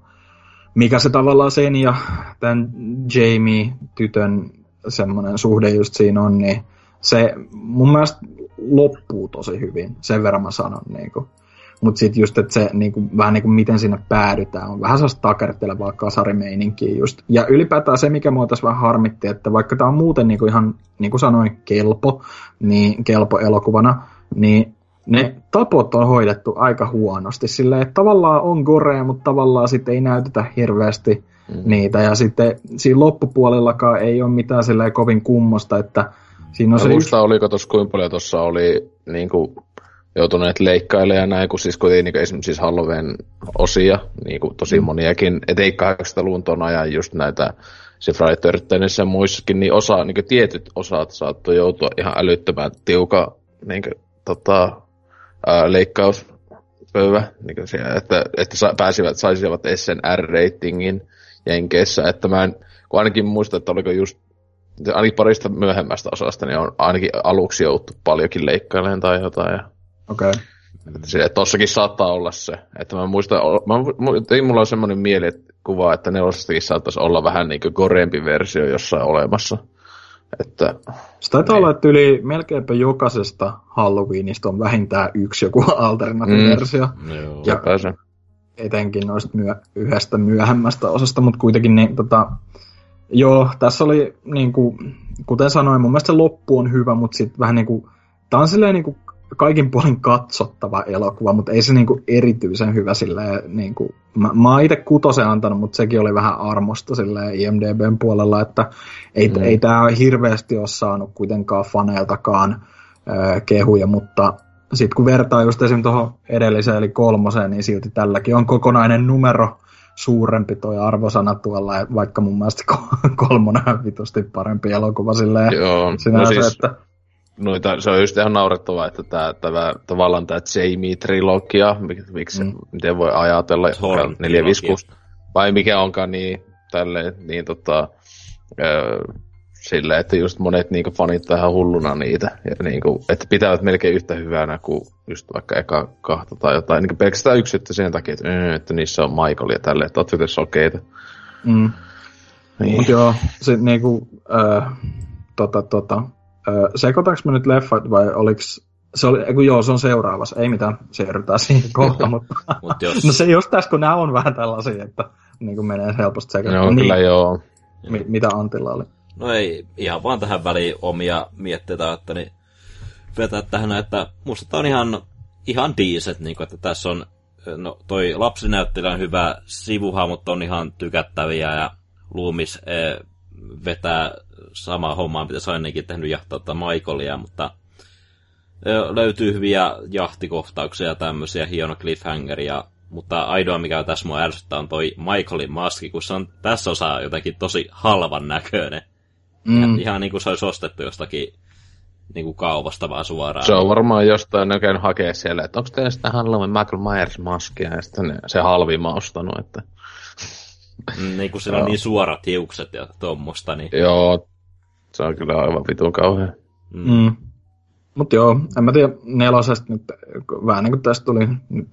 mikä se tavallaan sen ja tämän Jamie-tytön semmoinen suhde just siinä on, niin se mun mielestä loppuu tosi hyvin, sen verran mä sanon. Niinku. Mutta sitten just, että se niinku, vähän niin kuin miten sinne päädytään, on vähän sellaista takertelevaa kasarimeininkiä just. Ja ylipäätään se, mikä mua tässä vähän harmitti, että vaikka tämä on muuten niinku ihan, niin kuin sanoin, kelpo, niin kelpo elokuvana, niin ne tapot on hoidettu aika huonosti. Silleen, että tavallaan on gorea, mutta tavallaan sitten ei näytetä hirveästi mm. niitä. Ja sitten siinä loppupuolellakaan ei ole mitään silleen kovin kummosta, että siinä on se muista, yksi... oliko tuossa kuinka paljon tuossa oli niin kuin, joutuneet leikkailemaan ja näin, kun siis kuitenkin niin esimerkiksi siis Halloween osia, niin kuin tosi mm. moniakin, et ei 80-luvun ton ajan just näitä se Friday ja muissakin, niin, osa, niin tietyt osat saattoi joutua ihan älyttömän tiuka niin kuin, tota, ää, leikkauspöyvä, niin se, että, että sa, pääsivät, saisivat edes sen R-ratingin Jenkeissä, että mä en, kun ainakin muistan, että oliko just ainakin parista myöhemmästä osasta, niin on ainakin aluksi jouttu paljonkin leikkailemaan tai jotain. Ja... Okei. Okay. Että tossakin saattaa olla se. Että mä muistan, mä, ei mulla on semmoinen mielikuva, että nelosestakin saattaisi olla vähän niin kuin koreempi versio jossain olemassa. Että, se taitaa niin. olla, että yli melkeinpä jokaisesta Halloweenista on vähintään yksi joku alternatiiviversio. Mm. Joo, ja pääsen. etenkin noista myö, yhdestä myöhemmästä osasta, mutta kuitenkin niin, tota, joo, tässä oli, niin kuin, kuten sanoin, mun mielestä se loppu on hyvä, mutta sitten vähän niin kuin, tää on silleen niin kuin kaikin puolin katsottava elokuva, mutta ei se niinku erityisen hyvä silleen, niinku, mä, mä oon itse kutosen antanut, mutta sekin oli vähän armosta silleen IMDBn puolella, että ei, mm. ei tämä hirveästi ole saanut kuitenkaan faneiltakaan äh, kehuja, mutta sitten kun vertaa just esim. tuohon edelliseen eli kolmoseen, niin silti tälläkin on kokonainen numero suurempi toi arvosana tuolla, vaikka mun mielestä kolmonen on vitusti parempi elokuva silleen Joo, no siis, että noita, se on just ihan naurettavaa, että tämä, tämä tavallaan tämä Jamie-trilogia, miksi, mm. miten voi ajatella, 4 5 vai mikä onkaan niin, tälleen, niin tota, öö, silleen, että just monet niinku fanittaa ihan hulluna niitä, ja niinku, että pitävät melkein yhtä hyvänä kuin just vaikka eka kahta tai jotain, niinku pelkästään yksi, että sen takia, että, öö, että niissä on Michael ja tälleen, että oot sokeita. Mm. Niin. Mut joo, se niinku, äh, tota, tota, Öö, sekoitanko mä nyt leffat vai oliks... Se oli, kun joo, se on seuraavassa. Ei mitään, siirrytään siihen kohta, mutta... Mut jos... no se just tässä, kun nämä on vähän tällaisia, että niin kuin menee helposti sekä. Joo, niin, kyllä joo. Mi- mitä Antilla oli? No ei, ihan vaan tähän väliin omia mietteitä, että niin vetää tähän, että musta tää on ihan, ihan decent, niin kuin, että tässä on, no toi lapsinäyttelijä on hyvä, sivuhahmot on ihan tykättäviä ja Loomis e, vetää sama hommaa, mitä se ennenkin tehnyt jahtaa Michaelia, mutta löytyy hyviä jahtikohtauksia ja tämmöisiä, hieno cliffhangeria, mutta ainoa mikä tässä mua ärsyttää on toi Michaelin maski, kun se on tässä osaa jotenkin tosi halvan näköinen. Mm. Ihan, niin kuin se olisi ostettu jostakin niin kuin kaupasta vaan suoraan. Se on varmaan jostain näköinen hakea siellä, että onko teillä sitä Halloween Michael Myers maskia, ja sitten se halvi mä ostanut, että... Mm, niin kuin sillä on niin suorat hiukset ja tuommoista, niin... Joo, se on kyllä aivan vitun kauhean. Mm. mm. Mutta joo, en mä tiedä nelosesta nyt, vähän niin kuin tästä tuli nyt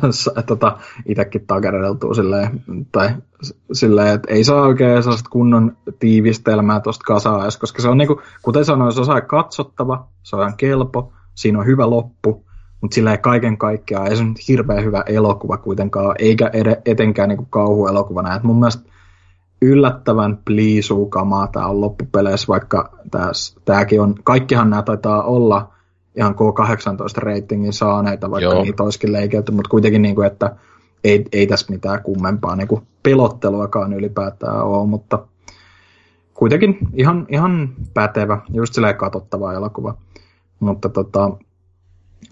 tota, itsekin takereltua silleen, tai silleen, että ei saa oikein sellaista kunnon tiivistelmää tuosta kasaa edes, koska se on niin kuin, kuten sanoin, se on katsottava, se on kelpo, siinä on hyvä loppu, mutta silleen kaiken kaikkiaan ei se nyt hirveän hyvä elokuva kuitenkaan, eikä etenkään niin kuin kauhuelokuvana. Et mun mielestä yllättävän pliisuu kamaa tämä on loppupeleissä, vaikka tämäkin on, kaikkihan nämä taitaa olla ihan K18 ratingin saaneita, vaikka Joo. niitä olisikin leikelty, mutta kuitenkin niin kuin, että ei, ei tässä mitään kummempaa niin kuin pelotteluakaan ylipäätään ole, mutta kuitenkin ihan, ihan pätevä, just silleen katsottava elokuva. Mutta tota,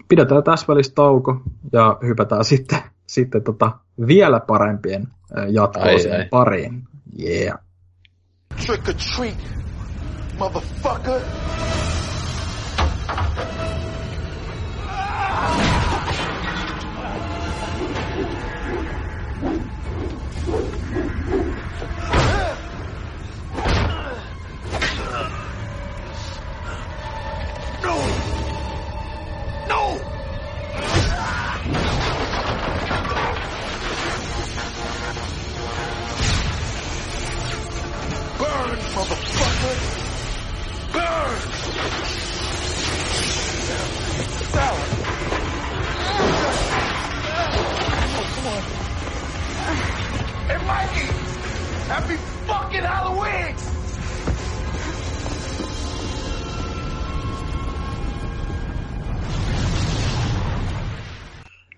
pidetään tässä välissä tauko ja hypätään sitten, sitten tota vielä parempien jatkoisien pariin. Yeah. Trick or treat, motherfucker.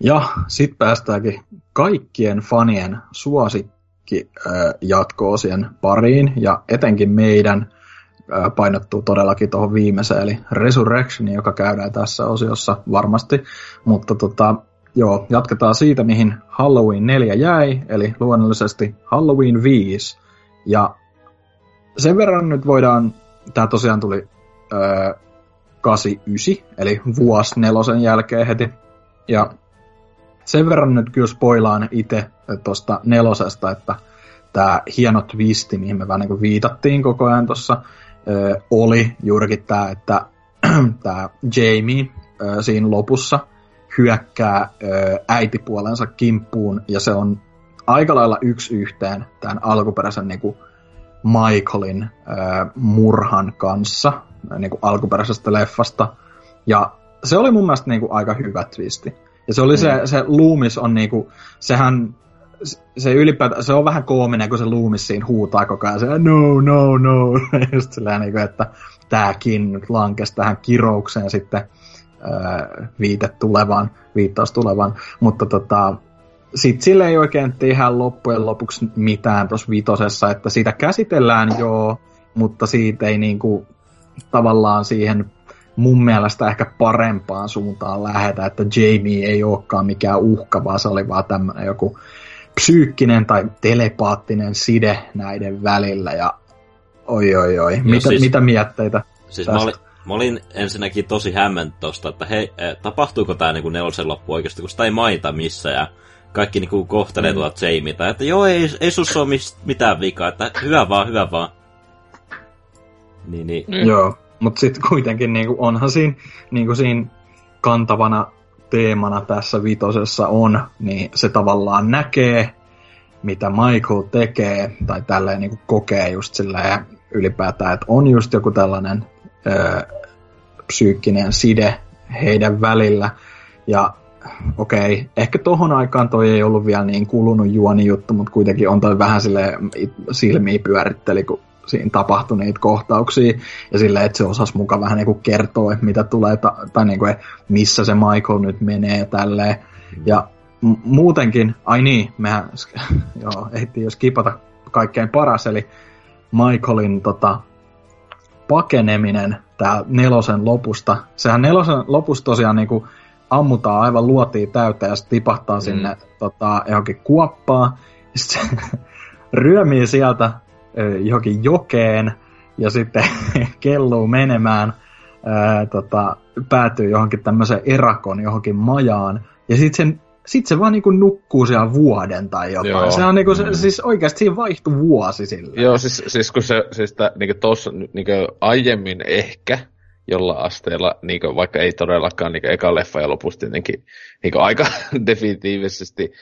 Ja sitten päästäänkin kaikkien fanien suosikki jatko-osien pariin, ja etenkin meidän painottuu todellakin tuohon viimeiseen, eli Resurrection, joka käydään tässä osiossa varmasti. Mutta tota, joo, jatketaan siitä, mihin Halloween 4 jäi, eli luonnollisesti Halloween 5. Ja sen verran nyt voidaan, tämä tosiaan tuli öö, 89, eli vuosi nelosen jälkeen heti. Ja sen verran nyt kyllä spoilaan itse tuosta nelosesta, että tämä hieno twisti, mihin me vähän niin viitattiin koko ajan tuossa, oli juurikin tämä, että tämä Jamie siinä lopussa hyökkää äitipuolensa kimppuun, ja se on aika lailla yksi yhteen tämän alkuperäisen niin kuin Michaelin murhan kanssa, niin kuin alkuperäisestä leffasta. Ja se oli mun mielestä niin kuin aika hyvä twisti. Ja se oli mm. se, se Loomis on niinku, sehän, se ylipäätään, se on vähän koominen, kun se Loomis siinä huutaa koko ajan, se no, no, no, just silleen niinku, että tääkin nyt lankesi tähän kiroukseen sitten ää, viite tulevaan, viittaus tulevaan, mutta tota, sit sille ei oikein tehdä loppujen lopuksi mitään tuossa vitosessa, että siitä käsitellään joo, mutta siitä ei niinku tavallaan siihen mun mielestä ehkä parempaan suuntaan lähetä, että Jamie ei olekaan mikään uhka, vaan se oli vaan tämmöinen joku psyykkinen tai telepaattinen side näiden välillä ja oi oi oi, Joo, mitä, siis, mitä mietteitä Siis tästä? mä olin, mä olin ensinnäkin tosi hämmentä tosta, että hei, eh, tapahtuuko tää niinku nelosen loppu oikeasti, kun sitä ei mainita missä ja kaikki niinku kohtelee mm. tuota Jamieta, että joo, ei, ei sussa ole mitään vikaa, että hyvä vaan, hyvä vaan. Niin, niin. Mm. Joo. Mutta sitten kuitenkin niinku, onhan siinä, niinku siinä kantavana teemana tässä vitosessa on, niin se tavallaan näkee, mitä Michael tekee, tai tälleen niinku kokee just silleen ylipäätään, että on just joku tällainen ö, psyykkinen side heidän välillä. Ja okei, okay, ehkä tohon aikaan toi ei ollut vielä niin kulunut juoni juttu, mutta kuitenkin on toi vähän sille silmiä pyöritteli, kun siinä tapahtui niitä kohtauksia, ja silleen, että se osasi mukaan vähän niin kertoa, että mitä tulee, ta- tai niin kuin, missä se Michael nyt menee ja tälleen. Ja m- muutenkin, ai niin, mehän joo, ehtiin jo skipata kaikkein paras, eli Michaelin tota, pakeneminen tää nelosen lopusta. Sehän nelosen lopusta tosiaan niinku ammutaan aivan luotiin täyttä ja sitten tipahtaa mm. sinne tota, johonkin kuoppaan. Sitten ryömii sieltä johonkin jokeen ja sitten kelluu menemään, ää, tota, päätyy johonkin tämmöiseen erakon, johonkin majaan. Ja sitten sen sit se vaan niinku nukkuu siellä vuoden tai jotain. Joo. Se on niinku, se, mm. siis oikeasti siinä vaihtui vuosi sillä. Joo, siis, siis kun se, siis tä, niinku tossa, niinku aiemmin ehkä, jolla asteella, niinku, vaikka ei todellakaan niinku eka leffa ja lopusti jotenkin niinku aika definitiivisesti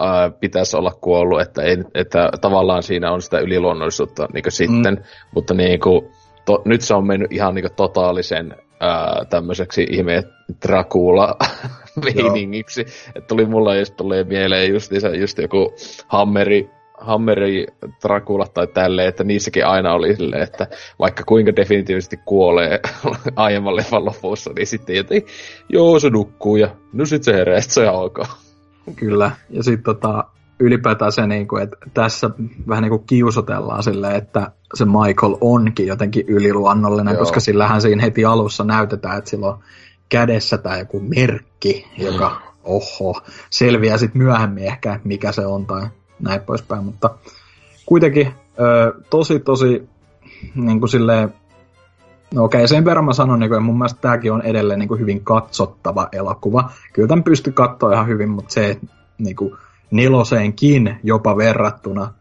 ää, pitäisi olla kuollut, että, ei, että tavallaan siinä on sitä yliluonnollisuutta niin sitten, mm. mutta niin kuin, to, nyt se on mennyt ihan niin kuin, totaalisen ää, tämmöiseksi ihme Dracula meiningiksi. Että tuli mulla just tulee mieleen just, just joku Hammeri, Hammeri Dracula tai tälleen, että niissäkin aina oli silleen, että vaikka kuinka definitiivisesti kuolee aiemman leffan lopussa, niin sitten jotenkin, joo se nukkuu ja no sit se herää, se alkaa. Kyllä, ja sitten tota, ylipäätään se, niin kuin, että tässä vähän niin kuin kiusotellaan silleen, että se Michael onkin jotenkin yliluonnollinen, Joo. koska sillähän siinä heti alussa näytetään, että sillä on kädessä tämä joku merkki, joka, oho, selviää sitten myöhemmin ehkä, mikä se on tai näin poispäin, mutta kuitenkin ö, tosi tosi niin kuin silleen, No okei, okay, sen verran mä sanon, niin että mun mielestä tämäkin on edelleen niin kuin hyvin katsottava elokuva. Kyllä tämän pystyy katsoa ihan hyvin, mutta se niin kuin neloseenkin jopa verrattuna,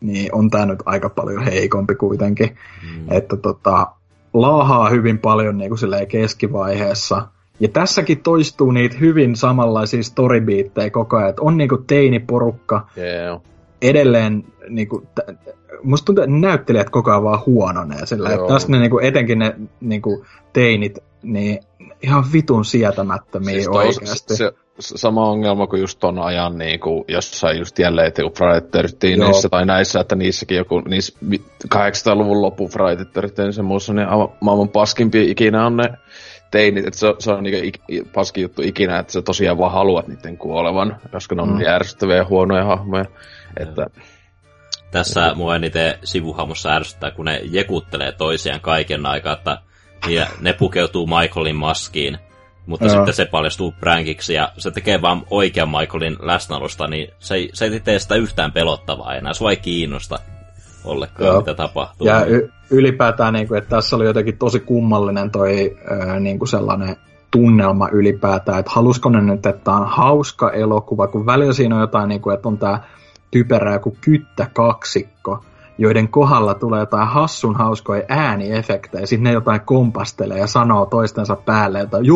niin on tämä nyt aika paljon heikompi kuitenkin. Mm. Että tota, laahaa hyvin paljon niin kuin keskivaiheessa. Ja tässäkin toistuu niitä hyvin samanlaisia storybeattejä koko ajan. Että on niinku teiniporukka, yeah. Edelleen niinku, t- musta tuntuu, että näyttelijät koko ajan vaan huononee sillä, että tässä ne niinku, etenkin ne niinku, teinit, niin ihan vitun sietämättömiä siis oikeasti. Se, sama ongelma kuin just ton ajan niin kuin jossain just jälleen joku Friday niissä tai näissä, että niissäkin joku, niissä 800-luvun loppu Friday 13 muussa, niin maailman paskimpi ikinä on ne teinit, että se, se on niinku paskin juttu ikinä, että sä tosiaan vaan haluat niiden kuolevan, koska ne on mm. niin ärsyttäviä ja huonoja hahmoja. Että... Tässä mua eniten sivuhahmossa ärsyttää, kun ne jekuttelee toisiaan kaiken aikaa, että ne pukeutuu Michaelin maskiin, mutta Joo. sitten se paljastuu prankiksi ja se tekee vaan oikean Michaelin läsnäolosta, niin se ei, se ei tee sitä yhtään pelottavaa enää, se ei kiinnosta ollenkaan, Joo. mitä tapahtuu. Ja y- ylipäätään, niin kuin, että tässä oli jotenkin tosi kummallinen toi ää, niin kuin sellainen tunnelma ylipäätään, että halusko ne nyt, että on hauska elokuva, kun välillä siinä on jotain, niin kuin, että on tämä typerä joku kyttä kaksikko, joiden kohdalla tulee jotain hassun hauskoja ääniefektejä, sitten ne jotain kompastelee ja sanoo toistensa päälle jotain,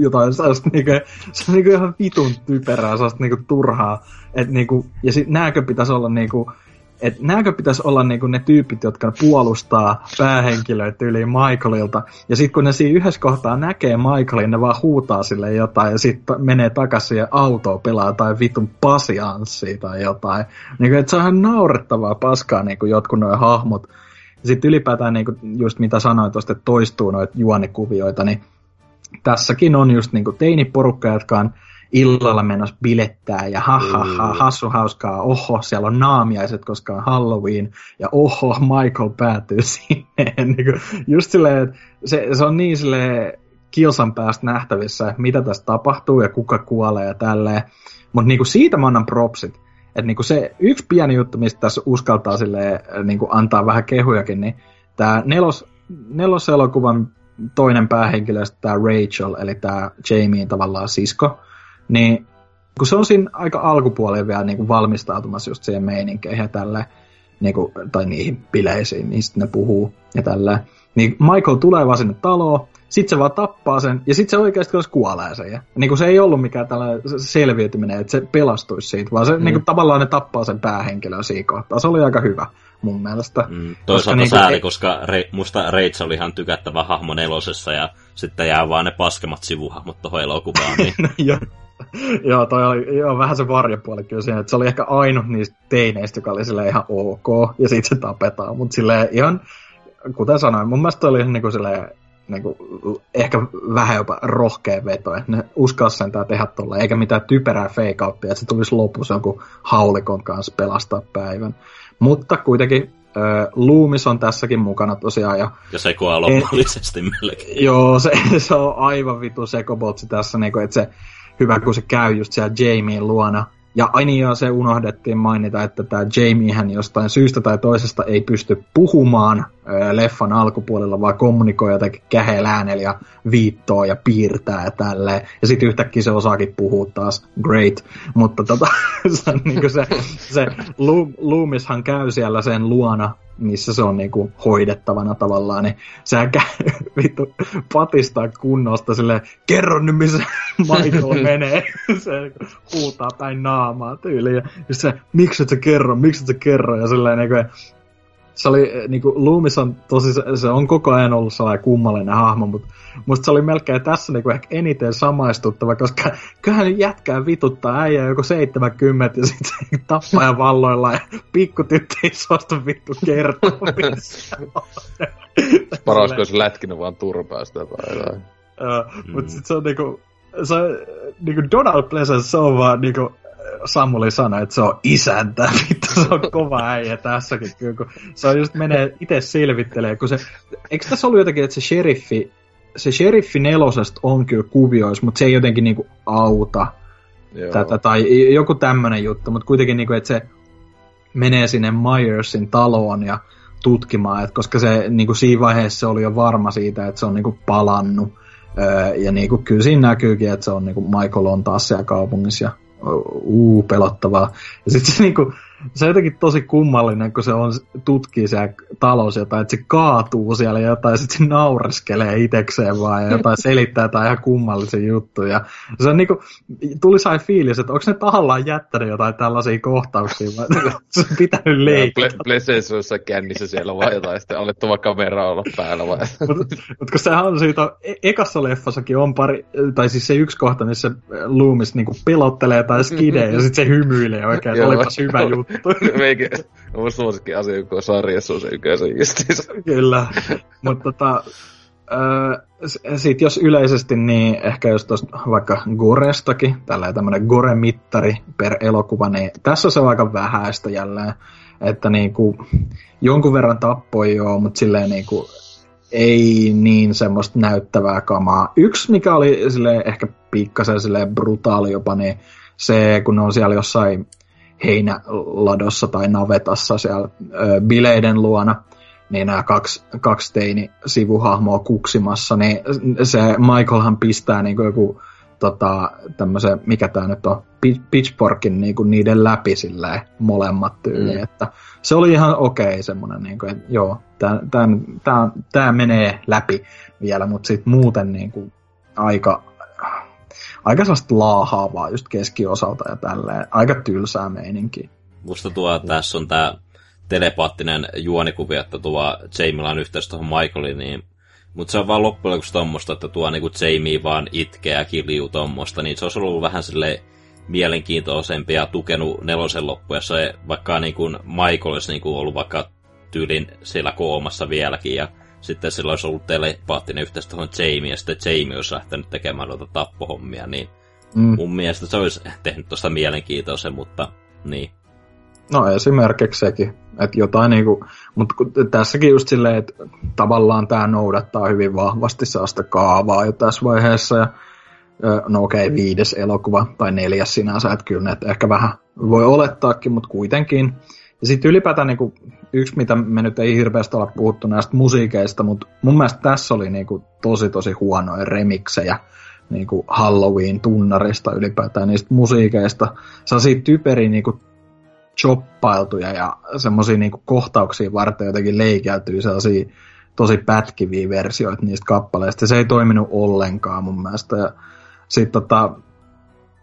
jotain sellaista niinku, se on niinku ihan vitun typerää, sellaista niinku turhaa. Et niinku, ja sitten nääkö pitäisi olla niinku, että nääkö pitäisi olla niinku ne tyypit, jotka puolustaa päähenkilöitä yli Michaelilta. Ja sitten kun ne siinä yhdessä kohtaa näkee Michaelin, ne vaan huutaa sille jotain ja sitten menee takaisin siihen autoon pelaa tai vitun pasianssia tai jotain. Niinku, että se on ihan naurettavaa paskaa niinku jotkut nuo hahmot. Ja sitten ylipäätään niinku just mitä sanoin tuosta, että toistuu noita juonikuvioita, niin tässäkin on just niinku teiniporukka, jotka on illalla menossa bilettää ja ha, ha, ha hassu hauskaa, oho, siellä on naamiaiset, koska on Halloween, ja oho, Michael päätyy sinne. niin kuin, just silleen, se, se on niin silleen kilsan päästä nähtävissä, mitä tässä tapahtuu ja kuka kuolee ja tälleen. Mutta niinku siitä mä annan propsit. Että niinku se yksi pieni juttu, mistä tässä uskaltaa silleen, niinku antaa vähän kehujakin, niin tämä nelos, neloselokuvan toinen päähenkilö, tämä Rachel, eli tämä Jamie tavallaan sisko, niin kun se on siinä aika alkupuolella vielä niin kuin valmistautumassa just siihen meininkeihin ja tälleen, niin kuin, tai niihin bileisiin, niin sitten ne puhuu ja tälleen. Niin Michael tulee vaan sinne taloon, sitten se vaan tappaa sen, ja sitten se oikeasti olisi kuolee sen. Ja niin kuin se ei ollut mikään tällainen selviytyminen, että se pelastuisi siitä, vaan se mm. niin kuin, tavallaan ne tappaa sen päähenkilön siinä kohtaa. Se oli aika hyvä mun mielestä. Mm, toisaalta koska, niin kuin, sääli, koska Re, musta Rachel oli ihan tykättävä hahmo nelosessa, ja sitten jää vaan ne paskemat sivuhahmot tuohon elokuvaan. Niin... no, joo, toi oli joo, vähän se varjopuoli kyllä siinä, että se oli ehkä ainut niistä teineistä, joka oli sille ihan ok, ja sitten se tapetaan, mutta silleen ihan, kuten sanoin, mun mielestä oli niinku silleen, niinku, ehkä vähän jopa rohkea veto, että ne uskalsi sen tehdä tuolla, eikä mitään typerää fake että se tulisi lopussa jonkun haulikon kanssa pelastaa päivän. Mutta kuitenkin äh, Loomis on tässäkin mukana tosiaan. Ja, ja sekoaa lopullisesti melkein. Joo, se, se on aivan vitu sekobotsi tässä, niin kuin, että se hyvä, kun se käy just siellä Jamien luona. Ja aina jo se unohdettiin mainita, että tämä hän jostain syystä tai toisesta ei pysty puhumaan leffan alkupuolella, vaan kommunikoi jotenkin käheellä äänellä ja viittoo ja piirtää ja tälleen. Ja sitten yhtäkkiä se osaakin puhua taas, great. Mutta tota, se, niin se, se Loomishan käy siellä sen luona missä se on niinku hoidettavana tavallaan, niin sehän käy vittu patistaa kunnosta sille kerro nyt missä Michael menee. se huutaa päin naamaa tyyliin. Ja se, miksi et sä kerro, miksi et sä kerro, ja silleen niinku, se oli, niinku, Loomis on tosi, se on koko ajan ollut sellainen kummallinen hahmo, mutta musta se oli melkein tässä niinku ehkä eniten samaistuttava, koska kyllähän jätkää vituttaa äijä joku 70 ja sitten se tappaja valloilla ja pikkutyttö ei suostu vittu kertoa. Paras, kun olisi lätkinyt vaan turpaasta tai jotain. Uh, mm. Mutta sitten se on niinku, se on, niinku Donald Pleasence, se on vaan niinku, Samuli sanoi, että se on isäntä, vittu se on kova äijä tässäkin, kyllä, kun se on just menee itse selvittelee, kun se, eikö tässä ollut jotenkin, että se sheriffi se sheriffi nelosesta on kyllä kuvioissa, mutta se ei jotenkin niinku auta Joo. tätä, tai joku tämmönen juttu, mutta kuitenkin niinku, että se menee sinne Myersin taloon ja tutkimaan, että koska se niinku siinä vaiheessa se oli jo varma siitä, että se on niinku palannut, öö, ja niinku, kyllä siinä näkyykin, että se on niinku Michael on taas siellä kaupungissa ja uu, pelottavaa. Ja sitten se niinku, se on jotenkin tosi kummallinen, kun se on, tutkii siellä talossa jotain, että se kaatuu siellä jotain, sitten se naureskelee itsekseen vaan, ja jotain selittää jotain ihan kummallisia juttuja. Se on niinku, tuli sai fiilis, että onko ne tahallaan jättänyt jotain tällaisia kohtauksia, vai se on pitänyt leikata. PlayStationissa kännissä siellä vaan jotain, sitten alettu kamera olla päällä vai? Mutta mut kun sehän on siitä, e- ekassa leffassakin on pari, tai siis se yksi kohta, missä Loomis niinku pelottelee tai skidee, ja sitten se hymyilee oikein, että olipas hyvä juttu. Meikin, mun suosikki asia, kun on sarjassa on se yköisen justiinsa. Kyllä, mutta tota, sitten jos yleisesti, niin ehkä jos tuosta vaikka Gorestakin, tällä tämmöinen Gore-mittari per elokuva, niin tässä on se aika vähäistä jälleen, että niinku, jonkun verran tappoi joo, mutta silleen niinku, ei niin semmoista näyttävää kamaa. Yksi, mikä oli silleen, ehkä pikkasen silleen brutaali jopa, niin se, kun ne on siellä jossain heinäladossa tai navetassa siellä ö, bileiden luona, niin nämä kaksi, kaksi teini sivuhahmoa kuksimassa, niin se Michaelhan pistää niin kuin joku tota, tämmöisen, mikä tämä nyt on, pi- pitchforkin niin kuin niiden läpi silleen, molemmat tyyliin, mm. että se oli ihan okei okay, semmoinen, niin kuin, että joo, tämä menee läpi vielä, mutta sitten muuten niin kuin, aika, aika sellaista laahaavaa just keskiosalta ja tälleen, aika tylsää meininkiä. Musta tuo, tässä on tämä telepaattinen juonikuvi, että tuo Jamilla on yhteys tuohon Michaeliin, niin mutta se on vaan loppujen lopuksi tommoista, että tuo niinku Jamie vaan itkee ja kiljuu tommosta, niin se olisi ollut vähän sille mielenkiintoisempi ja tukenut nelosen loppuja. Se vaikka niinku Michael olisi niinku ollut vaikka tyylin siellä koomassa vieläkin ja sitten sillä olisi ollut telepaattinen yhteys tuohon Jamie ja sitten Jamie olisi lähtenyt tekemään noita tappohommia, niin mm. mun mielestä se olisi tehnyt tuosta mielenkiintoisen, mutta niin. No esimerkiksi sekin, että jotain niinku, mutta tässäkin just silleen, että tavallaan tämä noudattaa hyvin vahvasti sellaista kaavaa jo tässä vaiheessa ja no okei, okay, viides elokuva tai neljäs sinänsä, että kyllä ne ehkä vähän voi olettaakin, mutta kuitenkin. Ja sitten ylipäätään niinku, yksi, mitä me nyt ei hirveästi olla puhuttu näistä musiikeista, mutta mun mielestä tässä oli niinku tosi tosi huonoja remiksejä niinku Halloween-tunnarista ylipäätään niistä musiikeista. Sellaisia typeriä niinku choppailtuja ja semmoisia niinku kohtauksia varten jotenkin leikeltyy sellaisia tosi pätkiviä versioita niistä kappaleista. Se ei toiminut ollenkaan mun mielestä. Ja sitten tota,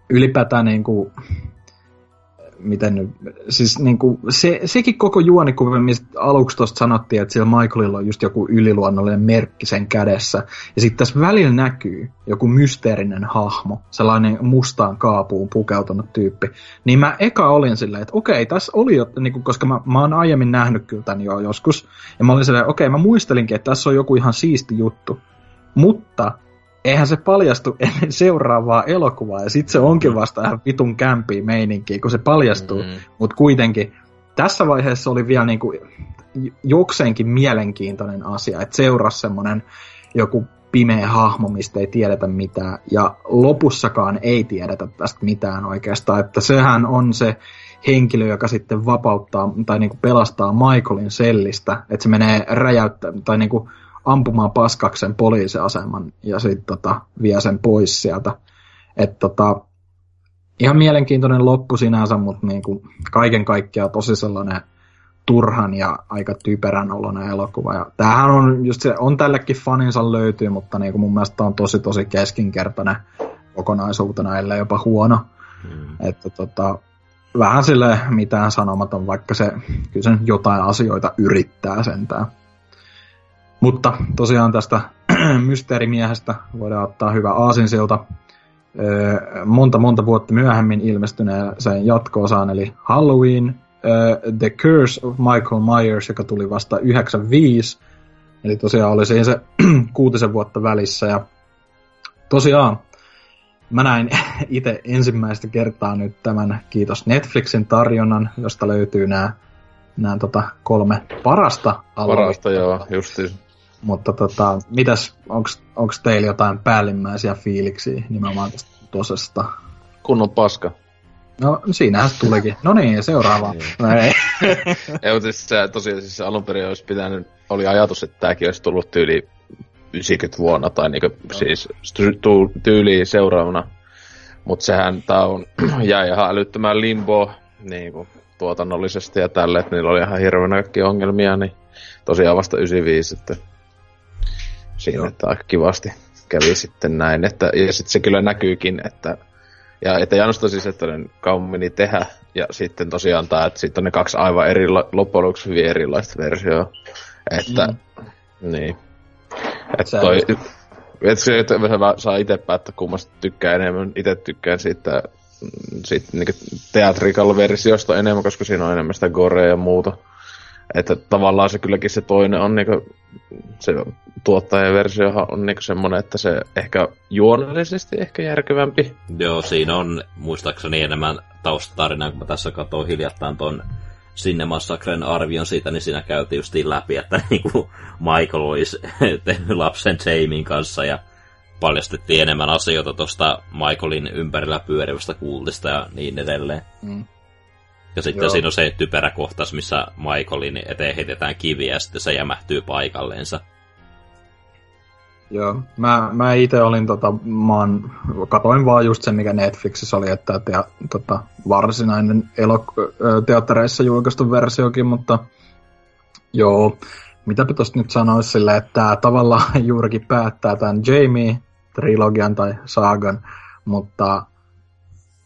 ylipäätään niinku, miten nyt, siis niinku, se, sekin koko juonikuva, mistä aluksi tuosta sanottiin, että siellä Michaelilla on just joku yliluonnollinen merkki sen kädessä, ja sitten tässä välillä näkyy joku mysteerinen hahmo, sellainen mustaan kaapuun pukeutunut tyyppi, niin mä eka olin silleen, että okei, tässä oli jo, niinku, koska mä, mä oon aiemmin nähnyt kyllä tämän jo joskus, ja mä olin silleen, okei, mä muistelinkin, että tässä on joku ihan siisti juttu, mutta eihän se paljastu ennen seuraavaa elokuvaa, ja sitten se onkin vasta ihan vitun kämpiä meininkiä, kun se paljastuu. Mm-hmm. Mutta kuitenkin tässä vaiheessa oli vielä niinku jokseenkin mielenkiintoinen asia, että seurasi semmoinen joku pimeä hahmo, mistä ei tiedetä mitään, ja lopussakaan ei tiedetä tästä mitään oikeastaan, että sehän on se henkilö, joka sitten vapauttaa tai niinku pelastaa Michaelin sellistä, että se menee räjäyttämään, tai niinku ampumaan paskaksen poliisiaseman ja sitten tota, vie sen pois sieltä. Et tota, ihan mielenkiintoinen loppu sinänsä, mutta niinku kaiken kaikkiaan tosi sellainen turhan ja aika typerän oloinen elokuva. Ja tämähän on just se, on tällekin faninsa löytyy, mutta niinku mun mielestä on tosi tosi keskinkertainen kokonaisuutena, ellei jopa huono. Hmm. Että tota, vähän sille mitään sanomaton, vaikka se kyllä sen jotain asioita yrittää sentään. Mutta tosiaan tästä mysteerimiehestä voidaan ottaa hyvä aasinsilta. Monta monta vuotta myöhemmin ilmestyneeseen jatko-osaan, eli Halloween, The Curse of Michael Myers, joka tuli vasta 95, eli tosiaan oli siinä se kuutisen vuotta välissä, ja tosiaan mä näin itse ensimmäistä kertaa nyt tämän, kiitos Netflixin tarjonnan, josta löytyy nämä nämä tota, kolme parasta Parasta, joo, justiin. Mutta tota, mitäs, onko teillä jotain päällimmäisiä fiiliksiä nimenomaan tästä tosesta? Kunnon paska. No siinähän se tulikin. No niin, seuraava. no ei. ei, mutta siis tosiaan siis alun perin olisi pitänyt, oli ajatus, että tämäkin olisi tullut tyyli 90 vuonna tai niinku, no. siis tyyli seuraavana. Mutta sehän tää on, jäi ihan älyttömään limbo, niinku, tuotannollisesti ja tälle, että niillä oli ihan hirveänä kaikki ongelmia, niin tosiaan vasta 95 sitten siinä, että aika kivasti kävi sitten näin. Että, ja sitten se kyllä näkyykin, että ja että Janusta siis, että ne kauan tehdä, ja sitten tosiaan tämä, että sitten on ne kaksi aivan eri, loppujen lopuksi hyvin erilaista versioa. Että, mm. niin. Että toi, että se, että saa itse päättää, kummasta tykkää enemmän. Itse tykkään siitä, siitä niin teatrikalla versiosta enemmän, koska siinä on enemmän sitä gorea ja muuta. Että tavallaan se kylläkin se toinen on niinku, se tuottajaversiohan on niinku semmonen, että se ehkä juonellisesti ehkä järkevämpi. Joo, siinä on muistaakseni enemmän taustatarinaa, kun mä tässä katsoin hiljattain ton sinne Massacren arvion siitä, niin siinä käytiin justiin läpi, että niinku Michael olisi tehnyt lapsen Jamin kanssa ja paljastettiin enemmän asioita tuosta Michaelin ympärillä pyörivästä kultista ja niin edelleen. Mm. Ja sitten Joo. siinä on se typerä kohtaus, missä Michaelin eteen heitetään kiviä ja sitten se jämähtyy paikalleensa. Joo, mä, mä itse olin tota, mä oon, katoin vaan just sen, mikä Netflixissä oli, että te, tota, varsinainen elok- teattereissa julkaistu versiokin, mutta joo, mitä pitäisi nyt sanoa sille, että tämä tavallaan juurikin päättää tämän Jamie-trilogian tai saagan, mutta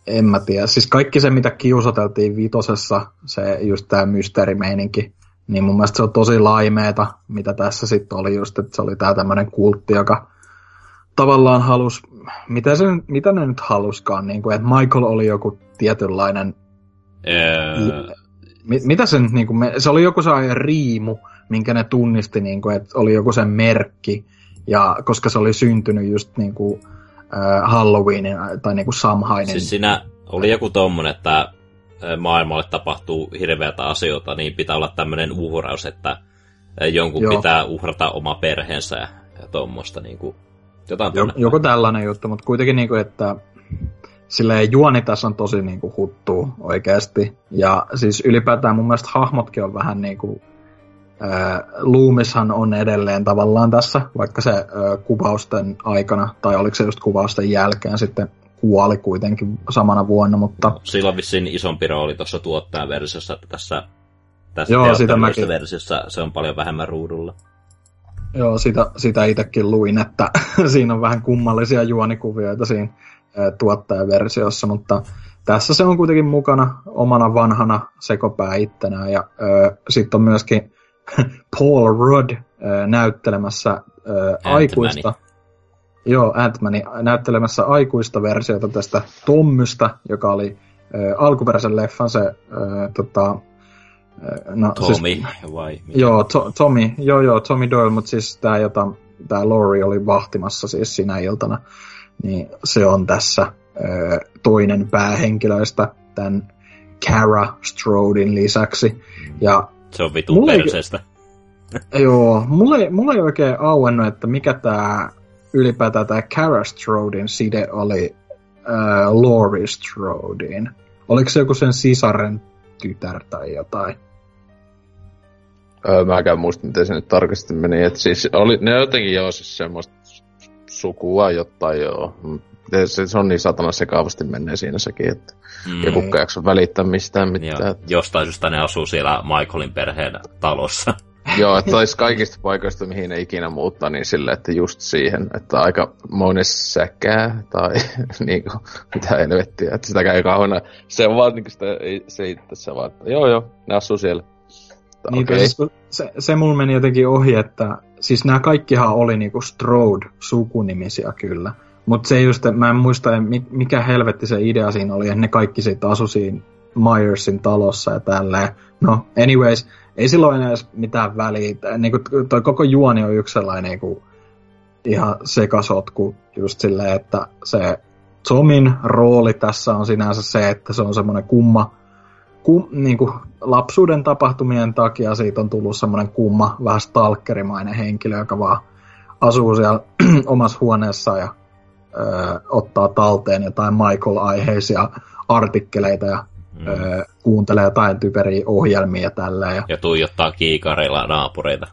en mä tiedä. Siis kaikki se, mitä kiusateltiin vitosessa, se just tämä mysteerimeininki, niin mun mielestä se on tosi laimeeta, mitä tässä sitten oli just, että se oli tää tämmönen kultti, joka tavallaan halus, mitä, se, mitä ne nyt haluskaan, niin kuin, että Michael oli joku tietynlainen, mit, mitä sen, niin kuin, se oli joku sellainen riimu, minkä ne tunnisti, niin kuin, että oli joku sen merkki, ja koska se oli syntynyt just niin kuin, äh, Halloweenin tai niin kuin Samhainin. Siis siinä oli joku tommonen, että maailmalle tapahtuu hirveätä asioita, niin pitää olla tämmöinen uhraus, että jonkun Joo. pitää uhrata oma perheensä ja, ja tuommoista niin kuin, jotain Jok, Joku tällainen juttu, mutta kuitenkin niin kuin, että silleen juoni tässä on tosi niin kuin, huttuu oikeasti. Ja siis ylipäätään mun mielestä hahmotkin on vähän niin kuin, Loomishan on edelleen tavallaan tässä, vaikka se kuvausten aikana, tai oliko se just kuvausten jälkeen sitten kuoli kuitenkin samana vuonna, mutta... Sillä on vissiin isompi rooli tuossa tuottajaversiossa, että tässä, tässä Joo, sitä mäkin... versiossa se on paljon vähemmän ruudulla. Joo, sitä, sitä itsekin luin, että siinä on vähän kummallisia juonikuvioita siinä tuottajaversiossa, mutta tässä se on kuitenkin mukana omana vanhana sekopää ittenään. Ja sitten on myöskin Paul Rudd näyttelemässä aikuista Joo, ant näyttelemässä aikuista versiota tästä Tommystä, joka oli äh, alkuperäisen leffan se äh, tota, äh, no, Tommy, siis, vai? Mitä? Joo, to, Tommy, joo, joo, Tommy Doyle, mutta siis tämä, jota tämä Laurie oli vahtimassa siis sinä iltana, niin se on tässä äh, toinen päähenkilöistä tämän Cara Strodin lisäksi. Ja se on vitun perseestä. joo, mulle, mulle ei oikein auennut, että mikä tämä ylipäätään tämä Cara Strodin side oli äh, Laurie Strodin. Oliko se joku sen sisaren tytär tai jotain? Öö, mäkään muista, miten se nyt tarkasti meni. Et siis oli, ne jotenkin joo siis semmoista sukua jotain joo. Se, se on niin satana sekaavasti menee siinä sekin, että mm. joku jakso välittää mistään mitään. Joo. Jostain syystä ne asuu siellä Michaelin perheen talossa. Joo, että olisi kaikista paikoista, mihin ne ikinä muuttaa, niin sille, että just siihen, että aika monen säkää tai niin kuin, mitä helvettiä, että sitä käy kauheena. Se on vaan niin sitä, ei, se ei tässä vaan, että joo joo, ne asuu siellä. Niin, okay. siis, se, se mulla meni jotenkin ohi, että siis nämä kaikkihan oli niinku Strode-sukunimisiä kyllä. Mutta se just, mä en muista, mikä helvetti se idea siinä oli, että ne kaikki sitten asu siinä Myersin talossa ja tälleen. No, anyways, ei silloin edes mitään väliä. Niin kuin, toi koko juoni on yksi sellainen kuin, ihan sekasotku just silleen, että se Tomin rooli tässä on sinänsä se, että se on semmoinen kumma, kum, niin kuin lapsuuden tapahtumien takia siitä on tullut semmoinen kumma, vähän stalkerimainen henkilö, joka vaan asuu siellä omassa huoneessa ja ö, ottaa talteen jotain Michael-aiheisia artikkeleita ja mm. öö, kuuntelee jotain typeriä ohjelmia ja tällä. Ja, ja tuijottaa kiikareilla naapureita.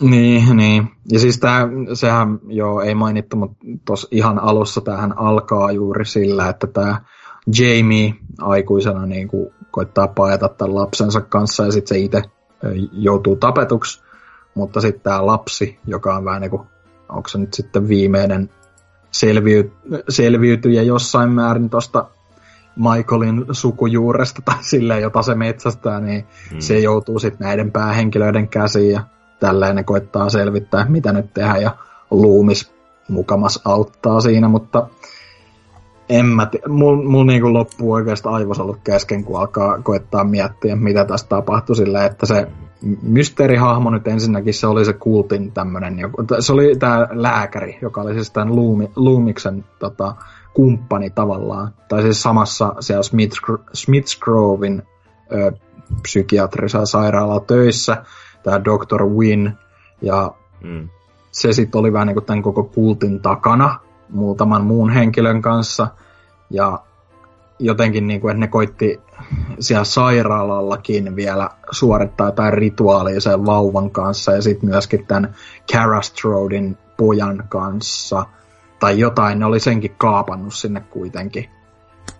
Niin, niin. Ja siis tää, sehän jo ei mainittu, mutta tuossa ihan alussa tähän alkaa juuri sillä, että tämä Jamie aikuisena niin kuin koittaa paeta tämän lapsensa kanssa ja sitten se itse joutuu tapetuksi. Mutta sitten tämä lapsi, joka on vähän niin kuin, onko se nyt sitten viimeinen selviy, selviytyjä jossain määrin tuosta Michaelin sukujuuresta tai silleen, jota se metsästää, niin mm. se joutuu sitten näiden päähenkilöiden käsiin ja tälleen ne koittaa selvittää, mitä nyt tehdään ja Loomis mukamas auttaa siinä, mutta en mä tiedä. Mulla mul niinku loppuu oikeastaan ollut kesken, kun alkaa koettaa miettiä, mitä tässä tapahtui sillä, että se mysteerihahmo nyt ensinnäkin se oli se kultin tämmönen, se oli tämä lääkäri, joka oli siis tämän Loomi, Loomiksen tota, kumppani tavallaan, tai siis samassa siellä Smiths, Grovein ö, psykiatrisella sairaala töissä, tämä Dr. Win, ja mm. se sitten oli vähän niin kuin tämän koko kultin takana muutaman muun henkilön kanssa, ja jotenkin niin kuin, että ne koitti siellä sairaalallakin vielä suorittaa jotain rituaalia sen vauvan kanssa ja sitten myöskin tämän Carastrodin pojan kanssa tai jotain, ne oli senkin kaapannut sinne kuitenkin.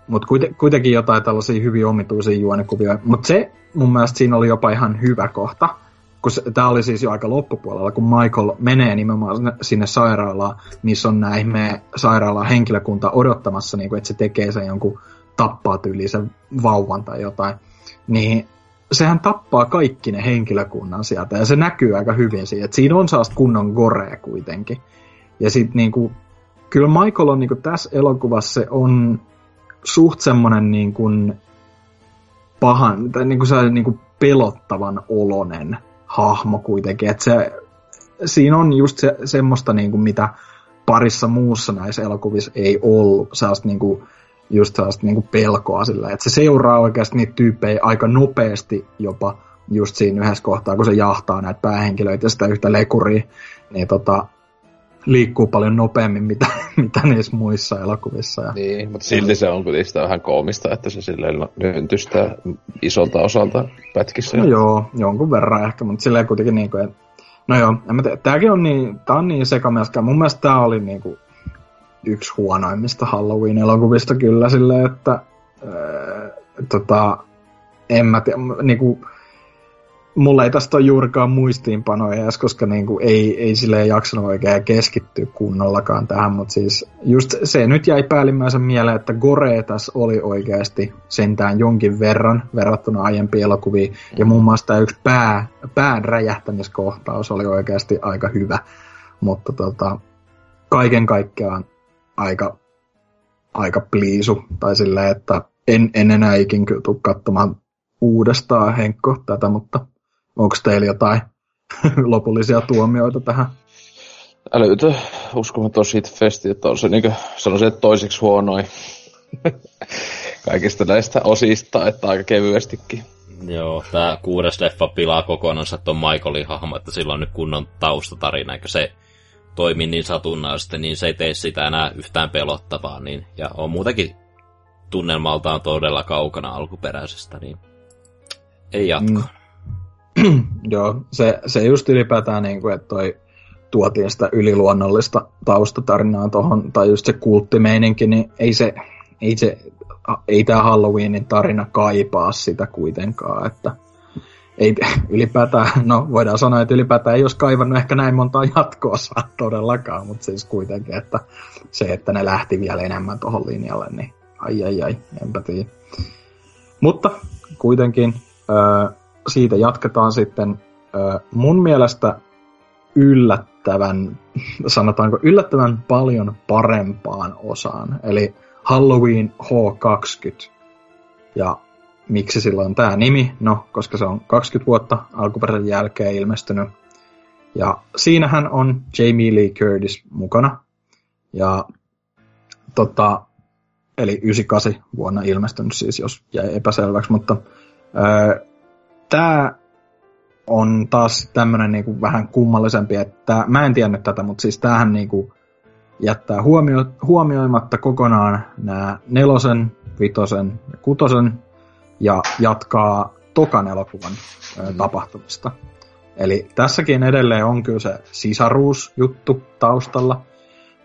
Mutta kuitenkin jotain tällaisia hyvin omituisia juonikuvia. Mutta se mun mielestä siinä oli jopa ihan hyvä kohta, kun tämä oli siis jo aika loppupuolella, kun Michael menee nimenomaan sinne, sairaalaan, missä on näin me sairaalan henkilökunta odottamassa, niin kuin, että se tekee sen jonkun tappaa tyylisen vauvan tai jotain, niin sehän tappaa kaikki ne henkilökunnan sieltä, ja se näkyy aika hyvin siinä, että siinä on saasta kunnon gorea kuitenkin. Ja sitten niinku, kyllä Michael on niinku tässä elokuvassa se on suht semmonen niinku pahan, tai niinku se niinku pelottavan olonen hahmo kuitenkin, että se, siinä on just se, semmoista niinku, mitä parissa muussa näissä elokuvissa ei ollut, sellaista niinku, just sellaista niinku pelkoa sillä, että se seuraa oikeasti niitä tyyppejä aika nopeasti jopa just siinä yhdessä kohtaa, kun se jahtaa näitä päähenkilöitä ja sitä yhtä lekuria, niin tota, liikkuu paljon nopeammin, mitä, mitä niissä muissa elokuvissa. Ja... Niin, mutta silti se on kuitenkin vähän koomista, että se silleen lyhentystää isolta osalta pätkissä. No joo, jonkun verran ehkä, mutta silleen kuitenkin niin kuin, että No joo, en mä. Tääkin on niin, tää on niin sekamelska. Mun mielestä tää oli niinku yksi huonoimmista Halloween-elokuvista kyllä silleen, että ää, tota, en mä tiedä, niinku, mulla ei tästä ole juurikaan muistiinpanoja edes, koska niinku ei, ei silleen jaksanut oikein keskittyä kunnollakaan tähän, mutta siis just se nyt jäi päällimmäisen mieleen, että Gore tässä oli oikeasti sentään jonkin verran verrattuna aiempiin elokuviin, ja muun muassa tämä yksi pää, pään räjähtämiskohtaus oli oikeasti aika hyvä, mutta tota, kaiken kaikkiaan aika, aika pliisu, tai silleen, että en, en enää ikin tule katsomaan uudestaan Henkko tätä, mutta onko teillä jotain lopullisia tuomioita tähän? Älytö uskomaton siitä festi, että on se niin kuin, sanoisin, että toiseksi huonoin kaikista näistä osista, että aika kevyestikin. Joo, tämä kuudes leffa pilaa kokonaan tuon Michaelin hahmo, että sillä on nyt kunnon taustatarina, eikö se toimi niin satunnaisesti, niin se ei tee sitä enää yhtään pelottavaa, niin, ja on muutenkin tunnelmaltaan todella kaukana alkuperäisestä, niin ei jatko. Mm. Joo, se, se just ylipäätään, niin kuin, että toi tuotiin sitä yliluonnollista taustatarinaa tuohon, tai just se kulttimeininki, niin ei se, ei se, ei tämä Halloweenin tarina kaipaa sitä kuitenkaan, että ei ylipäätään, no voidaan sanoa, että ylipäätään ei olisi kaivannut ehkä näin montaa jatkoa todellakaan, mutta siis kuitenkin, että se, että ne lähti vielä enemmän tuohon linjalle, niin ai ai ai, enpä tiedä. Mutta kuitenkin siitä jatketaan sitten mun mielestä yllättävän, sanotaanko yllättävän paljon parempaan osaan, eli Halloween H20. Ja miksi sillä on tämä nimi? No, koska se on 20 vuotta alkuperäisen jälkeen ilmestynyt. Ja siinähän on Jamie Lee Curtis mukana. Ja tota, eli 98 vuonna ilmestynyt siis, jos jäi epäselväksi, mutta öö, tämä on taas tämmöinen niinku vähän kummallisempi, että mä en tiennyt tätä, mutta siis tämähän niinku jättää huomio, huomioimatta kokonaan nämä nelosen, vitosen ja kutosen ja jatkaa tokan elokuvan mm. tapahtumista. Eli tässäkin edelleen on kyllä se sisaruusjuttu taustalla,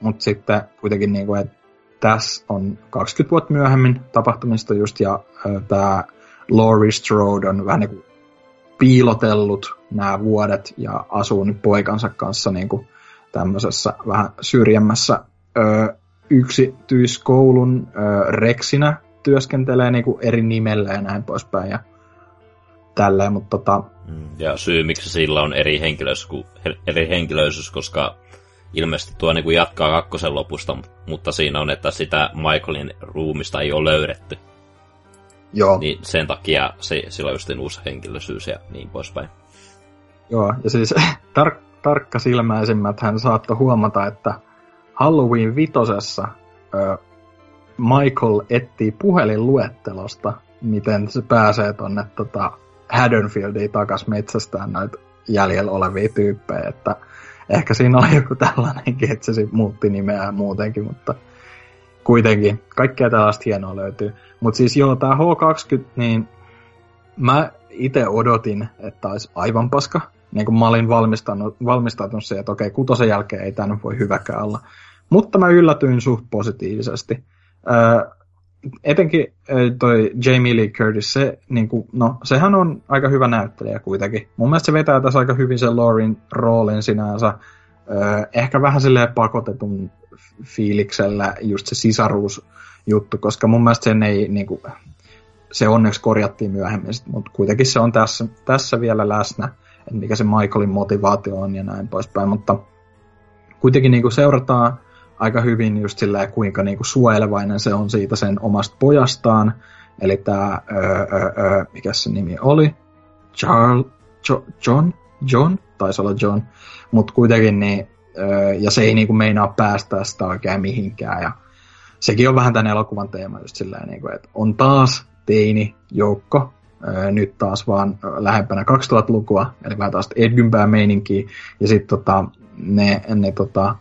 mutta sitten kuitenkin niinku, että tässä on 20 vuotta myöhemmin tapahtumista just, ja tämä Laurie Strode on vähän niin kuin piilotellut nämä vuodet ja asuu nyt poikansa kanssa niin kuin tämmöisessä vähän syrjemmässä ö, yksityiskoulun ö, reksinä työskentelee niin kuin eri nimellä ja näin poispäin ja tälleen, mutta tota... Mm, ja syy, miksi sillä on eri henkilöisyys, eri henkilöisyys koska ilmeisesti tuo niin kuin jatkaa kakkosen lopusta, mutta siinä on, että sitä Michaelin ruumista ei ole löydetty. Joo. Niin sen takia se, sillä on just uusi henkilöisyys ja niin poispäin. Joo, ja siis tar- tarkka silmäisimmät hän saattoi huomata, että Halloween vitosessa ö, Michael etsii puhelinluettelosta, miten se pääsee tonne tota, Haddonfieldiin takas metsästään näitä jäljellä olevia tyyppejä, että ehkä siinä oli joku tällainenkin, että se muutti nimeä muutenkin, mutta kuitenkin kaikkea tällaista hienoa löytyy. Mutta siis joo, tämä H20, niin mä itse odotin, että olisi aivan paska. Niin kuin mä olin valmistautunut siihen, että okei, kutosen jälkeen ei tämä voi hyväkään olla. Mutta mä yllätyin suht positiivisesti. Etenkin toi Jamie Lee Curtis, se, niin kuin, no, sehän on aika hyvä näyttelijä kuitenkin. Mun mielestä se vetää tässä aika hyvin sen Laurin roolin sinänsä. Ehkä vähän silleen pakotetun fiiliksellä just se sisaruusjuttu, koska mun mielestä sen ei, niin kuin, se onneksi korjattiin myöhemmin, mutta kuitenkin se on tässä, tässä vielä läsnä, että mikä se Michaelin motivaatio on ja näin poispäin, mutta kuitenkin niin kuin seurataan aika hyvin just silleen, kuinka niinku suojelevainen se on siitä sen omasta pojastaan. Eli tämä, mikä se nimi oli? Charles, jo, John? John? Taisi olla John. Mutta kuitenkin niin, öö, ja se ei niinku meinaa päästä sitä oikein mihinkään. Ja sekin on vähän tämän elokuvan teema just silleen, niinku, että on taas teini joukko, öö, nyt taas vaan lähempänä 2000-lukua, eli vähän taas Edgynpää meininkiä, ja sitten tota, ne, ne tota,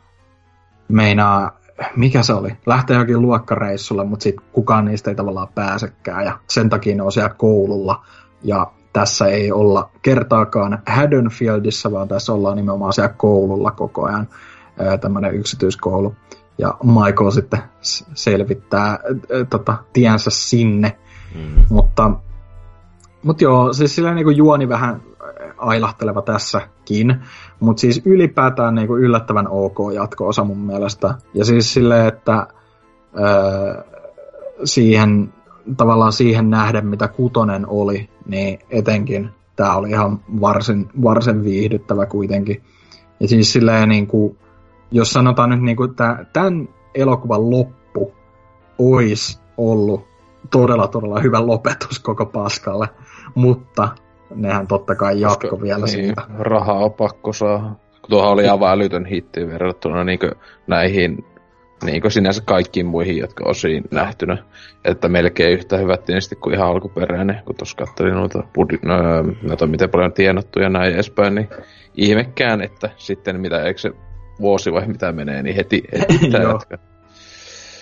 meinaa, mikä se oli, lähtee jokin luokkareissulle, mutta sitten kukaan niistä ei tavallaan pääsekään ja sen takia ne on siellä koululla. Ja tässä ei olla kertaakaan Haddonfieldissa, vaan tässä ollaan nimenomaan siellä koululla koko ajan, tämmöinen yksityiskoulu. Ja Michael sitten selvittää ää, tota, tiensä sinne. Mm. Mutta, mutta joo, siis sillä niin juoni vähän ailahteleva tässäkin. Mutta siis ylipäätään niinku yllättävän ok jatko-osa mun mielestä. Ja siis silleen, että öö, siihen tavallaan siihen nähden, mitä kutonen oli, niin etenkin tämä oli ihan varsin, varsin viihdyttävä kuitenkin. Ja siis silleen niin kuin, jos sanotaan nyt niin tämän elokuvan loppu olisi ollut todella todella hyvä lopetus koko paskalle, mutta nehän totta kai jatko Koska, vielä niin, siitä. Rahaa on pakko saa. Tuohan oli aivan älytön hitti verrattuna niin näihin niin kuin sinänsä kaikkiin muihin, jotka on siinä nähtynä. Että melkein yhtä hyvät tietysti kuin ihan alkuperäinen, kun tuossa katselin noita, budi, no, noita miten paljon tienattu ja näin edespäin, niin ihmekään, että sitten mitä, eikö se vuosi vai mitä menee, niin heti, heti jatkaa.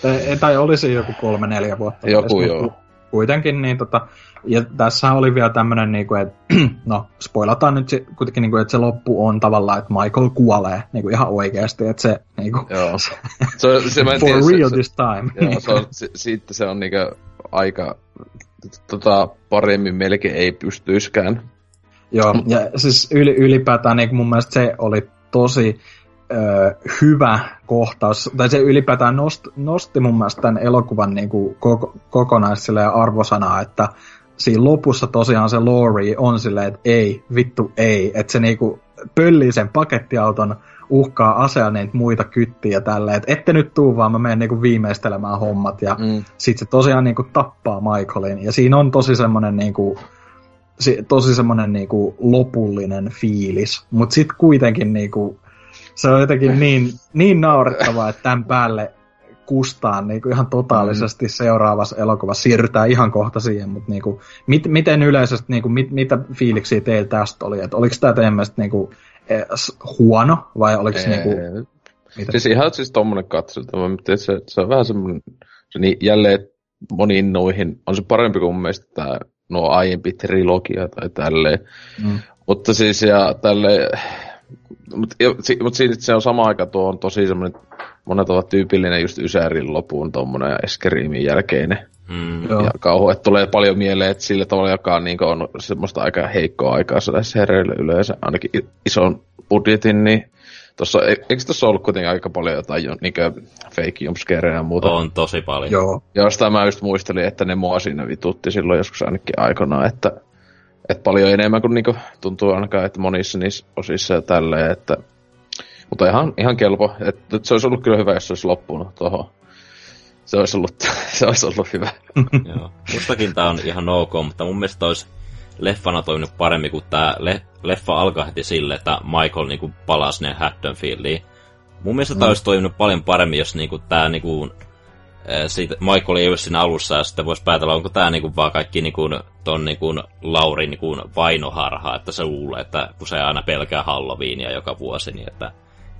Tai, tai olisi joku kolme, neljä vuotta. Joku joo. Kuitenkin niin tota, ja tässä oli vielä tämmönen, niinku, että no, spoilataan nyt se, kuitenkin, niinku, että se loppu on tavallaan, että Michael kuolee niinku, ihan oikeasti, että se, niinku, joo. Se, se, for tiedä, real se, this time. Joo, se on, se, siitä se on niinku aika, tota, paremmin melkein ei pystyiskään. Joo, ja siis yli, ylipäätään niin mun mielestä se oli tosi ö, hyvä kohtaus, tai se ylipäätään nosti, nosti mun mielestä tämän elokuvan niin kuin koko, kokonais arvosanaa, että siinä lopussa tosiaan se Laurie on silleen, että ei, vittu ei, että se niinku pöllii sen pakettiauton, uhkaa aseaneen muita kyttiä tälleen, että ette nyt tuu vaan, mä menen niinku viimeistelemään hommat, ja mm. sit se tosiaan niinku tappaa Michaelin, ja siinä on tosi semmonen niinku, tosi semmonen niinku lopullinen fiilis, mutta sit kuitenkin niinku, se on jotenkin niin, niin naurettavaa, että tämän päälle kustaan niin kuin ihan totaalisesti mm. seuraavassa elokuvassa. Siirrytään ihan kohta siihen, mutta niin kuin, mit, miten yleisesti, niin kuin, mit, mitä fiiliksiä teillä tästä oli? Et oliko tämä teidän mielestä niin kuin, eh, huono vai oliko se niin kuin, mitä? Siis ihan siis tommonen katseltava, mutta se, se on vähän semmoinen, se niin, jälleen moniin noihin, on se parempi kuin mun mielestä tämä nuo aiempi trilogia tai tälleen. Mm. Mutta siis ja tälleen, mutta mut siinä se on sama aika tuo on tosi semmoinen, monet ovat tyypillinen just Ysärin lopuun tommonen Eskeriimin jälkeinen Mm. Ja kauhu, että tulee paljon mieleen, että sillä tavalla, joka on, niin on semmoista aika heikkoa aikaa sellaisessa hereille yleensä, ainakin ison budjetin, niin Tossa, e- eikö tuossa ollut kuitenkin aika paljon jotain jo, niin fake jumpscareja ja muuta? On tosi paljon. Joo. Jostain mä just muistelin, että ne mua siinä vitutti silloin joskus ainakin aikana, että, että paljon enemmän kuin niinku tuntuu ainakaan, että monissa niissä osissa ja tälleen, että mutta ihan, ihan kelpo. Että se olisi ollut kyllä hyvä, jos se olisi loppunut tuohon. Se olisi ollut, se olisi ollut hyvä. Joo. Mustakin tää on ihan ok, mutta mun mielestä olisi leffana toiminut paremmin, kun tää le- leffa alkaa heti sille, että Michael niinku palaa sinne Haddonfieldiin. Mun mielestä tää olisi toiminut paljon paremmin, jos niinku tää niinku, siitä, Michael ei olisi siinä alussa, ja sitten voisi päätellä, onko tää niinku vaan kaikki niinku, ton niinku Laurin niinku vainoharha, että se luulee, että kun se aina pelkää Halloweenia joka vuosi, niin että,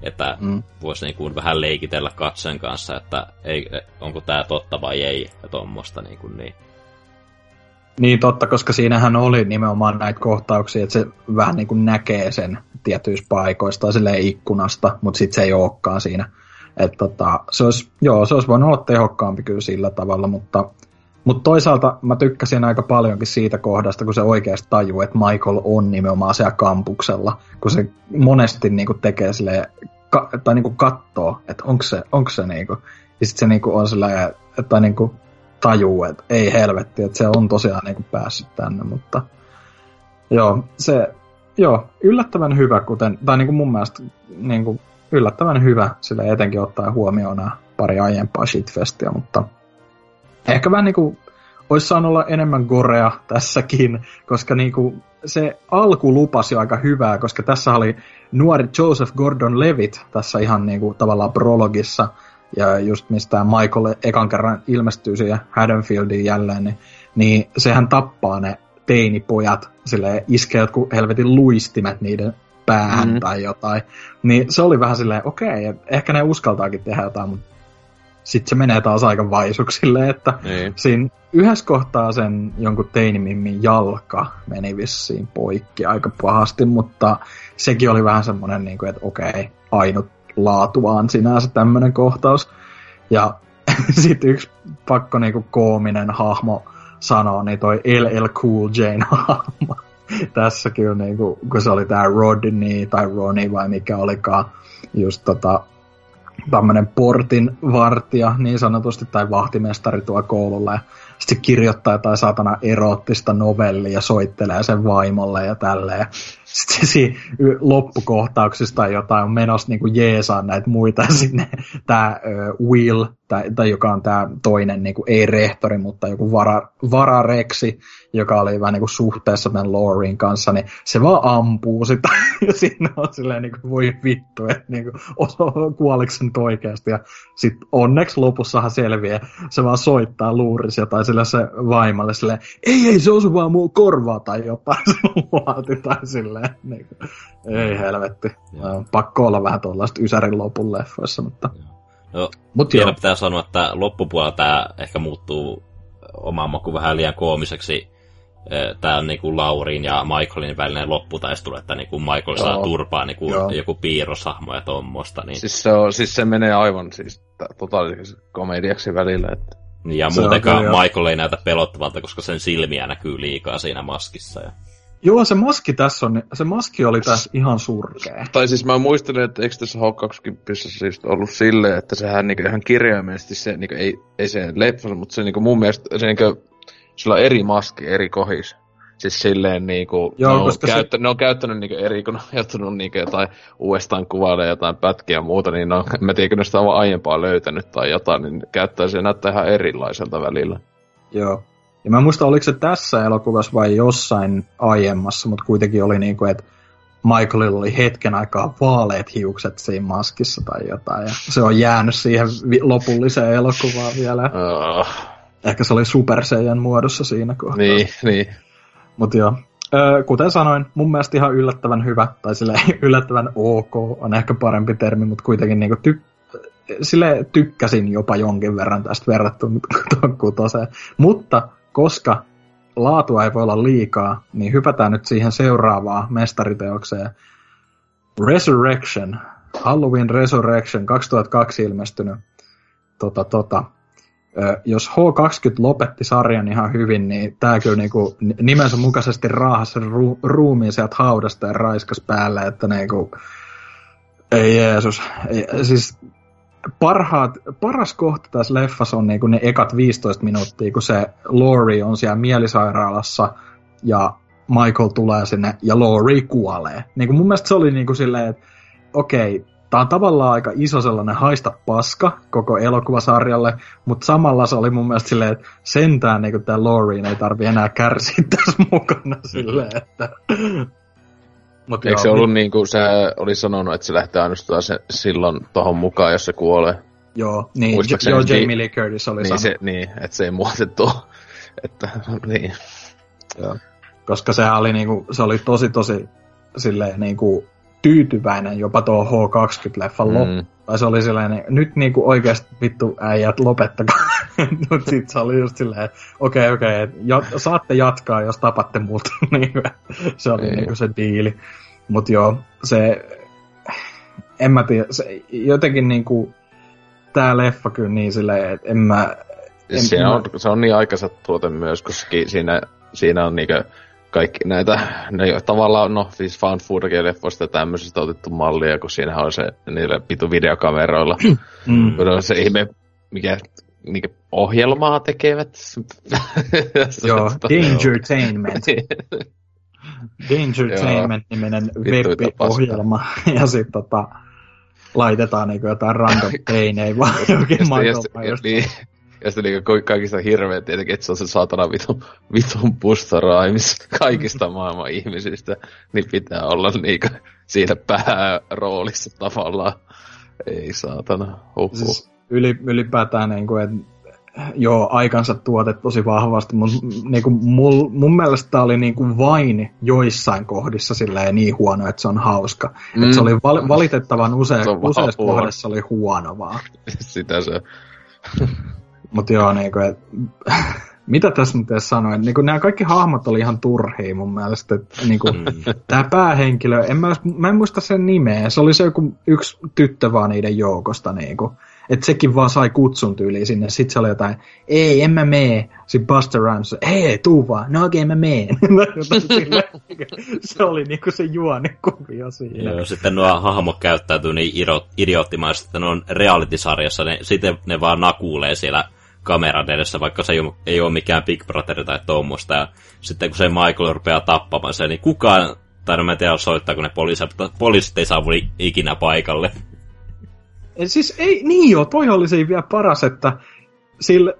että Mm. voisi niinku vähän leikitellä katsen kanssa, että ei, onko tää totta vai ei, ja tommosta niinku niin. Niin totta, koska siinähän oli nimenomaan näitä kohtauksia, että se vähän niin kuin näkee sen tietyissä paikoissa tai silleen ikkunasta, mutta sitten se ei olekaan siinä. Että tota, se olisi, joo, se olisi voinut olla tehokkaampi kyllä sillä tavalla, mutta, mutta toisaalta mä tykkäsin aika paljonkin siitä kohdasta, kun se oikeasti tajuu, että Michael on nimenomaan siellä kampuksella, kun se monesti niin kuin tekee silleen, ka, tai niin kuin katsoo, että onko se, onko se niin kuin, ja sitten se niin kuin on silleen, että niin kuin tajuu, että ei helvetti, että se on tosiaan niin kuin päässyt tänne, mutta joo, se, joo, yllättävän hyvä, kuten, tai niin kuin mun mielestä niin kuin yllättävän hyvä, sillä etenkin ottaa huomioon nämä pari aiempaa shitfestia, mutta ehkä vähän niin kuin olisi saanut olla enemmän gorea tässäkin, koska niin kuin se alku lupasi aika hyvää, koska tässä oli nuori Joseph Gordon-Levitt tässä ihan niin kuin tavallaan prologissa, ja just mistä Michael ekan kerran ilmestyy siihen Haddonfieldiin jälleen, niin, niin sehän tappaa ne teinipojat, sille iskee jotkut helvetin luistimet niiden päähän mm. tai jotain. Niin se oli vähän silleen, okei, okay, ehkä ne uskaltaakin tehdä jotain, mutta sitten se menee taas aika vaisuksille, että Niin. siinä yhdessä kohtaa sen jonkun teinimimmin jalka meni vissiin poikki aika pahasti, mutta sekin oli vähän semmoinen, niin kuin, että okei, ainut laatuaan sinänsä tämmöinen kohtaus. Ja sitten yksi pakko niin kuin koominen hahmo sanoa, niin toi LL Cool Jane hahmo. Tässä kyllä, niin kuin, kun se oli tää Rodney tai Ronnie vai mikä olikaan, just tota, tämmönen portin vartija niin sanotusti, tai vahtimestari tuo koululla, ja sitten se kirjoittaa jotain saatana eroottista novellia soittelee sen vaimolle ja tälleen. Sitten y- loppukohtauksista tai jotain on menossa niinku jeesaa näitä muita sinne. Tämä Will, tai, tai joka on tämä toinen niinku, ei rehtori, mutta joku vara, varareksi, joka oli vähän niinku suhteessa tämän Laurin kanssa, niin se vaan ampuu sitä ja sinne on silleen niinku, voi vittu, että niinku, kuoliko se nyt oikeasti ja sitten onneksi lopussahan selviää, se vaan soittaa luurisia tai sillä se vaimalle silleen, ei ei se osu vaan muu korvaa tai jotain se luoti tai silleen, niinku, ei helvetti. Joo. Pakko olla vähän tuollaista Ysärin lopun leffoissa, mutta, No, mutta vielä joo. pitää sanoa, että loppupuolella tämä ehkä muuttuu omaan makuun vähän liian koomiseksi. Tämä on niinku Laurin ja Michaelin välinen lopputaistelu, että niinku Michael saa Joo. turpaa niinku Joo. joku piirroshahmo ja tommosta. Niin, Siis se, on, siis se menee aivan siis t- totaaliseksi komediaksi välillä. Että. ja se muutenkaan. Michael ei näytä pelottavalta, koska sen silmiä näkyy liikaa siinä maskissa. Ja... Joo, se maski tässä on, se maski oli tässä ihan surkea. Tai siis mä muistelen, että eikö tässä H20 siis ollut silleen, että sehän niinku ihan kirjaimellisesti se, niinku, ei, ei se leffa, mutta se niinku mun mielestä se niinku, sillä on eri maski eri kohis. Siis silleen niinku, Joo, ne, on koska se- käyttä, ne on käyttänyt niinku eri, kun ne on joutunut niinku jotain uudestaan kuvailemaan jotain pätkiä ja muuta, niin ne on, mä tiedän, kun ne sitä on aiempaa löytänyt tai jotain, niin käyttää se näyttää ihan erilaiselta välillä. Joo. Ja mä en muista, oliko se tässä elokuvassa vai jossain aiemmassa, mutta kuitenkin oli niin kuin, että Michaelilla oli hetken aikaa vaaleat hiukset siinä maskissa tai jotain, ja se on jäänyt siihen vi- lopulliseen elokuvaan vielä. Uh, Ehkä se oli Super Saiyan muodossa siinä kohtaa. niin, niin. Mutta joo. Öö, kuten sanoin, mun mielestä ihan yllättävän hyvä, tai sille yllättävän ok on ehkä parempi termi, mutta kuitenkin niinku ty- sille tykkäsin jopa jonkin verran tästä verrattuna tuon kutoseen. Mutta koska laatua ei voi olla liikaa, niin hypätään nyt siihen seuraavaan mestariteokseen. Resurrection. Halloween Resurrection 2002 ilmestynyt. Tota, tota. Jos H20 lopetti sarjan ihan hyvin, niin tämä kyllä niinku nimensä mukaisesti raahasi ru- ruumiin sieltä haudasta ja raiskas päälle, että niinku, ei Jeesus. Siis parhaat, paras kohta tässä leffassa on niinku ne ekat 15 minuuttia, kun se Laurie on siellä mielisairaalassa ja Michael tulee sinne ja Laurie kuolee. Niinku mun mielestä se oli niinku silleen, että okei, tää on tavallaan aika iso sellainen haista paska koko elokuvasarjalle, mutta samalla se oli mun mielestä silleen, että sentään niinku tää Laurie ei tarvi enää kärsiä tässä mukana silleen, että... Mut Eikö joo, se ollut niin kuin sä oli sanonut, että se lähtee ainoastaan se silloin tohon mukaan, jos se kuolee? Joo, niin, Muistaakseni joo, niin- Jamie Lee Curtis oli Niin, sanonut. se, niin, että se ei muutettu. Että, niin. koska se oli, niinku, se oli tosi tosi silleen, niinku, tyytyväinen jopa tuo H20-leffan mm. loppu. Tai se oli silleen, nyt niinku oikeasti vittu äijät lopettakaa. Mut sit se oli just silleen, okei okay, okei, okay, ja, saatte jatkaa, jos tapatte mut. Niinku, se oli Niin. niinku se diili. Mut joo, se, en mä tiedä, se jotenkin niinku, tää leffa kyllä niin silleen, että en mä, En- Se en on, se on niin aikansa tuote myös, koska siinä, siinä on niinkö kaikki näitä, ne tavallaan, no siis found footage leffoista tämmöisistä otettu mallia, kun siinä on se niillä pitu videokameroilla. mm, kun on se ihme, mikä niinkö ohjelmaa tekevät. joo, Dangertainment. Dangertainment-niminen web-ohjelma. Ja sitten tota, laitetaan niinku jotain random teinejä vaan jokin Myers. niin, ja sitten niinku ka- kaikista hirveä tietenkin, että se on se saatana vitun, vitun Busta Rhymes kaikista maailman ihmisistä, niin pitää olla niinku siinä pääroolissa tavallaan. Ei saatana, huhhuh. Siis yli, ylipäätään niinku, että joo, aikansa tuote tosi vahvasti, mutta niinku, mul, mun mielestä tää oli niinku vain joissain kohdissa silleen niin huono, että se on hauska. Mm. Mm. Et se oli val, valitettavan use, Se on vaan useassa kohdassa oli huono vaan. Sitä se, Mutta joo, niinku, et, mitä tässä nyt edes sanoin, niinku, nämä kaikki hahmot oli ihan turhia mun mielestä. Et, niinku, Tämä päähenkilö, en mä, mä en muista sen nimeä, se oli se joku yksi tyttö vaan niiden joukosta. Niinku. Että sekin vaan sai kutsun tyyliin sinne. Sitten se oli jotain, ei, en mä mee. Sitten Buster Rhymes, hei, tuu vaan. No okei, mä meen. Silleen. se oli niinku se juonikuvio siinä. Joo, sitten nuo hahmot käyttäytyy niin idioottimaisesti, että ne on reality-sarjassa, ne, sitten ne vaan nakuulee siellä kameran edessä, vaikka se ei ole, ei ole mikään Big Brother tai tuommoista. Ja sitten kun se Michael rupeaa tappamaan sen, niin kukaan, tai no mä en tiedä soittaako ne poliisit, mutta poliisit ei saavu ikinä paikalle. Et Siis ei, niin joo, toi oli se vielä paras, että sillä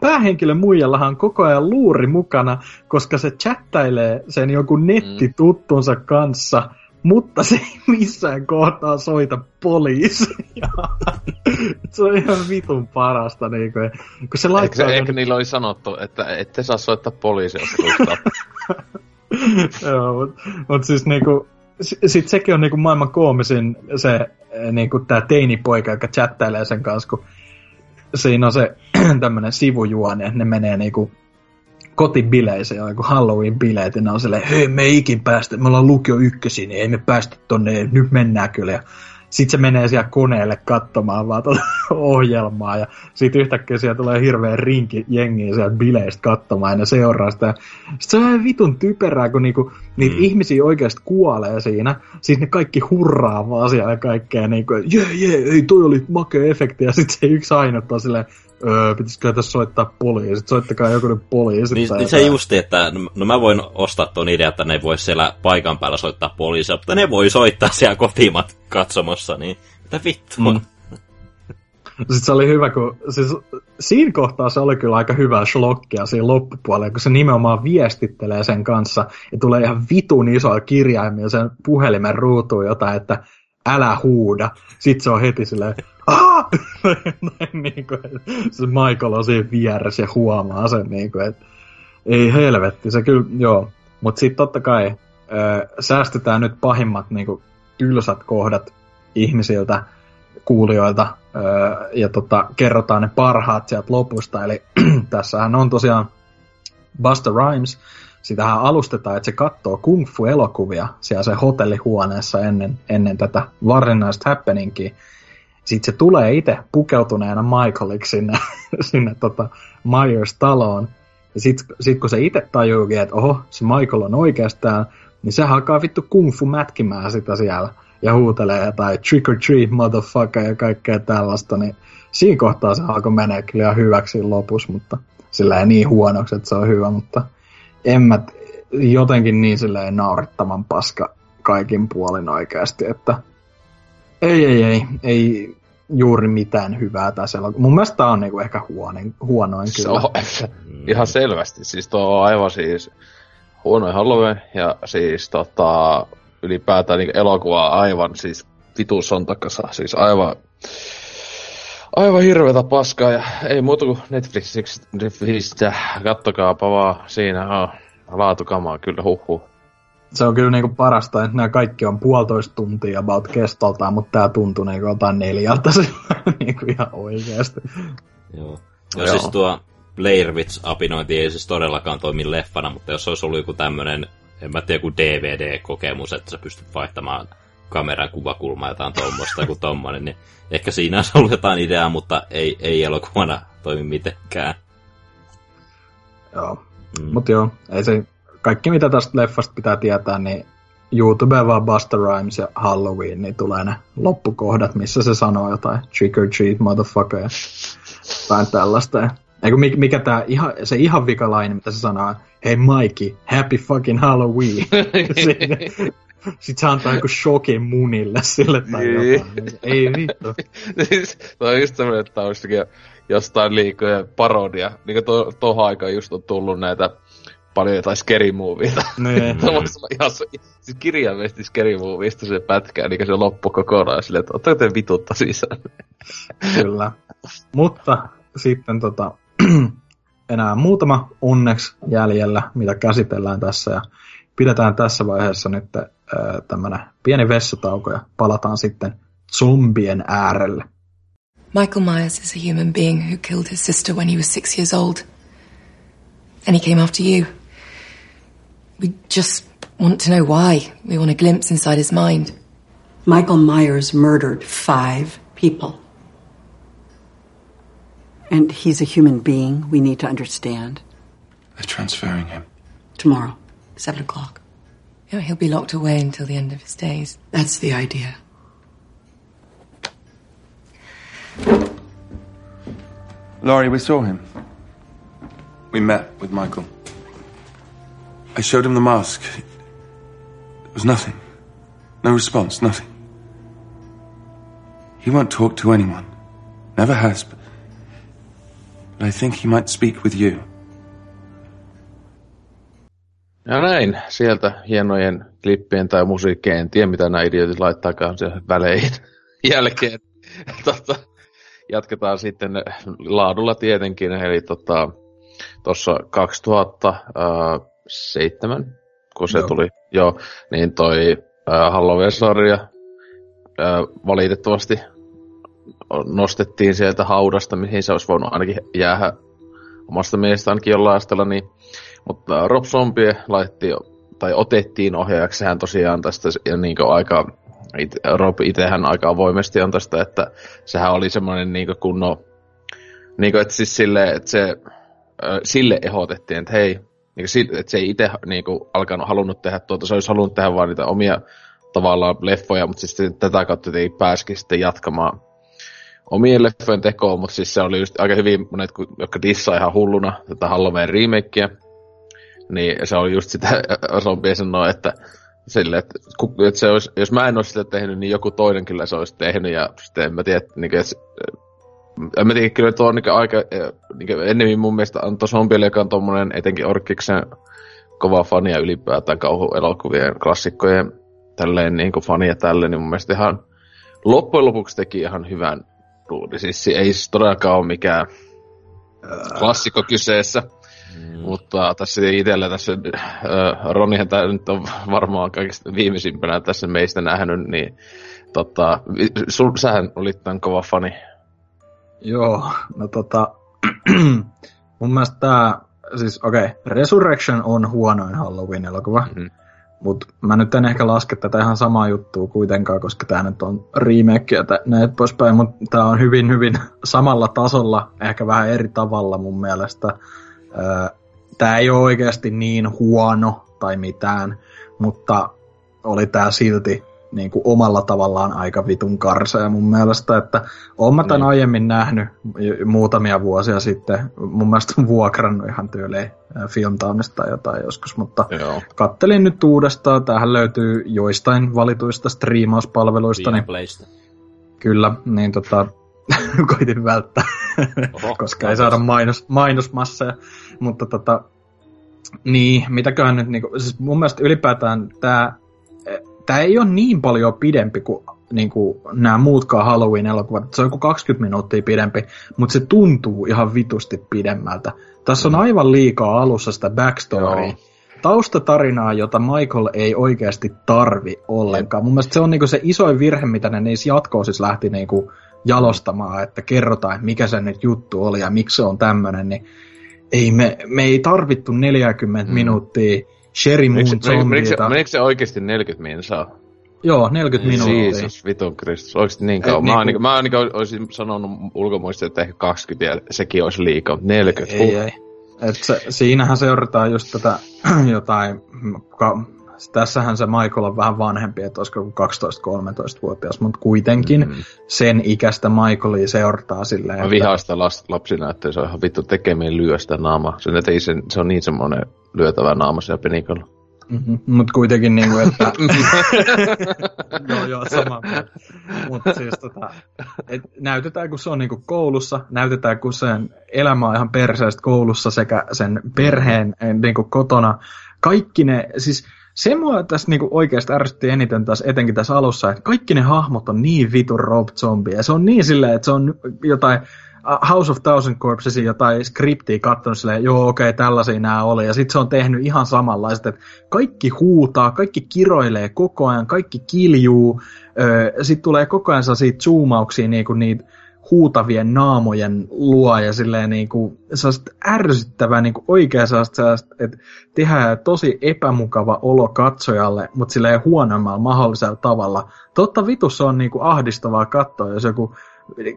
päähenkilön muijallahan on koko ajan luuri mukana, koska se chattailee sen joku nettituttunsa kanssa, mutta se ei missään kohtaa soita poliisia. se on ihan vitun parasta, niin kuin, kun se eikö, laittaa... se, sen- eikö niillä oli sanottu, että ette saa soittaa poliisia, jos Joo, mutta mut siis niinku, sit sekin on niinku maailman koomisin se eh, niinku tää teinipoika, joka chattailee sen kanssa, kun siinä on se tämmönen sivujuone, ne menee niinku kotibileisiin, on joku Halloween-bileet, ja ne on silleen, hei, me ei ikin päästä, me ollaan lukio ykkösiin, niin ei me päästä tonne, nyt mennään kyllä. Ja sit se menee siellä koneelle katsomaan vaan tuota ohjelmaa, ja sit yhtäkkiä siellä tulee hirveä rinki jengiä sieltä bileistä katsomaan, ja ne seuraa sitä. Sit se on ihan vitun typerää, kun niinku, niitä mm. ihmisiä oikeasti kuolee siinä, siis ne kaikki hurraa vaan siellä kaikkea, niinku, jee, jee, ei, toi oli makea efekti, ja sit se yksi ainut on silleen, öö, pitäisikö tässä soittaa poliisit, soittakaa joku nyt poliisit. Niin, niin se justi, että no, no mä voin ostaa tuon idean, että ne vois siellä paikan päällä soittaa poliisia, mutta ne voi soittaa siellä kotimat katsomossa, niin mitä vittua. Mm. Sitten se oli hyvä, kun siis, siinä kohtaa se oli kyllä aika hyvää shlokkia siinä loppupuolella, kun se nimenomaan viestittelee sen kanssa ja tulee ihan vitun isoa kirjaimia sen puhelimen ruutuun jotain, että älä huuda. Sitten se on heti silleen, Aa! Näin niin kuin, se Michael on siinä vieressä ja huomaa sen, niin kuin, että ei helvetti, se kyllä, joo. Mutta sitten totta kai ö, säästetään nyt pahimmat niin kuin, tylsät kohdat ihmisiltä, kuulijoilta, öö, ja tota, kerrotaan ne parhaat sieltä lopusta. Eli tässähän on tosiaan Buster Rhymes, sitähän alustetaan, että se katsoo kung fu-elokuvia siellä se hotellihuoneessa ennen, ennen tätä varsinaista happeningia. Sitten se tulee itse pukeutuneena Michaeliksi sinne, sinne tota Myers-taloon. Ja sitten sit kun se itse tajuukin, että oho, se Michael on oikeastaan, niin se alkaa vittu kung fu mätkimään sitä siellä ja huutelee jotain trick or treat motherfucker ja kaikkea tällaista, niin siinä kohtaa se alkoi menee kyllä hyväksi lopussa, mutta sillä ei niin huonoksi, että se on hyvä, mutta en mä jotenkin niin silleen naurettavan paska kaikin puolin oikeasti, että ei, ei, ei, ei juuri mitään hyvää tässä elokuvassa. Mun mielestä tää on niinku ehkä huonoin, huonoin kyllä. Se on, ihan selvästi, siis tuo on aivan siis huonoin Halloween, ja siis tota, ylipäätään niin elokuva aivan siis vitus on takassa, siis aivan aivan hirveätä paskaa ja ei muuta kuin Netflixistä, kattokaapa vaan, siinä on laatukamaa kyllä huhu. Se on kyllä niinku parasta, että nämä kaikki on puolitoista tuntia about kestoltaan, mutta tämä tuntuu niinku jotain neljältä niinku ihan oikeasti. Joo. Ja siis tuo Blair Witch-apinointi ei siis todellakaan toimi leffana, mutta jos olisi ollut joku tämmönen, en mä tiedä, joku DVD-kokemus, että sä pystyt vaihtamaan kameran kuvakulmaa jotain tuommoista kuin tommonen, niin ehkä siinä on ollut jotain ideaa, mutta ei, ei elokuvana toimi mitenkään. Joo, mm. mutta joo, ei se, kaikki mitä tästä leffasta pitää tietää, niin YouTube vaan Buster Rhymes ja Halloween, niin tulee ne loppukohdat, missä se sanoo jotain trick or treat motherfucker ja jotain tällaista. Ja Eikö mikä tää, ihan, se ihan vikalainen, mitä se sanoo, hei Mikey, happy fucking Halloween. Sitten se antaa joku shokin munille sille tai niin. jotain. Ei vittu. siis, toi on just semmoinen, että olisikin jostain liikoja parodia. Niin kuin tuohon aikaan just on tullut näitä paljon jotain scary movieita. Niin. ihan siis kirjaimellisesti scary movieista se pätkää, niin se loppu kokonaan silleen, että ottaako te vitutta sisään? Kyllä. Mutta sitten tota, enää muutama onneksi jäljellä, mitä käsitellään tässä. Ja pidetään tässä vaiheessa nyt äh, tämmönen pieni vessatauko ja palataan sitten zombien äärelle. Michael Myers is a human being who killed his sister when he was six years old. And he came after you. We just want to know why. We want a glimpse inside his mind. Michael Myers murdered five people. And he's a human being we need to understand. They're transferring him. Tomorrow, seven o'clock. Yeah, he'll be locked away until the end of his days. That's the idea. Laurie, we saw him. We met with Michael. I showed him the mask. It was nothing. No response, nothing. He won't talk to anyone. Never has, but, but I think he might speak with you. Ja näin, sieltä hienojen klippien tai musiikkien, en tiedä mitä nämä idiotit laittaakaan se välein jälkeen. tota, jatketaan sitten laadulla tietenkin, eli tota, tuossa 2007, kun se joo. tuli, joo, niin toi äh, Halloween-sarja äh, valitettavasti nostettiin sieltä haudasta, mihin se olisi voinut ainakin jäädä omasta mielestä ainakin jollain asteella, niin mutta Rob Zombie laitti, tai otettiin ohjaajaksi. Sehän tosiaan tästä ja niin aika, it, Rob itsehän aika avoimesti on tästä, että sehän oli semmoinen niin kunno, niin kuin, että siis sille, että se, sille ehdotettiin, että hei, niin että se ei itse niin kuin, alkanut halunnut tehdä tuota, se olisi halunnut tehdä vain niitä omia tavallaan leffoja, mutta siis tätä kautta ei pääsikin sitten jatkamaan omien leffojen tekoon, mutta siis se oli just aika hyvin monet, jotka dissaa ihan hulluna tätä Halloween remakea, niin se oli just sitä, Zombie sanoi, että sille, että, että se olisi, jos mä en olisi sitä tehnyt, niin joku toinen kyllä se olisi tehnyt, ja sitten en mä tiedä, niin kuin, että, en mä tiedä, kyllä tuo on niin aika, niin ennemmin mun mielestä Anto Zombille, joka on tommonen etenkin Orkiksen kova fania ylipäätään kauhuelokuvien klassikkojen tälleen niin kuin fania tälleen, niin mun mielestä ihan loppujen lopuksi teki ihan hyvän duuni. Siis ei siis todellakaan ole mikään klassikko kyseessä. Mm. Mutta tässä itsellä tässä, äh, Ronihan tämä nyt on varmaan kaikista viimeisimpänä tässä meistä nähnyt, niin tota, sul, sähän olit tämän kova fani. Joo, no tota, mun mielestä tämä, siis okei, okay, Resurrection on huonoin Halloween-elokuva, mm-hmm. Mutta mä nyt en ehkä laske tätä ihan samaa juttua kuitenkaan, koska tämä nyt on remake ja näin poispäin, mutta tämä on hyvin, hyvin samalla tasolla, ehkä vähän eri tavalla mun mielestä. Tämä ei ole oikeasti niin huono tai mitään, mutta oli tämä silti niin kuin omalla tavallaan aika vitun karsea mun mielestä, että oon mä tämän niin. aiemmin nähnyt muutamia vuosia sitten, mun mielestä on vuokrannut ihan tyyliin Filmtownista tai jotain joskus, mutta Joo. kattelin nyt uudestaan, tähän löytyy joistain valituista striimauspalveluista, niin, kyllä, niin tota, koitin välttää, Oho, koska ei saada mainos, mainosmasseja, mutta tota, niin, mitäköhän nyt, niin kuin, siis mun mielestä ylipäätään tämä tämä ei ole niin paljon pidempi kuin, niin kuin nämä muutkaan Halloween-elokuvat. Se on joku 20 minuuttia pidempi, mutta se tuntuu ihan vitusti pidemmältä. Tässä on mm. aivan liikaa alussa sitä backstorya. Taustatarinaa, jota Michael ei oikeasti tarvi ollenkaan. Mun mielestä se on niinku se isoin virhe, mitä ne niissä jatkoon siis lähti niinku jalostamaan, että kerrotaan, mikä se nyt juttu oli ja miksi se on tämmöinen, niin ei me, me ei tarvittu 40 mm. minuuttia Sherry Moon menikö, menikö, menikö se oikeasti 40 minsaa? Joo, 40 minuuttia. Jeesus, vitun Kristus. Oikeasti niin kauan. Mä, niin, mä ainakin olisin sanonut ulkomuista, että ehkä 20 ja sekin olisi liikaa, 40. Ei, ei. Et se, siinähän seurataan just tätä jotain, ka, tässähän se Michael on vähän vanhempi, että olisiko 12-13-vuotias, mutta kuitenkin mm. sen ikäistä Michaelia seurataan silleen. Mä vihaan sitä lapsinäyttöä, se on ihan vittu tekemien lyöstä naama. Se, se, se on niin semmoinen lyötävä naama siellä penikalla. Mm-hmm. Mutta kuitenkin niinku, että... joo, joo, sama. Mutta siis tota, et näytetään, kun se on niinku koulussa, näytetään, kun sen elämä on ihan perseestä koulussa sekä sen perheen niinku kotona. Kaikki ne, siis se mua tässä niinku oikeasti ärsytti eniten taas etenkin tässä alussa, että kaikki ne hahmot on niin vitun Rob Zombie. Ja se on niin silleen, että se on jotain House of Thousand Corpses jotain skriptiä katsonut silleen, joo okei, okay, tällaisia nämä oli. Ja sitten se on tehnyt ihan samanlaiset, että kaikki huutaa, kaikki kiroilee koko ajan, kaikki kiljuu. Sitten tulee koko ajan siitä zoomauksia niinku niitä huutavien naamojen luo ja silleen niin kuin, sellaista ärsyttävää niin kuin oikea sellaista, sellaista, että tehdään tosi epämukava olo katsojalle, mutta silleen huonommalla mahdollisella tavalla. Totta vitus on niin kuin ahdistavaa katsoa, jos joku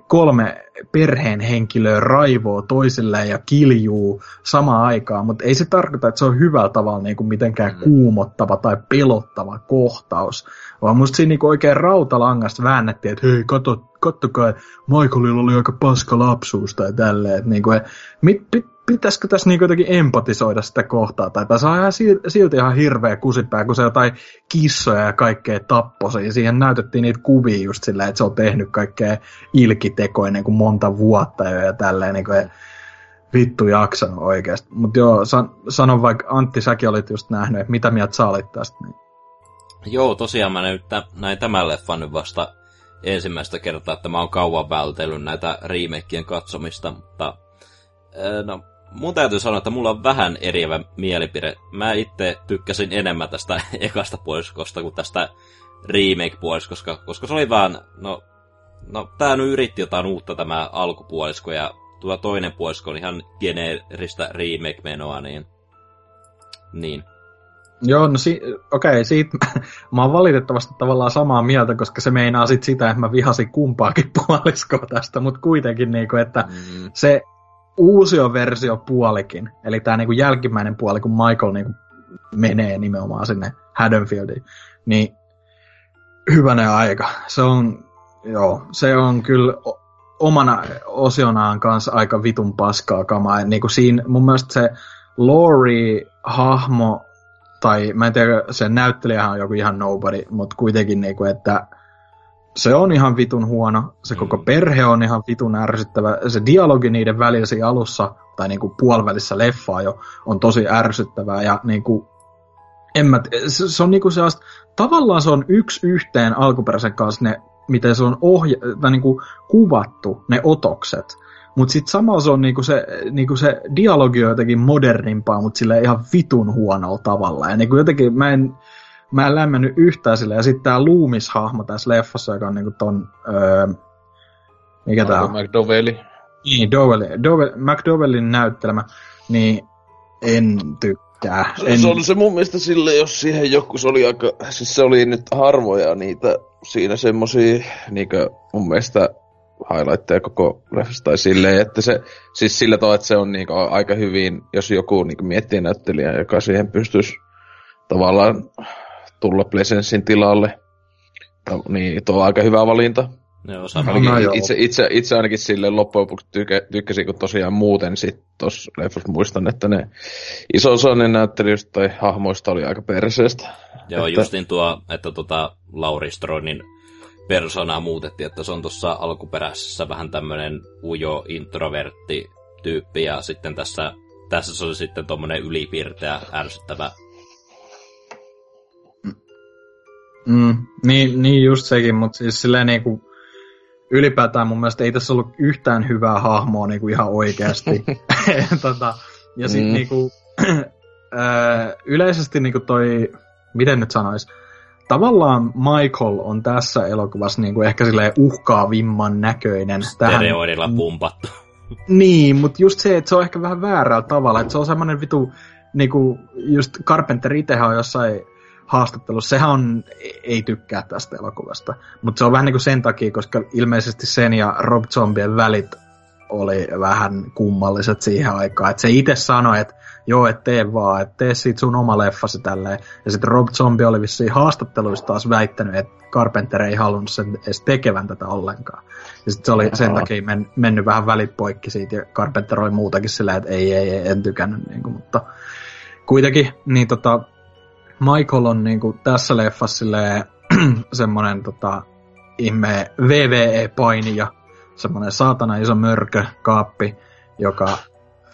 kolme perheen henkilöä raivoo toisilleen ja kiljuu samaan aikaan, mutta ei se tarkoita, että se on hyvällä tavalla niin kuin mitenkään mm. kuumottava tai pelottava kohtaus, vaan musta siinä niin kuin oikein rautalangasta väännettiin, että hei, kato, kattokaa, Michaelilla oli aika paska lapsuus tai tälleen, että niin kuin, mit, mit, pitäisikö tässä niin jotenkin empatisoida sitä kohtaa, tai tässä on ihan silti ihan hirveä kusipää, kun se jotain kissoja ja kaikkea tapposi, ja siihen näytettiin niitä kuvia just silleen, että se on tehnyt kaikkea ilkitekoja niin kuin monta vuotta jo ja tälleen, niin kuin, vittu jaksanut oikeasti. Mutta joo, san, sano vaikka Antti, säkin olit just nähnyt, että mitä mieltä sä olit tästä? Niin. Joo, tosiaan mä nyt näin tämän leffan nyt vasta ensimmäistä kertaa, että mä oon kauan vältellyt näitä remakeien katsomista, mutta no, mun täytyy sanoa, että mulla on vähän eriävä mielipide. Mä itse tykkäsin enemmän tästä ekasta puoliskosta kuin tästä remake-puoliskosta, koska se oli vaan, no, no tää nyt yritti jotain uutta tämä alkupuolisko, ja tuo toinen puolisko on ihan geneeristä remake-menoa, niin, niin. Joo, no si- okei, okay, siitä mä oon valitettavasti tavallaan samaa mieltä, koska se meinaa sit sitä, että mä vihasin kumpaakin puoliskoa tästä, mutta kuitenkin niinku, että mm. se uusioversio puolikin, eli tämä niinku jälkimmäinen puoli, kun Michael niinku menee nimenomaan sinne Haddonfieldiin, niin hyvänä aika. Se on, joo, se on kyllä omana osionaan kanssa aika vitun paskaa kamaa. Niin siinä, mun mielestä se Laurie-hahmo, tai mä en tiedä, se näyttelijähän on joku ihan nobody, mutta kuitenkin niin kuin, että se on ihan vitun huono, se mm. koko perhe on ihan vitun ärsyttävä, se dialogi niiden välillä siinä alussa, tai niinku puolivälissä leffaa jo, on tosi ärsyttävää, ja niinku, en mä, se, se on niinku sellaista, tavallaan se on yksi yhteen alkuperäisen kanssa ne, miten se on ohja, tai niinku kuvattu, ne otokset, mutta sitten samalla se on niinku se, niinku se dialogi on jotenkin modernimpaa, mutta sille ihan vitun huonolla tavalla. Ja niinku jotenkin mä en, mä en lämmennyt yhtään sille. Ja sitten tää Loomis-hahmo tässä leffassa, joka on niinku ton... Öö, mikä tää on? McDowelli. Niin, Dowell, Dowell, McDowellin näyttelemä, niin en tykkää tykkää. En... Se oli se mun mielestä sille, jos siihen joku, se oli aika, siis se oli nyt harvoja niitä siinä semmosia, niinkö mun mielestä highlightteja koko leffasta tai silleen, että se, siis sillä tavalla, että se on niinku aika hyvin, jos joku niinku miettii näyttelijää, joka siihen pystyisi tavallaan tulla Plesensin tilalle, niin tuo on aika hyvä valinta. Joo, sama. Ainakin no, itse, itse, itse, ainakin sille loppujen lopuksi tykä, tykkäsin, kun tosiaan muuten sit tuossa leffassa muistan, että ne iso osa ne näyttelijöistä tai hahmoista oli aika perseestä. Joo, että... justin tuo, että tota Lauri Stronin persoonaa muutettiin, että se on tuossa alkuperäisessä vähän tämmöinen ujo introvertti tyyppi, ja sitten tässä, tässä se oli sitten tuommoinen ylipiirteä, ärsyttävä. Mm, niin, niin just sekin, mutta siis silleen niinku, ylipäätään mun mielestä ei tässä ollut yhtään hyvää hahmoa niinku ihan oikeasti. tota, ja sitten mm. niinku, yleisesti niinku toi, miten nyt sanois, tavallaan Michael on tässä elokuvassa niinku ehkä silleen uhkaavimman näköinen. Stereoidilla tähän... pumpattu. Niin, mutta just se, että se on ehkä vähän väärällä tavalla, että se on semmoinen vitu, niinku, just Carpenter itsehän on jossain haastattelussa, sehän on, ei tykkää tästä elokuvasta. Mutta se on vähän niin kuin sen takia, koska ilmeisesti sen ja Rob Zombien välit oli vähän kummalliset siihen aikaan. Että se itse sanoi, että joo, et tee vaan, että tee siitä sun oma leffasi tälleen. Ja sitten Rob Zombie oli vissiin haastatteluissa taas väittänyt, että Carpenter ei halunnut sen edes tekevän tätä ollenkaan. Ja sitten se oli sen takia men, mennyt vähän välit poikki siitä, ja Carpenter oli muutakin silleen, että ei, ei, ei en tykännyt. Niin kuin, mutta kuitenkin, niin tota, Michael on niin kuin, tässä leffassa semmoinen tota, ihme VVE-painija, semmoinen saatana iso mörkö, kaappi, joka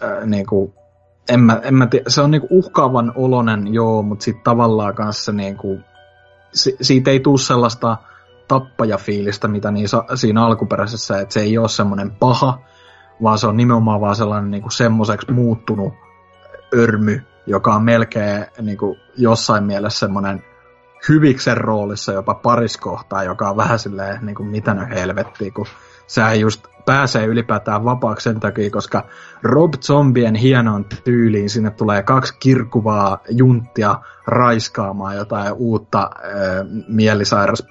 äh, niin kuin, en mä, en mä tiedä, se on niinku uhkaavan olonen, joo, mutta sitten tavallaan kanssa niinku, si, siitä ei tule sellaista tappajafiilistä, mitä sa, siinä alkuperäisessä, että se ei ole semmoinen paha, vaan se on nimenomaan vaan sellainen niinku semmoiseksi muuttunut örmy, joka on melkein niinku jossain mielessä semmoinen hyviksen roolissa jopa pariskohtaa, joka on vähän silleen, niin kuin mitä nyt helvettiä, kun sehän just pääsee ylipäätään vapaaksi sen takia, koska Rob Zombien hienoon tyyliin sinne tulee kaksi kirkuvaa junttia raiskaamaan jotain uutta äh, mielisairas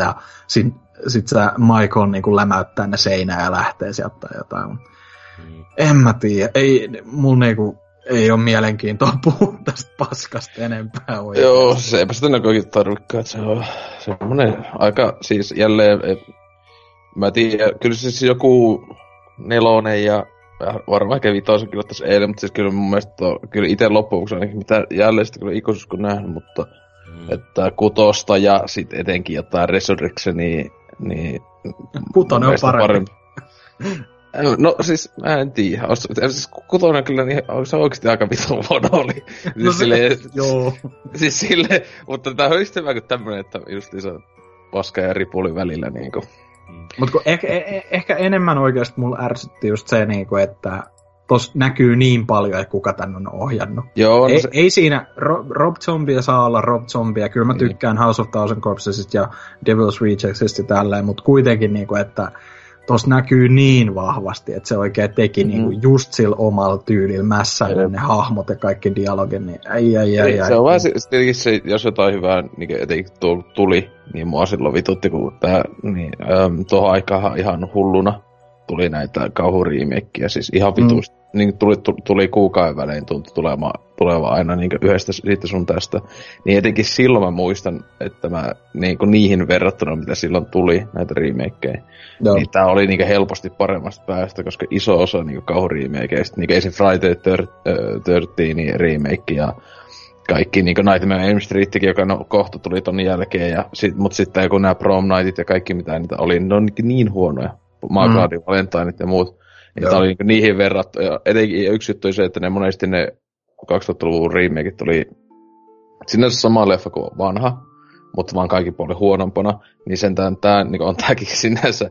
ja sitten sit se Michael niin kuin lämäyttää ne seinää ja lähtee sieltä jotain. Mm. En mä tiedä, ei, mulla niinku, ei ole mielenkiintoa puhua tästä paskasta enempää. Oikein. Joo, se eipä sitä näkökin tarvikaan, se on semmoinen aika, siis jälleen Mä tiedän, kyllä siis joku nelonen ja varmaan kävi vitosen tässä eilen, mutta siis kyllä mun mielestä on, kyllä itse loppuksi ainakin mitä jälleen sitten kyllä ikuisuus kun nähnyt, mutta mm. että kutosta ja sitten etenkin jotain Resurrectionia, niin... Kutonen on parempi. parempi. No siis, mä en tiedä. Siis kutonen kyllä niin, se oikeasti aika vitun huono oli. Siis no, silleen, joo. Siis sille, mutta tää on just hyvä kuin tämmönen, että just se paska ja ripuli välillä niinku. Mutta ehkä, eh, ehkä enemmän oikeasti mulla ärsytti just se, niinku, että tos näkyy niin paljon, että kuka tän on ohjannut. Joo, ei, se... ei siinä, Rob, Rob Zombie saa olla Rob Zombie, kyllä mä niin. tykkään niin. House of Thousand Corpsesista ja Devil's Rejectsista ja tälleen, mutta kuitenkin niinku, että tuossa näkyy niin vahvasti, että se oikein teki mm-hmm. niinku just sillä omalla tyylillä mässäillä ne hahmot ja kaikki dialogin, niin ai ai ai. ai se on vaan se, se, jos jotain hyvää niin etenkin tuli, niin mua silloin vitutti, kun tää, niin, ähm, tuohon aikaan ihan hulluna tuli näitä kauhuriimekkiä, siis ihan vitusti. Mm. Niin tuli, tuli kuukauden välein tuntui tulema, tuleva aina niin yhdestä siitä sun tästä. Niin etenkin silloin mä muistan, että mä niin niihin verrattuna, mitä silloin tuli näitä remakeja, Joo. niin tää oli niin helposti paremmasta päästä, koska iso osa niin kauhuriimeikeistä, niin esim. Friday 13 niin remake ja kaikki, niin Nightmare Elm Streetkin, joka no, kohta tuli ton jälkeen, ja sit, mut sitten kun nämä Prom Nightit ja kaikki mitä niitä oli, ne on niin huonoja. Maagadi, mm. Valentineit ja muut. Niin tämä oli niin niihin verrattu. Ja etenkin yksi juttu se, että ne monesti ne 2000-luvun remakeit tuli sinänsä sama leffa kuin vanha, mutta vaan kaikki puoli huonompana, niin sentään tämä niin on tämäkin sinänsä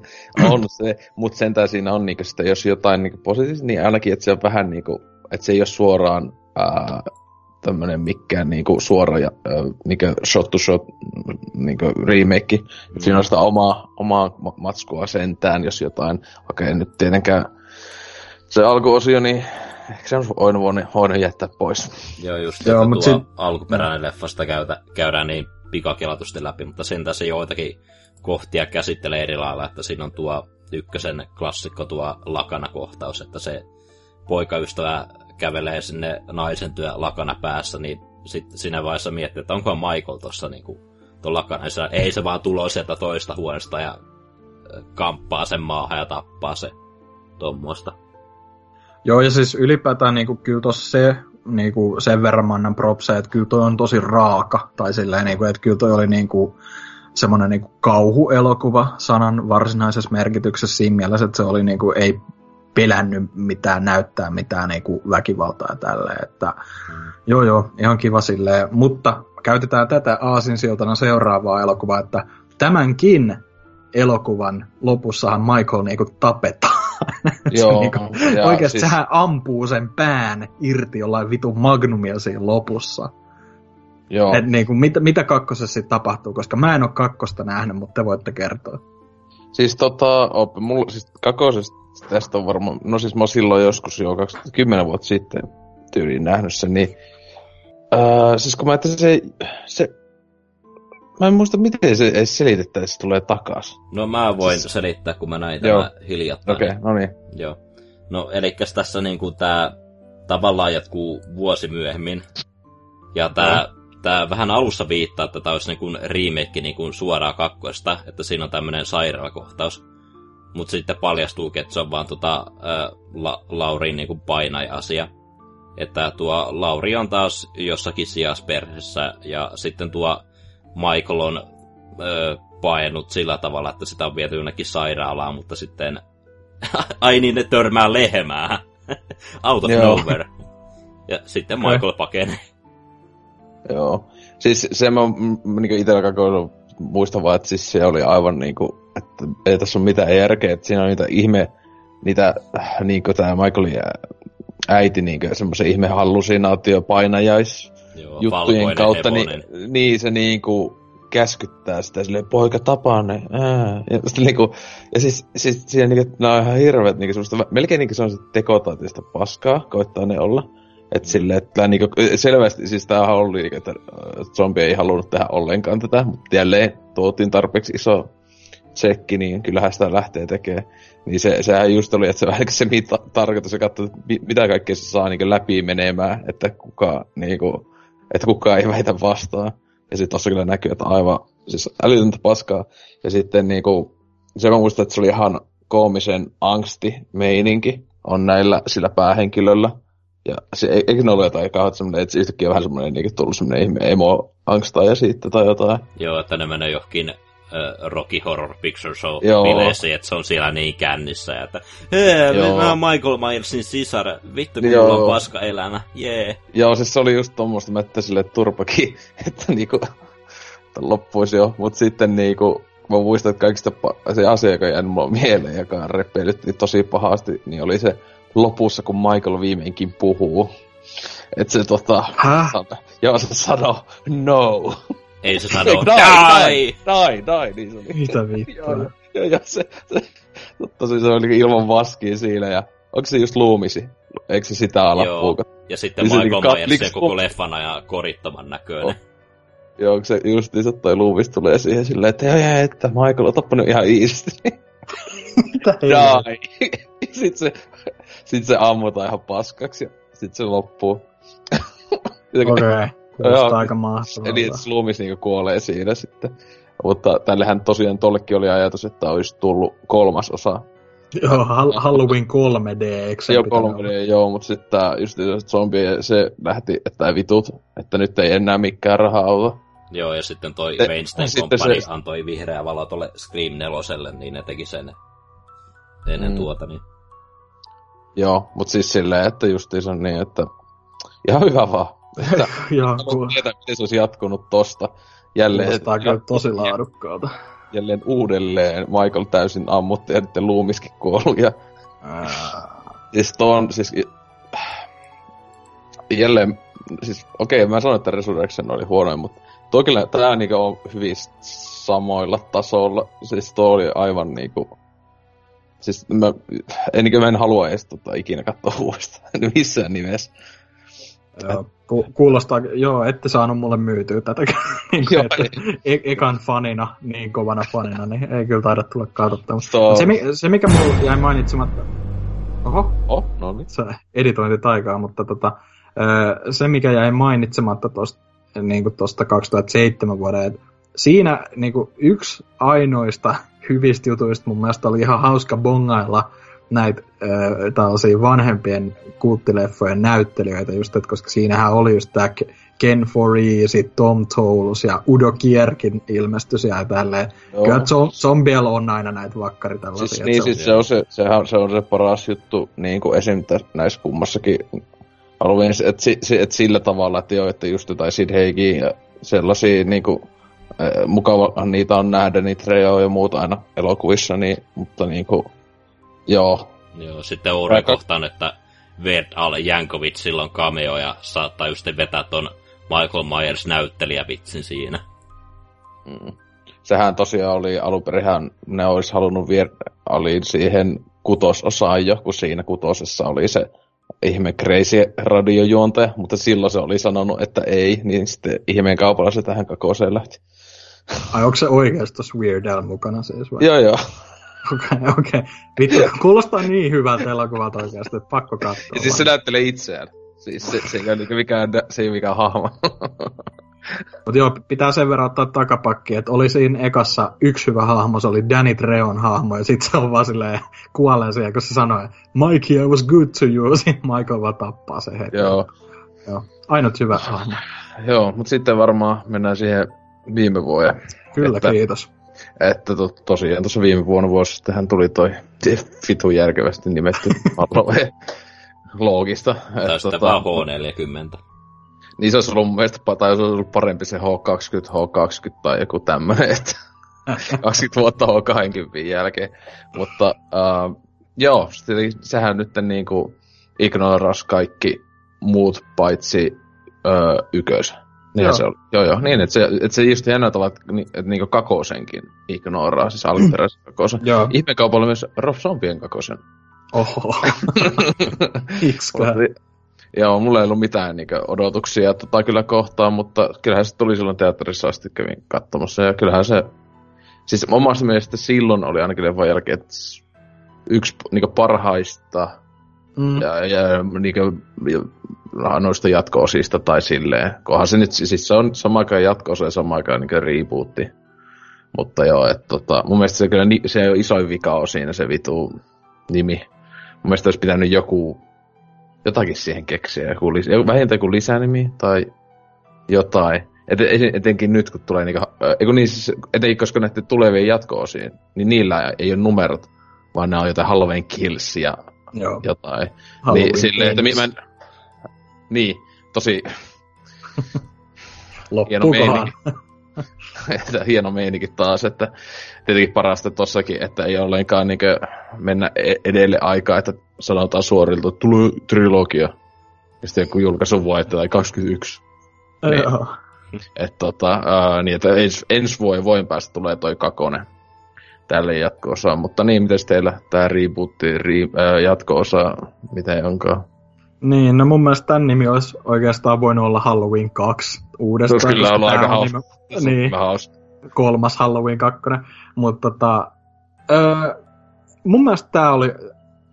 on se, mutta sentään siinä on niin sitä, jos jotain niin positiivista, niin ainakin, että se on vähän niin kuin, että se ei ole suoraan ää, tämmönen mikään niinku suora ja niinku shot to shot niinku remake. Mm. Siinä on sitä omaa, omaa matskua sentään, jos jotain, okei okay, nyt tietenkään se alkuosio, niin ehkä se on voinut, voinut jättää pois. Joo, just Joo, mutta tuo sit... alkuperäinen leffasta käytä, käydään niin pikakelatusti läpi, mutta sen se joitakin kohtia käsittelee eri lailla, että siinä on tuo ykkösen klassikko tuo lakana-kohtaus, että se poikaystävä kävelee sinne naisen työ lakana päässä, niin sitten siinä vaiheessa miettii, että onko Michael tuossa niin tuon lakana. Ei se vaan tulo sieltä toista huoneesta ja kamppaa sen maahan ja tappaa se tuommoista. Joo, ja siis ylipäätään niin kuin, kyllä tuossa se, niin kuin, sen verran mä annan propseja, että kyllä toi on tosi raaka. Tai silleen, niin kuin, että kyllä toi oli niin kuin, semmoinen niin kuin kauhuelokuva sanan varsinaisessa merkityksessä siinä mielessä, että se oli niin kuin, ei pelännyt mitään näyttää mitään niin kuin väkivaltaa ja tälleen. Että. Joo joo, ihan kiva silleen. Mutta käytetään tätä aasinsiltana seuraavaa elokuvaa, että tämänkin elokuvan lopussahan Michael niinku tapetaan. Joo, niinku, oikeasti siis... sehän ampuu sen pään irti jollain vitu magnumia siinä lopussa. Joo. Et niinku, mitä, mitä kakkosessa sitten tapahtuu, koska mä en ole kakkosta nähnyt, mutta te voitte kertoa. Siis tota, op, mulla, siis kakkosesta tästä on varmaan, no siis mä oon silloin joskus jo 2010 vuotta sitten tyyliin nähnyt sen, niin Uh, siis kun mä että se, se Mä en muista, miten se edes selitettäisiin, se tulee takas. No mä voin siis... selittää, kun mä näin tämä hiljattain. Okei, okay, no niin. Joo. No, eli tässä niinku tää tavallaan jatkuu vuosi myöhemmin. Ja tää, no. tää vähän alussa viittaa, että tää olisi niinku remake niinku suoraan kakkoista, että siinä on tämmönen sairaalakohtaus. Mutta sitten paljastuu, että se on vaan tota, ä, la, Laurin niinku painaja-asia. Että tuo Lauri on taas jossakin sijasperheessä ja sitten tuo Michael on ö, painut sillä tavalla, että sitä on viety jonnekin sairaalaan, mutta sitten... Ai niin, ne törmää lehmää. Out of nowhere. Ja sitten Michael pakenee. Joo. Siis se mä niin itsellä koko muistan vaan, että siis se oli aivan niinku, että ei tässä ole mitään järkeä, että siinä on niitä ihme, niitä, niinku tää Michaelin äiti niinku semmoisen ihme hallusinaatiopainajais Joo, juttujen kautta, niin, niin se niinku käskyttää sitä silleen, poika tapaa ne, ää. Ja, sitten, niinku, ja siis, siis siinä niinku, nämä on ihan hirveet, niinku, semmoista, melkein niinku semmoista tekotaatista paskaa, koittaa ne olla. Että silleen, että niinku, selvästi, siis tämähän oli, niinku, että zombi ei halunnut tehdä ollenkaan tätä, mutta jälleen tuotiin tarpeeksi iso tsekki, niin kyllähän sitä lähtee tekemään. Niin se, sehän just oli, että se vähän se mitä, tarkoitus, ja katsoi, mitä kaikkea se saa niin läpi menemään, että kuka, niin kuin, että kukaan ei väitä vastaan. Ja sitten tossa kyllä näkyy, että aivan siis älytöntä paskaa. Ja sitten niinku, se mä muistan, että se oli ihan koomisen angsti meininki on näillä sillä päähenkilöllä. Ja se, eikö ne ole jotain kauhean semmoinen, että yhtäkkiä vähän semmoinen niin tullut semmoinen ihme emo angstaja siitä tai jotain. Joo, että ne menee johonkin Rocky Horror Picture Show bileisiin, että se on siellä niin kännissä, ja että hei, mä oon Michael Myersin sisar, vittu kun mulla on paska elämä, jee. Yeah. Joo, siis se oli just tommoista, että sille turpakin, että niinku, että loppuisi jo, mut sitten niinku, mä muistan, että kaikista pa- se asia, joka jäi mulla mieleen, joka repeilytti tosi pahasti, niin oli se lopussa, kun Michael viimeinkin puhuu. Että se tota... Häh? Joo, se sanoo no. Ei se sano, die, die, die, die, niin se oli. Mitä vittua? joo, joo, joo, se, se, tosi se oli ilman maskia siinä ja onko se just luumisi? Eikö se sitä ala Joo, ja sitten niin Michael Myers se koko leffana ja korittoman näköinen. Oh. Joo, onko se just niin, toi luumis tulee siihen silleen, että joo, että Michael on tappanut ihan iisti. Mitä Die. sitten se, sit se ammutaan ihan paskaksi ja sitten se loppuu. Okei. Okay. Kuulostaa aika mahtavalta. Eli Slumis niinku kuolee siinä sitten. Mutta tällähän tosiaan tollekin oli ajatus, että olisi tullut kolmas osa. Joo, Halloween 3D, eikö se Joo, 3D, joo, mutta sitten just zombi, se lähti, että vitut, että nyt ei enää mikään rahaa auta. Joo, ja sitten toi Te, Weinstein Company se... antoi vihreä valo tuolle Scream 4, niin ne teki sen ennen mm. tuota, niin... Joo, mutta siis silleen, että justiinsa niin, että ihan hyvä vaan. Että Joo, tietää, miten se olisi jatkunut tosta. Jälleen, Kuulostaa kyllä tosi laadukkaalta. Jälleen uudelleen Michael täysin ammutti ja sitten Loomiskin kuollut. Ja... Siis tuon, siis... Jälleen, siis okei, okay, mä sanoin, että Resurrection oli huonoin, mutta tuo kyllä, tää niinku on hyvin samoilla tasoilla. Siis tuo oli aivan niinku... Siis mä, en, niin mä en halua edes tota, ikinä katsoa uudestaan missään nimessä. Joo, ku, kuulostaa, joo, ette saanut mulle myytyä tätä niin kuin, että e- ekan fanina, niin kovana fanina, niin ei kyllä taida tulla katsottua. So... Se, se, mikä mulla jäi mainitsematta, oho, oh, no niin. se editointitaikaa, mutta tota, se mikä jäi mainitsematta tuosta niin kuin 2007 vuoden, että siinä niin kuin yksi ainoista hyvistä jutuista mun mielestä oli ihan hauska bongailla näitä äh, tällaisia vanhempien kulttileffojen näyttelijöitä, just, että koska siinähän oli just tämä Ken Foree, sit Tom Tolus ja Udo Kierkin ilmestys ja tälleen. Joo. Kyllä zombiella on aina näitä vakkari tällaisia. Siis, niin, siis se on se, sehän, se on se paras juttu niin kuin esim. näissä kummassakin Halloween, että et sillä tavalla, että joo, että just jotain Sid Heikin ja sellaisia niin kuin, mukava niitä on nähdä, niitä Reoja ja muuta aina elokuvissa, niin, mutta niin kuin, joo. Joo, sitten Oure kohtaan, että Verd Al Jankovic silloin cameo ja saattaa just vetää ton Michael Myers näyttelijävitsin siinä. Mm. Sehän tosiaan oli alunperinhän, ne olisi halunnut viedä oli siihen kutososaan jo, kun siinä kutosessa oli se ihme crazy radiojuontaja, mutta silloin se oli sanonut, että ei, niin sitten ihmeen kaupalla se tähän kakoseen lähti. Ai onko se oikeasti tuossa Weird Al mukana siis vai? joo, joo. Okei, okay. Vittu, kuulostaa niin hyvältä elokuvalta oikeasti, että pakko katsoa. Ja siis se näyttelee itseään. Siis se, se, ei ole mikään, se ei ole mikään hahmo. Mutta joo, pitää sen verran ottaa takapakki, että oli siinä ekassa yksi hyvä hahmo, se oli Danny Treon hahmo, ja sitten se on vaan silleen kuolleen siihen, kun se sanoi, Mikey, I was good to you, sitten Michael vaan tappaa se heti. Joo. joo. Ainut hyvä hahmo. Joo, mutta sitten varmaan mennään siihen viime vuoden. Kyllä, että, kiitos. Että to, tosiaan tuossa viime vuonna vuosi sittenhän tuli toi fitu järkevästi nimetty Halloween loogista. Tai sitten tota, vaan H40. Niin se olisi ollut mun mielestä, tai olisi ollut parempi se H20, H20 tai joku tämmönen, että 20 vuotta H20 jälkeen. Mutta uh, joo, sehän nyt niin kuin ignoras kaikki muut paitsi uh, ykös. Niin joo. Se oli. Joo, joo. Niin, että se, että se just hienoa tavalla, että, että niin kakosenkin ignoraa, siis alkuperäisen kakosen. Joo. Ihmekaupalla myös Rob Zombien kakosen. Oho. Joo, mulla ei ollut mitään niin odotuksia tota kyllä kohtaan, mutta kyllähän se tuli silloin teatterissa asti kävin katsomassa. Ja kyllähän se, siis omasta mielestä silloin oli ainakin leffan jälkeen, että yksi niin parhaista mm. ja, ja niin kuin, noista jatko-osista tai silleen. Kohan se nyt, siis se on sama aikaan jatko ja sama aikaan niin rebootti. Mutta joo, että tota, mun mielestä se, kyllä, se on isoin vika on siinä se vitu nimi. Mun mielestä olisi pitänyt joku jotakin siihen keksiä, joku, vähintään kuin lisänimi tai jotain. Et, etenkin nyt, kun tulee niinku, niin, siis, etenkin koska näiden tulevien jatko-osiin, niin niillä ei ole numerot, vaan ne on jotain Halloween Kills ja Joo. jotain. Halloween niin, silleen, että mä en, niin, tosi hieno meininki. hieno meininki taas, että tietenkin parasta tossakin, että ei ollenkaan niinkö mennä e- edelle aikaa, että sanotaan suorilta, että tulee trilogia. Ja sitten joku julkaisu vuotta tai 21. Niin, että tota, ää, niin, että ens, ensi vuoden voin päästä tulee toi kakone tälle jatko-osaan. Mutta niin, miten teillä tämä rebootti, re, ää, jatko-osa, miten onkaan? Niin, no mun mielestä tämän nimi olisi oikeastaan voinut olla Halloween 2 uudestaan. Se kyllä ollut aika hauska. Niin, kolmas Halloween 2. Mutta tota, öö, mun mielestä tämä oli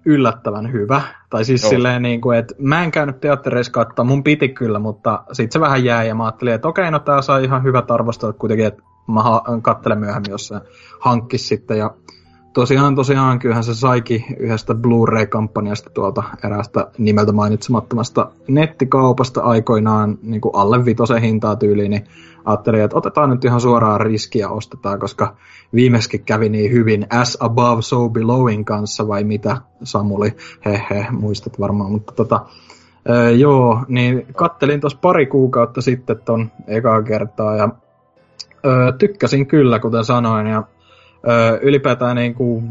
yllättävän hyvä. Tai siis Joo. silleen, niin kuin, että mä en käynyt teattereissa katsoa, mun piti kyllä, mutta sitten se vähän jäi ja mä ajattelin, että okei, no tää saa ihan hyvät arvostelut kuitenkin, että mä katselen myöhemmin, jos se hankkis sitten. Ja tosiaan, tosiaan, kyllähän se saikin yhdestä Blu-ray-kampanjasta tuolta eräästä nimeltä mainitsemattomasta nettikaupasta aikoinaan niin kuin alle vitosen hintaa tyyliin, niin ajattelin, että otetaan nyt ihan suoraan riskiä ostetaan, koska viimeksi kävi niin hyvin As Above, So Belowin kanssa, vai mitä Samuli, he he, muistat varmaan, mutta tota, öö, joo, niin kattelin tuossa pari kuukautta sitten ton ekaa kertaa, ja öö, tykkäsin kyllä, kuten sanoin, ja öö, ylipäätään niin kuin,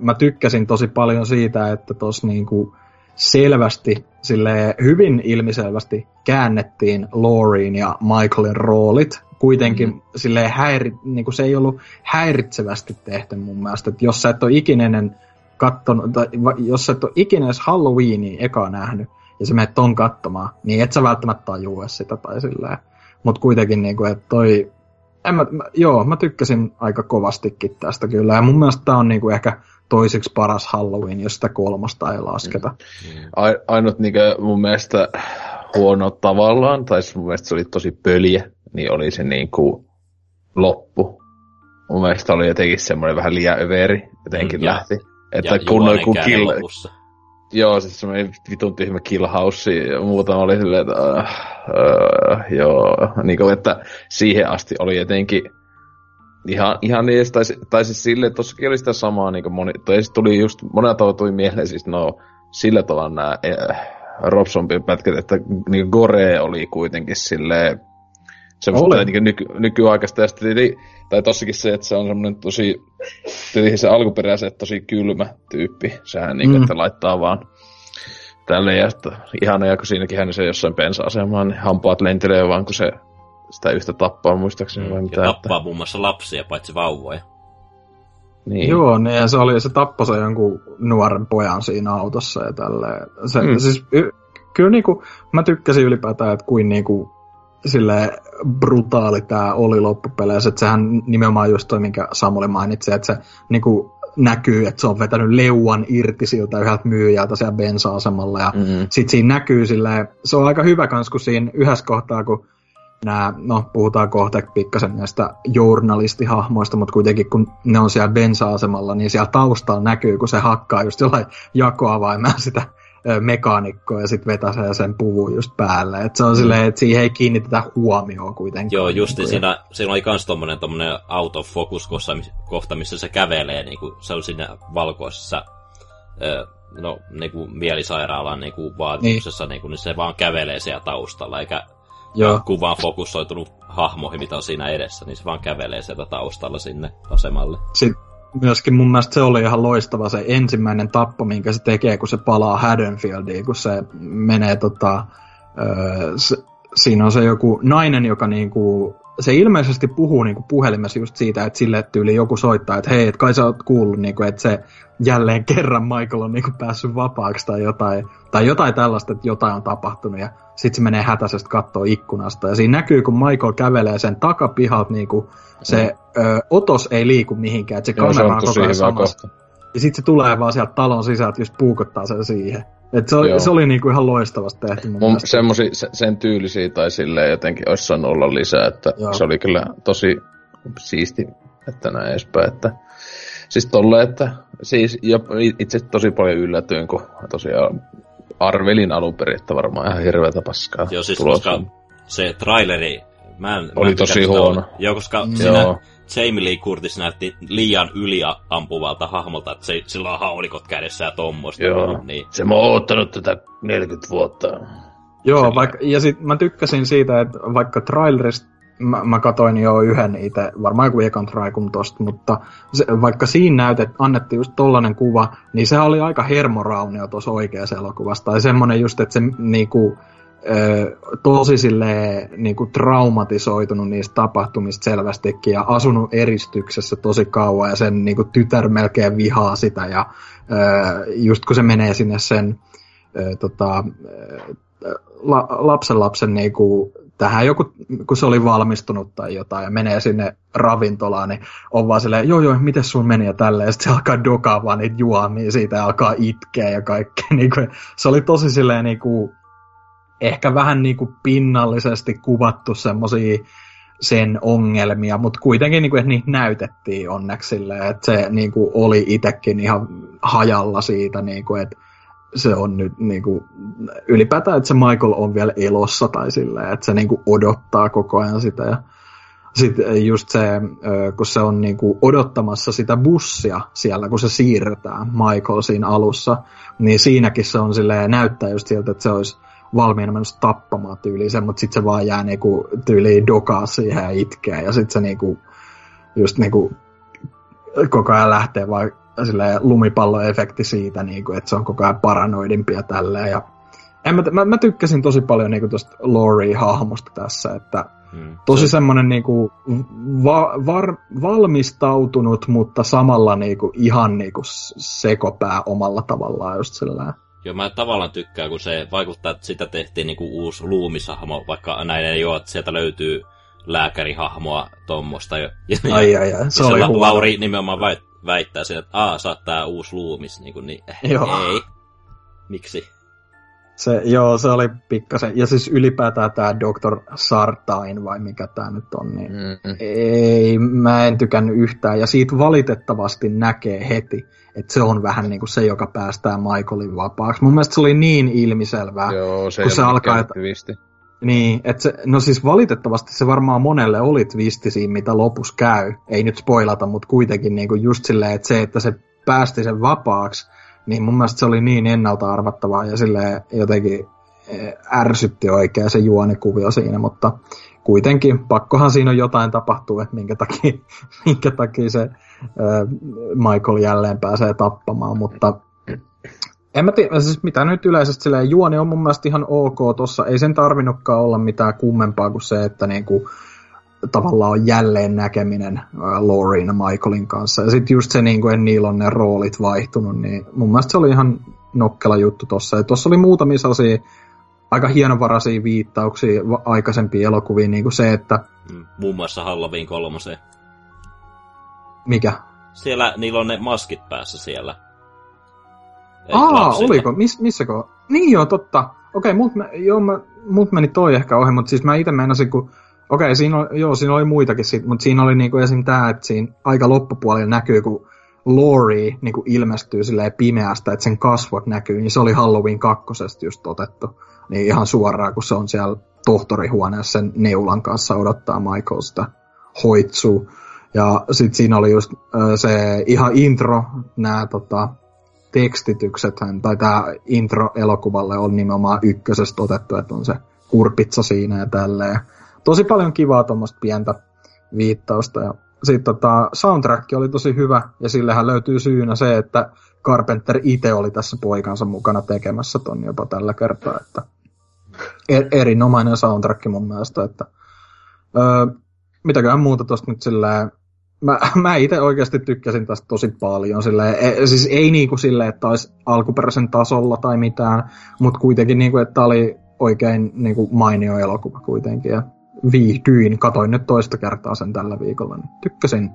mä tykkäsin tosi paljon siitä, että tuossa niin kuin, selvästi, sille hyvin ilmiselvästi käännettiin Laureen ja Michaelin roolit. Kuitenkin mm. silleen häiri, niin kuin se ei ollut häiritsevästi tehty mun mielestä. Että jos sä et ole ikinenen kattonut, tai jos et ole ikinä edes Halloweenia ekaa nähnyt, ja sä menet ton katsomaan, niin et sä välttämättä tajua sitä tai silleen. Mut kuitenkin niinku, että toi, en mä, mä, joo, mä tykkäsin aika kovastikin tästä kyllä, ja mun mielestä tää on niinku ehkä toiseksi paras Halloween, jos sitä kolmasta ei lasketa. Mm. Ainut niinkö mun mielestä huono tavallaan, tai siis mun mielestä se oli tosi pöliä, niin oli se niinku loppu. Mun mielestä oli jotenkin semmoinen vähän liian överi, jotenkin Mm, ja- lähti. Että ja kun noin kun kill... lopussa. Joo, siis semmoinen vitun tyhmä kill house ja muuta oli silleen, että uh, uh, joo, niin kuin, että siihen asti oli jotenkin ihan, ihan niin, tai, tai siis silleen, että tossakin oli sitä samaa, niin kuin moni, tai siis tuli just, monella tavalla tuli mieleen siis no, sillä tavalla nämä äh, Rob Zombien pätkät, että niin Gore oli kuitenkin silleen, semmoista niin nyky, nykyaikaista, ja sitten tai tossakin se, että se on semmoinen tosi, tietenkin se alkuperäisen tosi kylmä tyyppi, sehän niin, Mm. mm. että laittaa vaan tälle ja sitten ihana, ja kun siinäkin hän se jossain bensa-asemaan, niin hampaat lentelee vaan, kun se sitä yhtä tappaa muistaakseni vai Ja mitä. tappaa muun muassa lapsia, paitsi vauvoja. Niin. Joo, niin ja se oli, se tappoi se jonkun nuoren pojan siinä autossa ja tälleen. Se, mm. Mm. siis, y, kyllä niinku, mä tykkäsin ylipäätään, että kuin niinku, sille brutaali tää oli loppupeleissä, että sehän nimenomaan just toi, minkä Samuli mainitsi, että se niinku näkyy, että se on vetänyt leuan irti siltä yhdeltä myyjältä siellä bensa-asemalla ja Mm-hmm. sit siinä näkyy silleen, se on aika hyvä kans, kun siinä yhdessä kohtaa, kun nämä, no puhutaan kohta pikkasen näistä journalistihahmoista, mutta kuitenkin kun ne on siellä bensa-asemalla, niin siellä taustalla näkyy, kun se hakkaa just jollain jakoavaimella sitä ö, mekaanikkoa ja sitten vetäsee sen puvun just päälle. Et se on silleen, että siihen ei kiinnitetä huomioon kuitenkaan. Joo, just Niin kuin- siinä, siinä oli kans tommonen, tommonen out of focus kohta, missä se kävelee, niinku, se oli siinä valkoisessa, no, niinku mielisairaalan niinku vaatimuksessa, niin. Niinku, niin se vaan kävelee siellä taustalla, eikä Joo. kuvaan fokusoitunut hahmoihin, mitä on siinä edessä, niin se vaan kävelee sieltä taustalla sinne asemalle. Sitten myöskin mun mielestä se oli ihan loistava se ensimmäinen tappo, minkä se tekee, kun se palaa Haddonfieldiin, kun se menee tota, öö, se, siinä on se joku nainen, joka niinku, se ilmeisesti puhuu niinku puhelimessa just siitä, että sille tyyli joku soittaa, että hei, et kai sä oot kuullut, niinku, että se jälleen kerran Michael on niinku päässyt vapaaksi tai jotain, tai jotain tällaista, että jotain on tapahtunut ja sitten se menee hätäisesti kattoo ikkunasta ja siinä näkyy, kun Michael kävelee sen takapihalta niinku, se ö, otos ei liiku mihinkään, että se Joo, kamera on koko ajan samassa. kohta. Ja sitten se tulee vaan sieltä talon sisältä, just puukottaa sen siihen. Et se, oli, se oli niinku ihan loistavasti tehty mun, semmosi, se, sen tyylisiä tai silleen jotenkin olisi saanut olla lisää, että Joo. se oli kyllä tosi siisti, että näin edespäin, että siis tolle, että siis ja itse tosi paljon yllätyin, kun tosiaan arvelin alun perin, että varmaan ihan hirveätä paskaa Joo, siis tulossa. koska se traileri, mä en, mä Oli en tosi huono. ol- Joo, koska Mm. siinä Joo. Jamie Lee Curtis näytti liian yliampuvalta hahmolta, että se, sillä on haulikot kädessä ja tommoista. Joo. Niin. Se mä oon oottanut tätä 40 vuotta. Joo, vaikka, ja sit mä tykkäsin siitä, että vaikka trailerista mä, mä katoin jo yhden itse, varmaan joku ekan traikun tosta, mutta se, vaikka siinä näytet, annettiin just tollanen kuva, niin se oli aika hermoraunio tuossa oikeassa elokuvassa. Tai semmonen just, että se niinku, tosi silleen, niinku traumatisoitunut niistä tapahtumista selvästikin ja asunut eristyksessä tosi kauan ja sen niinku tytär melkein vihaa sitä ja just kun se menee sinne sen tota, la, lapsen lapsen niinku, tähän joku, kun se oli valmistunut tai jotain ja menee sinne ravintolaan, niin on vaan silleen, joo joo, miten sun meni ja tälleen, ja sitten se alkaa dokaa vaan niitä juomia siitä ja alkaa itkeä ja kaikkea. Niinku, se oli tosi silleen niinku, ehkä vähän niinku pinnallisesti kuvattu semmosia sen ongelmia, mutta kuitenkin niinku, että niitä näytettiin onneksi silleen, että se niinku oli itekin ihan hajalla siitä, niinku, että se on nyt niinku, ylipäätään, että se Michael on vielä elossa tai silleen, että se niinku odottaa koko ajan sitä. Ja sitten just se, kun se on niinku odottamassa sitä bussia siellä, kun se siirretään Michael siinä alussa, niin siinäkin se on silleen, näyttää just siltä, että se olisi valmiina menossa tappamaan tyyliin sen, mutta sitten se vaan jää niinku tyyliin dokaa siihen ja itkee ja sitten se niinku just niinku koko ajan lähtee vaan silleen lumipalloefekti siitä, niinku, että se on koko ajan paranoidimpi ja tälleen. Ja en mä, mä, mä, tykkäsin tosi paljon niinku tuosta Laurie-hahmosta tässä, että Mm. Tosi Se- semmoinen niinku va, var, valmistautunut, mutta samalla niinku ihan niinku sekopää omalla tavallaan just sillä Joo, mä tavallaan tykkään, kun se vaikuttaa, että sitä tehtiin niinku uusi luumisahmo, vaikka näin ei ole, että sieltä löytyy lääkärihahmoa tuommoista. Ja, ja, Ai, ai, ai, se oli La- huono. Lauri nimenomaan väit, väittää sitä, että aa, sä oot tää uusi luumis, niin, kuin, niin Joo. ei. Miksi? Se, joo, se oli pikkasen. Ja siis ylipäätään tämä Dr. Sartain, vai mikä tämä nyt on, niin Mm-mm. ei, mä en tykännyt yhtään. Ja siitä valitettavasti näkee heti, että se on vähän niin kuin se, joka päästää Michaelin vapaaksi. Mun mielestä se oli niin ilmiselvää. Joo, se kun se alkaa, että- twisti. Niin, että se, no siis valitettavasti se varmaan monelle oli twisti siinä, mitä lopussa käy. Ei nyt spoilata, mutta kuitenkin niin kuin just silleen, että se, että se päästi sen vapaaksi, niin mun mielestä se oli niin ennalta arvattavaa ja silleen jotenkin eh, ärsytti oikein se juonikuvio siinä, mutta kuitenkin pakkohan siinä on jotain tapahtuu, että minkä takia, minkä takia se äh, Michael jälleen pääsee tappamaan, mutta en mä tiedä, siis mitä nyt yleisesti silleen, juoni on mun mielestä ihan ok tossa, ei sen tarvinnutkaan olla mitään kummempaa kuin se, että niinku, tavallaan on jälleen näkeminen Laurin ja Michaelin kanssa. Ja sitten just se, niinku, että niillä on ne roolit vaihtunut, niin mun mielestä se oli ihan nokkela juttu tossa. Ja tossa oli muutamia sellaisia aika hienovaraisia viittauksia aikaisempiin elokuviin, niin kuin se, että Mm, Muun muassa Halloween kolmoseen. mikä? Siellä niillä on ne maskit päässä siellä. Ei, Aa, lapsilla. oliko? Mis, missäkö? Niin joo, totta. Okei, mut, me, joo, mä, mut meni toi ehkä ohi, mutta siis mä itse meinasin, kun... Okei, siinä oli, joo, siinä oli muitakin sit, mutta siinä oli niinku esim. tää, että siinä aika loppupuolella näkyy, kun Laurie niinku ilmestyy silleen pimeästä, että sen kasvot näkyy, niin se oli Halloween kakkosesta just otettu. Niin ihan suoraan, kun se on siellä tohtorihuoneessa sen neulan kanssa odottaa Michael sitä hoitsuu. Ja sitten siinä oli just se ihan intro, nämä tota, tekstitykset, tai tämä intro elokuvalle on nimenomaan ykkösestä otettu, että on se kurpitsa siinä ja tälleen. Tosi paljon kivaa tuommoista pientä viittausta. Ja sitten tota, soundtrack oli tosi hyvä, ja sillehän löytyy syynä se, että Carpenter itse oli tässä poikansa mukana tekemässä ton jopa tällä kertaa, että er, erinomainen soundtrack mun mielestä, että öö, mitäköhän muuta tosta nyt silleen, mä, mä itse oikeasti tykkäsin tästä tosi paljon. Silleen, e, siis ei niinku silleen, että olisi alkuperäisen tasolla tai mitään, mutta kuitenkin niinku, että oli oikein niinku mainio elokuva kuitenkin. Ja viihdyin, katoin nyt toista kertaa sen tällä viikolla, niin tykkäsin.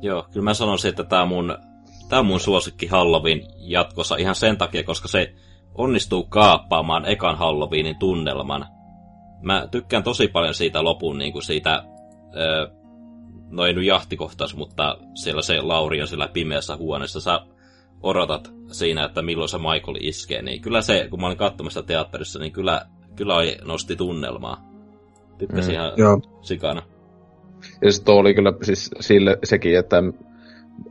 Joo, kyllä mä sanoisin, että on mun, tää mun suosikki Halloween jatkossa ihan sen takia, koska se onnistuu kaappaamaan ekan Halloweenin tunnelman. Mä tykkään tosi paljon siitä lopun, niin kuin siitä, öö, no ei nyt jahtikohtaus, mutta siellä se Lauri on siellä pimeässä huoneessa. Sä odotat siinä, että milloin se Michael iskee, niin kyllä se, kun mä olin katsomassa teatterissa, niin kyllä, kyllä nosti tunnelmaa. Tykkäsin Mm. ihan Joo. sikana. Ja se oli kyllä siis sille sekin, että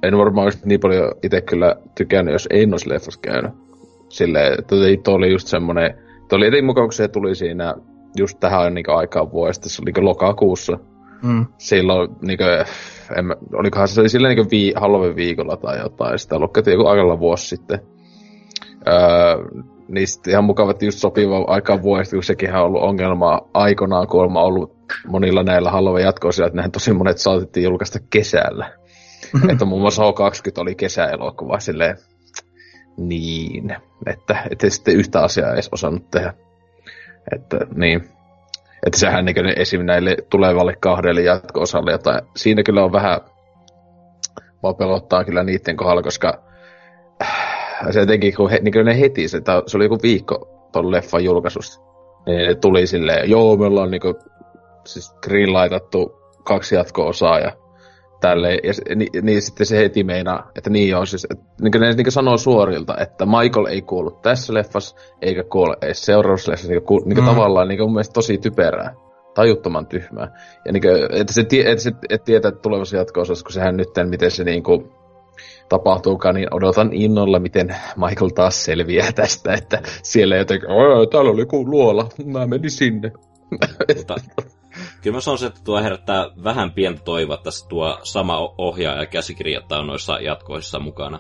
en varmaan olisi niin paljon itse kyllä tykännyt, jos ei olisi leffassa käynyt. Silleen, että toi oli just semmonen, toi oli eri mukaan, kun se tuli siinä just tähän niin aikaan vuodesta, se oli niin lokakuussa. Mm. Silloin, niin kuin, en, olikohan se silleen niin vii, Halloween viikolla tai jotain, sitä lukettiin joku aikalla vuosi sitten. Öö, niin sitten ihan mukava, että just sopiva aikaan vuodesta, kun sekin on ollut ongelma aikanaan kuulemma ollut monilla näillä Halloween jatkoisilla, että nehän tosi monet saatettiin julkaista kesällä. että muun muassa H20 oli kesäelokuva silleen, niin, että ettei sitten yhtä asiaa edes osannut tehdä. Että niin, että sehän niin esim. näille tulevalle kahdelle jatko-osalle jotain. Siinä kyllä on vähän, mua pelottaa kyllä niiden kohdalla, koska äh, se jotenkin, kun he, niin ne heti, se, se oli joku viikko ton leffan julkaisusta, niin ne tuli silleen, joo, me ollaan niinku, siis greenlightattu kaksi jatko-osaa ja tälleen, ja se- ni, niin sitten se heti meinaa, että niin on siis, että, niin ne niin sanoo suorilta, että Michael ei kuollut tässä leffassa, eikä kuole edes seuraavassa leffassa, eikä kuulu, niin Mm. mm. tavallaan niin mun mielestä tosi typerää, tajuttoman tyhmää. Ja niin kuin, että se, tie, että se et tietää, että tulevassa jatko-osassa, kun sehän nyt, miten se niin kuin, tapahtuukaan, niin odotan innolla, miten Michael taas selviää tästä, että siellä jotenkin, "Aa, täällä oli joku luola, mä menin sinne. Mutta kyllä mä sanoisin, että tuo herättää vähän pientä toivoa, että tässä tuo sama ohjaaja ja käsikirjoittaja on noissa jatkoissa mukana.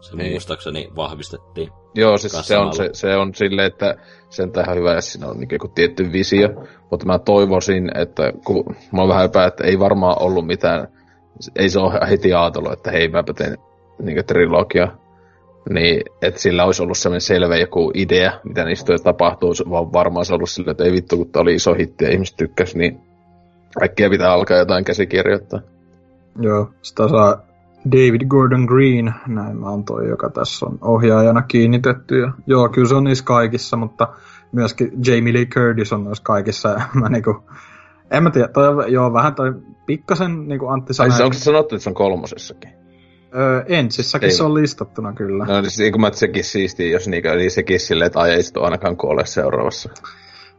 Se Niin. muistaakseni vahvistettiin. Joo, siis se on, se, se on silleen, että sen ihan hyvä, että siinä on niin joku tietty visio, mutta mä toivoisin, että kun mä oon vähän epää, että ei varmaan ollut mitään, ei se ole heti ajatellut, että hei mäpä teen niin trilogia, niin että sillä olisi ollut sellainen selvä joku idea, mitä niistä tapahtuu, vaan varmaan se on ollut silleen, että ei vittu, kun oli iso hitti ja ihmiset tykkäs, niin äkkiä pitää alkaa jotain käsikirjoittaa. Joo, sitä saa David Gordon Green, näin mä on toi, joka tässä on ohjaajana kiinnitetty. Ja, joo, kyllä se on niissä kaikissa, mutta myöskin Jamie Lee Curtis on noissa kaikissa. Ja mä niinku, en mä tiedä, toi, joo, vähän toi pikkasen, niinku Antti Ai sanoi, siis onko se sanottu, että se on kolmosessakin? Öö, ensissäkin Ei. se on listattuna kyllä. No siis niin kuin mä, sekin siistiä, jos niinkö, eli sekin silleen, että ai ei sit ainakaan kuole seuraavassa.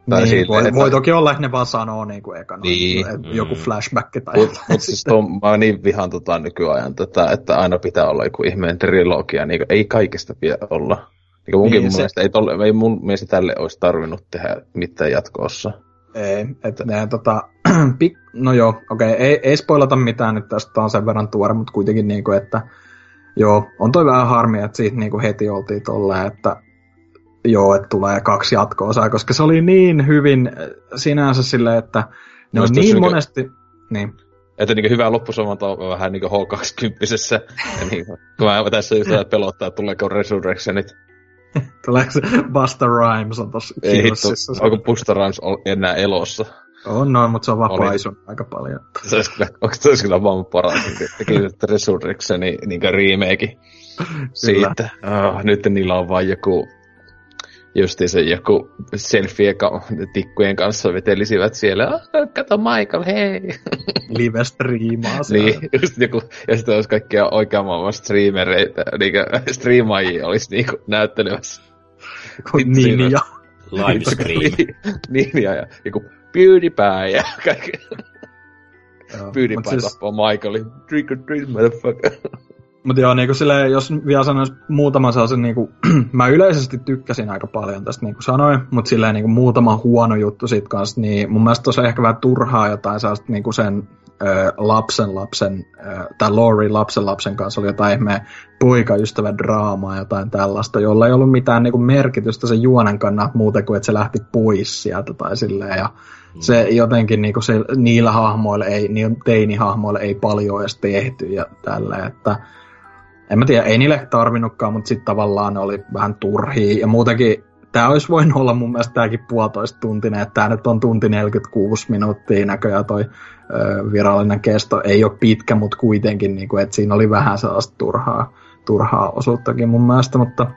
Tai niin, silleen, voi, että- voi, toki olla, että ne vaan sanoo niinku ekana, Niin. että joku flashback tai Mut, jotain. mut siis tuo, mä niin vihaan tota nykyajan tätä, että aina pitää olla joku ihmeen trilogia, niin ei kaikesta pidä olla. Niin munkin Niin, mun se- mielestä, ei, tolle, ei mun mielestä tälle olisi tarvinnut tehdä mitään jatkoossa. Ei, että ne tota, pik, no joo, okei, ei, ei spoilata mitään nyt tästä, on sen verran tuore, mutta kuitenkin niinku, että joo, on toi vähän harmi, että siitä niinku heti oltiin tolleen, että joo, että tulee kaksi jatko-osaa, koska se oli niin hyvin äh, sinänsä silleen, että ne on Musta niin se- monesti, niin, Että niin hyvä loppusuomanta on vähän niin H20. Ja niin, kun mä tässä just vähän pelottaa, että tuleeko Resurrectionit. tuleeko se Busta Rhymes on tossa Ei hitto, onko Busta Rhymes enää elossa? On noin, mutta se on vaan Oli. aika paljon. Se olisi kyllä, onko se olisi kyllä vaan paras, niin teki Resurrectionin niin remake siitä. Oh, nyt niillä on vaan joku, justiin se joku selfie ka- tikkujen kanssa vetelisivät siellä. Oh, kato Michael, hei! Live striimaa niin, just joku, ja sitten olisi kaikkia oikean maailman streamereita, niinku, striimaajia olisi niinku näyttelemässä. Kuin Ninja. Livestream. Ninja ja joku PewDiePie ja kaikki. PewDiePie siis... tappaa Michaelin. Trick or treat, motherfucker. Mutta joo, niinku silleen, jos vielä sanois muutaman sellaisen, niinku, mä yleisesti tykkäsin aika paljon tästä, niin kuin sanoin, mutta silleen niinku muutama huono juttu siitä kanssa, niin mun mielestä tosi ehkä vähän turhaa jotain sellaista niinku sen ö, lapsen lapsen, ö, tai Laurie lapsen lapsen kanssa oli jotain ihmeen poikaystävän draamaa, jotain tällaista, jolla ei ollut mitään niinku merkitystä sen juonen kannalta muuten kuin, että se lähti pois sieltä tai silleen, ja se jotenkin niinku se, niillä hahmoilla ei, niillä teinihahmoilla ei paljon edes tehty ja tälleen, että en mä tiedä, ei niille tarvinnutkaan, mutta sitten tavallaan ne oli vähän turhia. Ja muutenkin, tämä olisi voinut olla mun mielestä tämäkin puolitoista tuntinen, että tämä nyt on tunti 46 minuuttia näköjään toi ö, virallinen kesto. Ei ole pitkä, mutta kuitenkin, niin kuin, että siinä oli vähän sellaista turhaa, turhaa osuuttakin mun mielestä, mutta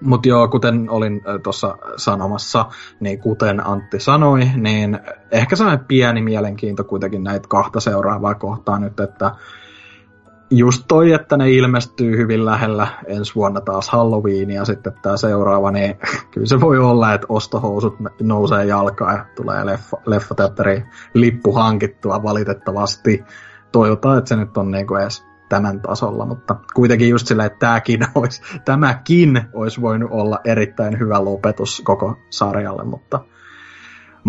mutta joo, kuten olin tuossa sanomassa, niin kuten Antti sanoi, niin ehkä sellainen pieni mielenkiinto kuitenkin näitä kahta seuraavaa kohtaa nyt, että just toi, että ne ilmestyy hyvin lähellä ensi vuonna taas Halloween ja sitten tämä seuraava, niin kyllä se voi olla, että ostohousut nousee jalkaan ja tulee leffa, leffateatteriin lippu hankittua valitettavasti. Toivotaan, että se nyt on niinku edes tämän tasolla, mutta kuitenkin just silleen, että tämäkin olisi, tämäkin olisi voinut olla erittäin hyvä lopetus koko sarjalle, mutta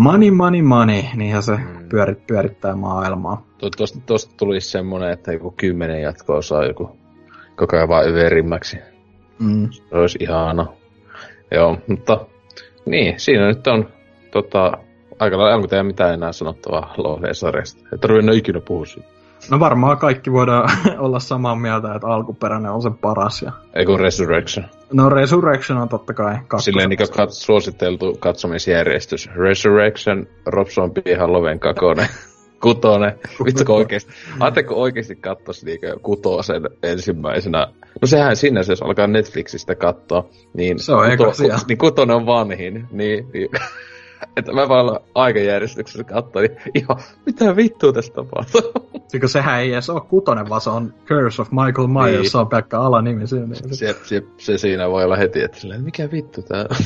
money, money, money, niinhän se pyörit, pyörittää maailmaa. Tosta, tosta tulisi semmonen, että joku kymmenen jatkoa saa joku koko ajan vaan överimmäksi. Mm. Se olisi ihana. Joo, mutta niin, siinä nyt on tota, aika lailla, onko teillä mitään enää sanottavaa Lohden-sarjasta? Ei tarvitse enää ikinä puhua siitä. No varmaan kaikki voidaan olla samaa mieltä, että alkuperäinen on se paras. Ja... Ei kun Resurrection. No Resurrection on totta kai. Silleen niin kat- suositeltu katsomisjärjestys. Resurrection, Rob Zombie, Halloween kakone, kutonen. Vittu kun oikeesti, ajatteko oikeesti kattois niinkö kutosen ensimmäisenä? No sehän sinne, jos alkaa Netflixistä katsoa, niin, Se on eka siellä. niin kutonen on vanhin. Niin, niin että mä vaan aikajärjestyksessä katsoin, niin ihan, mitä vittua tästä tapahtuu? Siksi sehän ei edes ole kutonen, vaan se on Curse of Michael Myers, Niin. se on pelkkä alanimi siinä. Niin. Se, se, se, siinä voi olla heti, että silleen, mikä vittu tää on?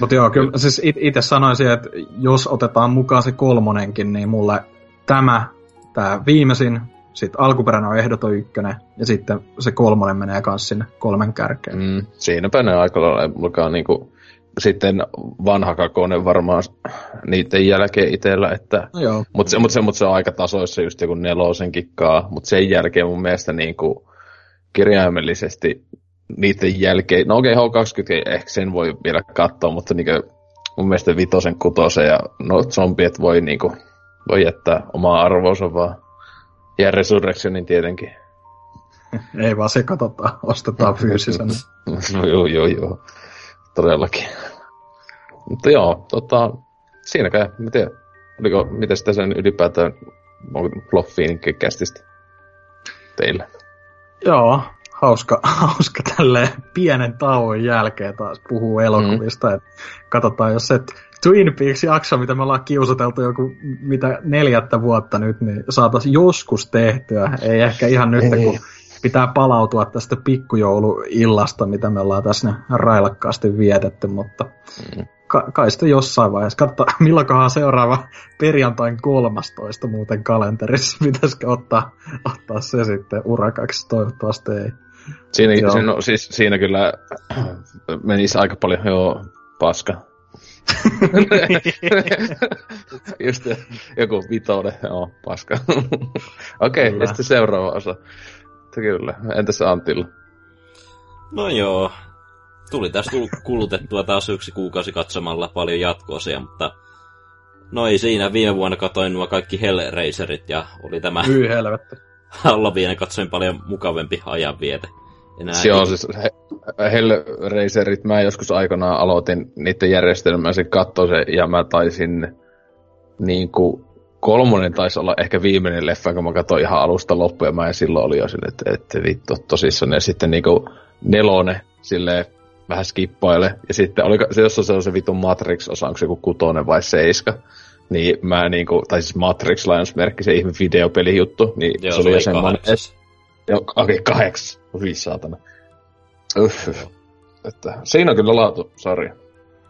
Mutta joo, kyllä siis it- itse sanoisin, että jos otetaan mukaan se kolmonenkin, niin mulle tämä, tämä viimeisin, sitten alkuperäinen on ehdoton ykkönen, ja sitten se kolmonen menee kanssa sinne kolmen kärkeen. Mm, siinäpä ne aika lailla mukaan niinku, sitten vanha kakone varmaan niiden jälkeen itellä, että No joo. Mutta se, mut se, mut se on aika tasoissa just joku nelosen kikkaa, mutta sen jälkeen mun mielestä niinku, kirjaimellisesti niiden jälkeen, no okei, okay, H20 ehkä sen voi vielä katsoa, mutta niinku, mun mielestä vitosen, kutosen ja no zombiet voi niinku, voi jättää omaa arvoonsa vaan. Ja Resurrectionin tietenkin. Ei vaan se katsotaan, ostetaan fyysisenä. joo, joo, joo. Todellakin. Mutta joo, tota, siinäkään, mä tiedän, oliko, miten sitä sen ylipäätään Floffiin kästistä teille? Joo, hauska, hauska tälleen pienen tauon jälkeen taas puhuu elokuvista. Mm. katsotaan, jos et Twin Peaks-jakso, mitä me ollaan kiusateltu joku mitä neljättä vuotta nyt, niin saataisiin joskus tehtyä. Ei ehkä ihan nyt, kun pitää palautua tästä pikkujouluillasta, mitä me ollaan tässä railakkaasti vietetty, mutta mm. ka- kai sitten jossain vaiheessa. Katsotaan, milloinkohan seuraava perjantain 13 muuten kalenterissa. Pitäisikö ottaa, ottaa se sitten urakaksi? Toivottavasti ei. Siinä, siinä, no, siis, siinä kyllä menisi aika paljon jo paska. Just joku vitoinen, joo, paska. Okei, okay, ja sitten seuraava osa. Kyllä, entäs Antilla? No joo, tuli tästä kulutettua taas yksi kuukausi katsomalla paljon jatkoosia, mutta no ei siinä. Viime vuonna katoin nuo kaikki Hellraiserit ja oli tämä... Hyi helvetti. Halloween katsoin paljon mukavempi ajanviete. Enää Se on siis Hellraiserit, mä joskus aikanaan aloitin niiden järjestelmää, se katsoi se, ja mä taisin niin kuin, kolmonen taisi olla ehkä viimeinen leffa, kun mä katsoin ihan alusta loppuun, ja mä en silloin oli jo sinne, että, että vittu tosissaan. Ja sitten niinku nelonen, silleen vähän skippaile. Ja sitten oli se, jos on se vitun Matrix-osa, onko se joku kutonen vai seiska, niin mä niinku, tai siis Matrix lainausmerkki, se ihme videopelijuttu, niin Joo, se oli jo semmoinen... Joo, okei, okay, kahdeksas. Hyvin saatana. Uff. Että siinä on kyllä laatu sarja.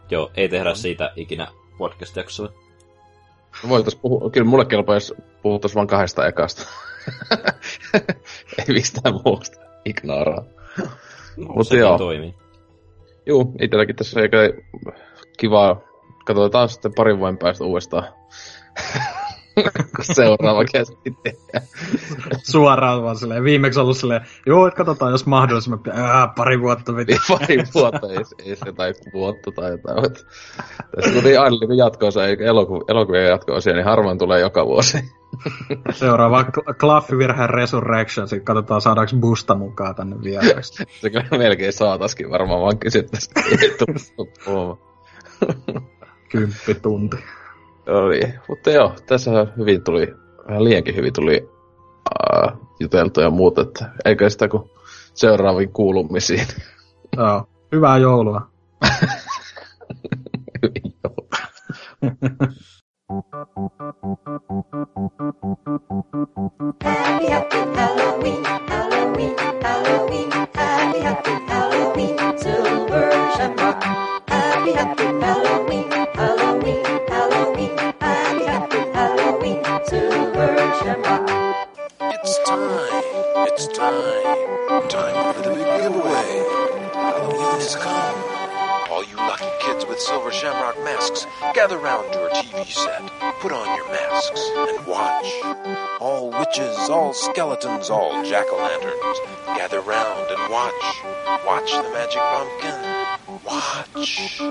Joo, ei tehdä siitä ikinä podcast-jaksoa. Voitais puhua, kyllä mulle kelpaa, jos puhuttaisiin vain kahdesta ekasta. ei mistään muusta. Ignoraa. No, Mutta joo. toimii. Juu, itselläkin tässä eikä kivaa. Katsotaan sitten parin vuoden päästä uudestaan. Seuraava käsitte. Suoraan vaan silleen. Viimeksi ollut silleen, joo, että katsotaan, jos mahdollisimman pian. pari vuotta veti. pari vuotta, ei, ei se tai vuotta tai jotain. Tässä tuli aina niin jatkoosa, eikä eloku, elokuvien jatkoosia, niin harvoin tulee joka vuosi. Seuraava Klaffivirheen Resurrection, sitten katsotaan saadaanko Busta mukaan tänne vieraksi. se kyllä melkein saataskin varmaan, vaan kysyttäisiin. Kymppi tunti. Oli. Mutta joo, tässä hyvin tuli, vähän liiankin hyvin tuli uh, juteltu ja muuta, että eikö sitä kuin seuraaviin kuulumisiin. Joo, hyvää joulua. hyvin joulua. Happy, happy Halloween, Halloween, Halloween, happy, happy Halloween, Silver Shamrock. Happy, happy Time. Time for the big giveaway. Halloween has come. All you lucky kids with silver shamrock masks, gather round your TV set. Put on your masks and watch. All witches, all skeletons, all jack-o'-lanterns, gather round and watch. Watch the magic pumpkin. Watch.